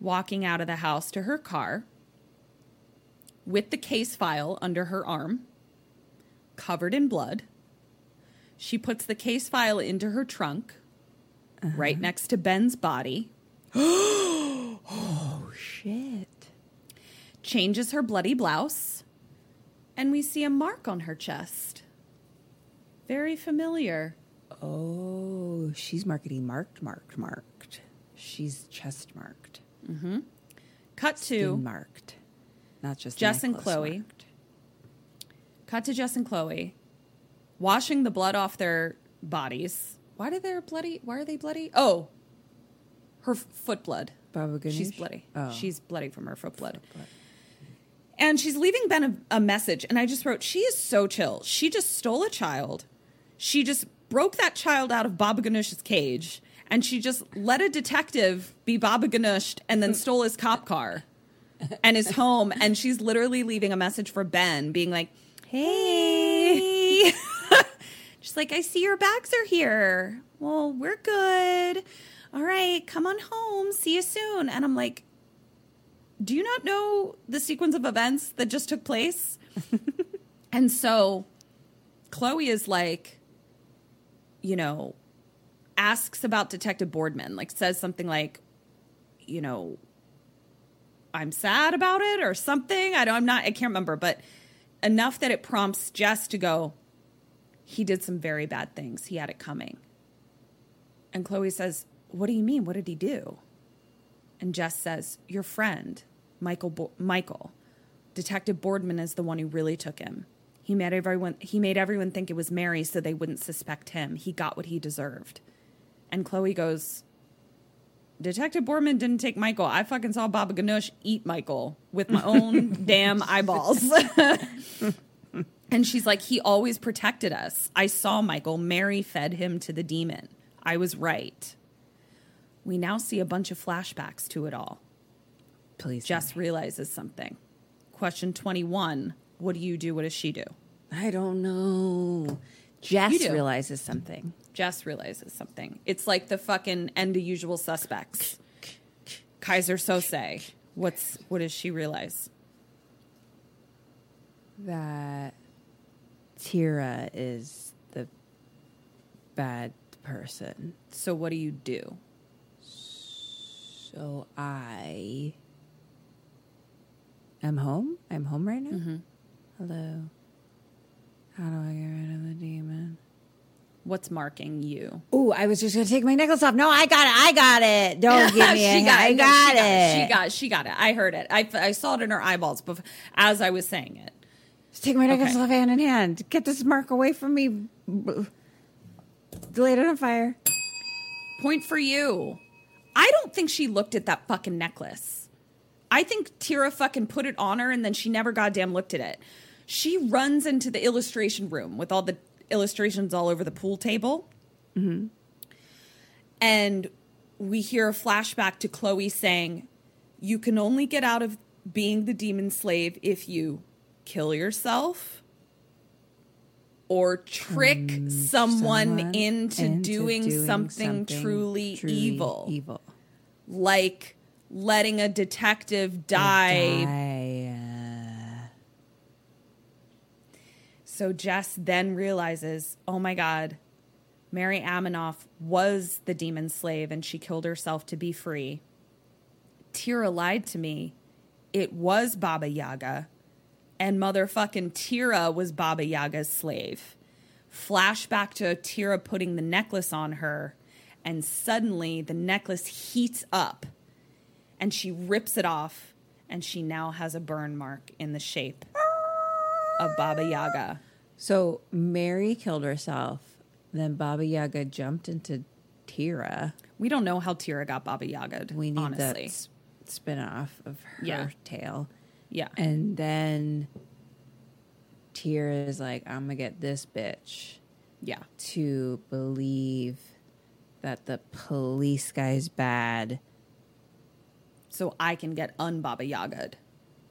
walking out of the house to her car with the case file under her arm, covered in blood. She puts the case file into her trunk, right next to Ben's body, oh, Shit. changes her bloody blouse, and we see a mark on her chest. Very familiar. Oh, she's marketing marked, marked, marked. She's chest marked. Mm-hmm. Cut Skin to marked. Not just Jess and Chloe. marked. cut to Jess and Chloe washing the blood off their bodies. Why do they bloody? Why are they bloody? Oh, her foot blood. Baba She's bloody. Oh. She's bloody from her foot blood. And she's leaving Ben a, a message, and I just wrote, "She is so chill. She just stole a child. She just broke that child out of Baba Ganoush's cage, and she just let a detective be Baba Ganoush, and then mm. stole his cop car." And is home and she's literally leaving a message for Ben being like, hey. She's like, I see your bags are here. Well, we're good. All right, come on home. See you soon. And I'm like, do you not know the sequence of events that just took place? and so Chloe is like, you know, asks about Detective Boardman, like says something like, you know, I'm sad about it or something. I don't, I'm not, I can't remember, but enough that it prompts Jess to go, he did some very bad things. He had it coming. And Chloe says, What do you mean? What did he do? And Jess says, Your friend, Michael, Bo- Michael, Detective Boardman is the one who really took him. He made everyone he made everyone think it was Mary so they wouldn't suspect him. He got what he deserved. And Chloe goes, Detective Boardman didn't take Michael. I fucking saw Baba Ganoush eat Michael with my own damn eyeballs. and she's like, he always protected us. I saw Michael. Mary fed him to the demon. I was right. We now see a bunch of flashbacks to it all. Please. Jess realizes something. Question 21 What do you do? What does she do? I don't know. Jess do. realizes something. Jess realizes something. It's like the fucking end of usual suspects. Keyser Söze. What's what does she realize? That Tira is the bad person. So what do you do? So I am home. I'm home right now. Mm-hmm. Hello. How do I get rid of the demon? What's marking you? Ooh, I was just gonna take my necklace off. No, I got it. I got it. Don't give me she a got I it. No, got she it. She got. She got it. I heard it. I, I saw it in her eyeballs bef- as I was saying it. Just take my necklace Okay. off hand in hand. Get this mark away from me. It on fire. Point for you. I don't think she looked at that fucking necklace. I think Tira fucking put it on her and then she never goddamn looked at it. She runs into the illustration room with all the illustrations all over the pool table. Mm-hmm. And we hear a flashback to Chloe saying, You can only get out of being the demon slave if you kill yourself or trick mm, someone, Someone into, doing, something, truly, evil Evil. like letting a detective die. Die. So Jess then realizes, oh my God, Mary Aminov was the demon slave and she killed herself to be free. Tira lied to me. It was Baba Yaga. And motherfucking Tira was Baba Yaga's slave. Flashback to Tira putting the necklace on her, and suddenly the necklace heats up and she rips it off, and she now has a burn mark in the shape of Baba Yaga. So Mary killed herself. Then Baba Yaga jumped into Tira. We don't know how Tira got Baba Yaga. We need honestly. that s- spin-off of her Yeah. tale. Yeah. And then Tira is like, I'm gonna get this bitch yeah. to believe that the police guy's bad. So I can get unbaba Yaga'd.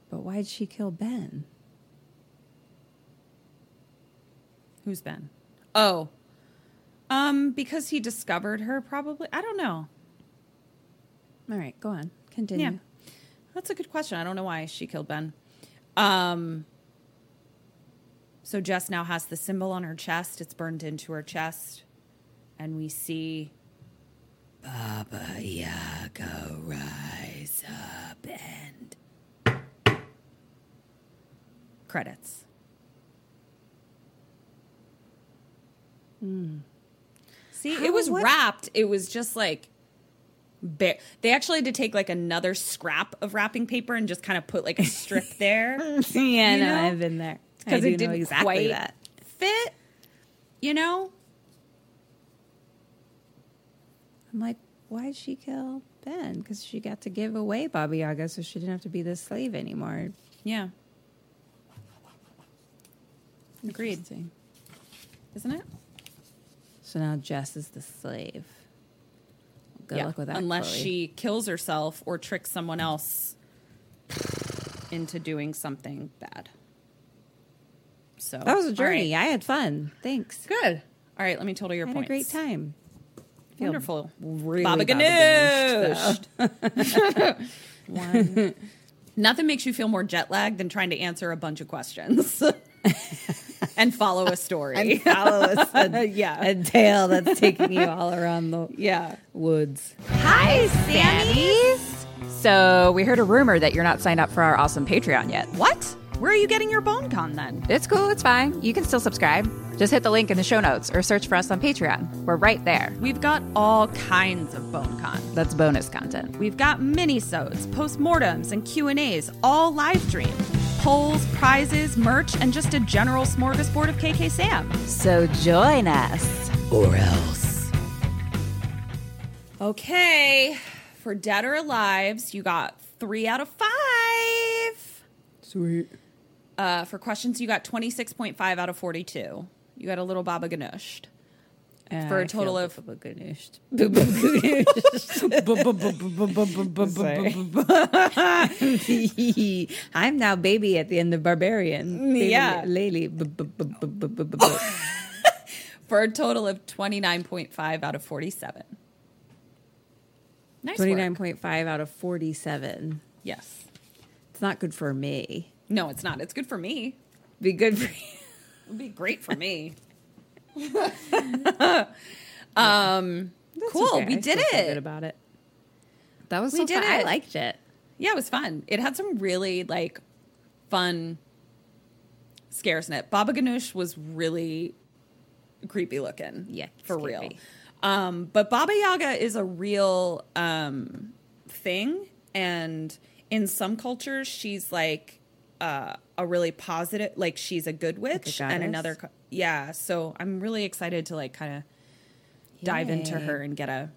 But why'd she kill Ben? Who's Ben? Oh. Um, because he discovered her probably. I don't know. All right, go on. Continue. Yeah. That's a good question. I don't know why she killed Ben. Um so Jess now has the symbol on her chest. It's burned into her chest. And we see Baba Yaga rise up and credits. See, it was what- wrapped. It was just like bare. They actually had to take like another scrap of wrapping paper and just kind of put like a strip there yeah, You no. I've been there. Because it didn't exactly quite that. fit. You know, I'm like, why'd she kill Ben? Because she got to give away Baba Yaga, so she didn't have to be the slave anymore. yeah. Agreed, isn't it? So now Jess is the slave. Good yeah. luck with that. Unless Chloe. she kills herself or tricks someone else into doing something bad. So That was a journey. right. I had fun. Thanks. Good. All right, let me total your I had points. a great time. Wonderful. really Baba Ganoush. One. Nothing makes you feel more jet lagged than trying to answer a bunch of questions and follow a story. and Follow us. A, Yeah. a tale that's taking you all around the yeah. woods. Hi, Sammies. So we heard a rumor that you're not signed up for our awesome Patreon yet. What? Where are you getting your bone con then? It's cool. It's fine. You can still subscribe. Just hit the link in the show notes or search for us on Patreon. We're right there. We've got all kinds of bone con. That's bonus content. We've got mini-sodes, postmortems, and Q&As, all live streamed. Polls, prizes, merch, and just a general smorgasbord of KKSAM. So join us. Or else. Okay, for Dead or Alives, you got three out of five. Sweet. Uh, for questions, you got 26.5 out of 42. You got a little Baba Ganoush. For a total of- I'm now baby at the end of Barbarian. Yeah. Lady. For a total of 29.5 out of 47. Nice 29.5 out of 47. Yes. It's not good for me. No, it's not. It's good for me. Be good for you. It would be great for me. um, cool. Okay, We I did it. good about it. That was We so did fun. I liked it. Yeah, it was fun. It had some really like fun scares in it. Baba Ganoush was really creepy looking. Yeah, for it's real. Um, but Baba Yaga is a real um, thing, and in some cultures, she's like uh, a really positive, like she's a good witch, and another, yeah. So I'm really excited to like kind of dive into her and get a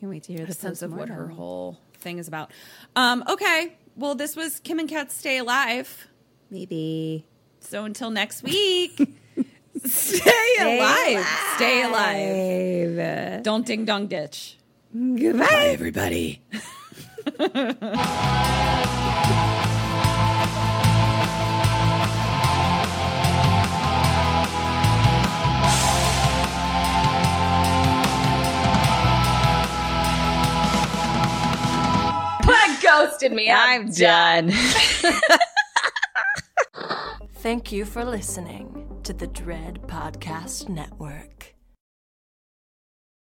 Can't wait to hear a the sense of what her whole thing is about. Um, okay, well, this was Kim and Ket Stay Alive. Maybe. So until next week, stay, alive. Stay alive. alive. Don't ding dong ditch. Goodbye, everybody. Ghosted me. I'm done. Thank you for listening to the Dread Podcast Network.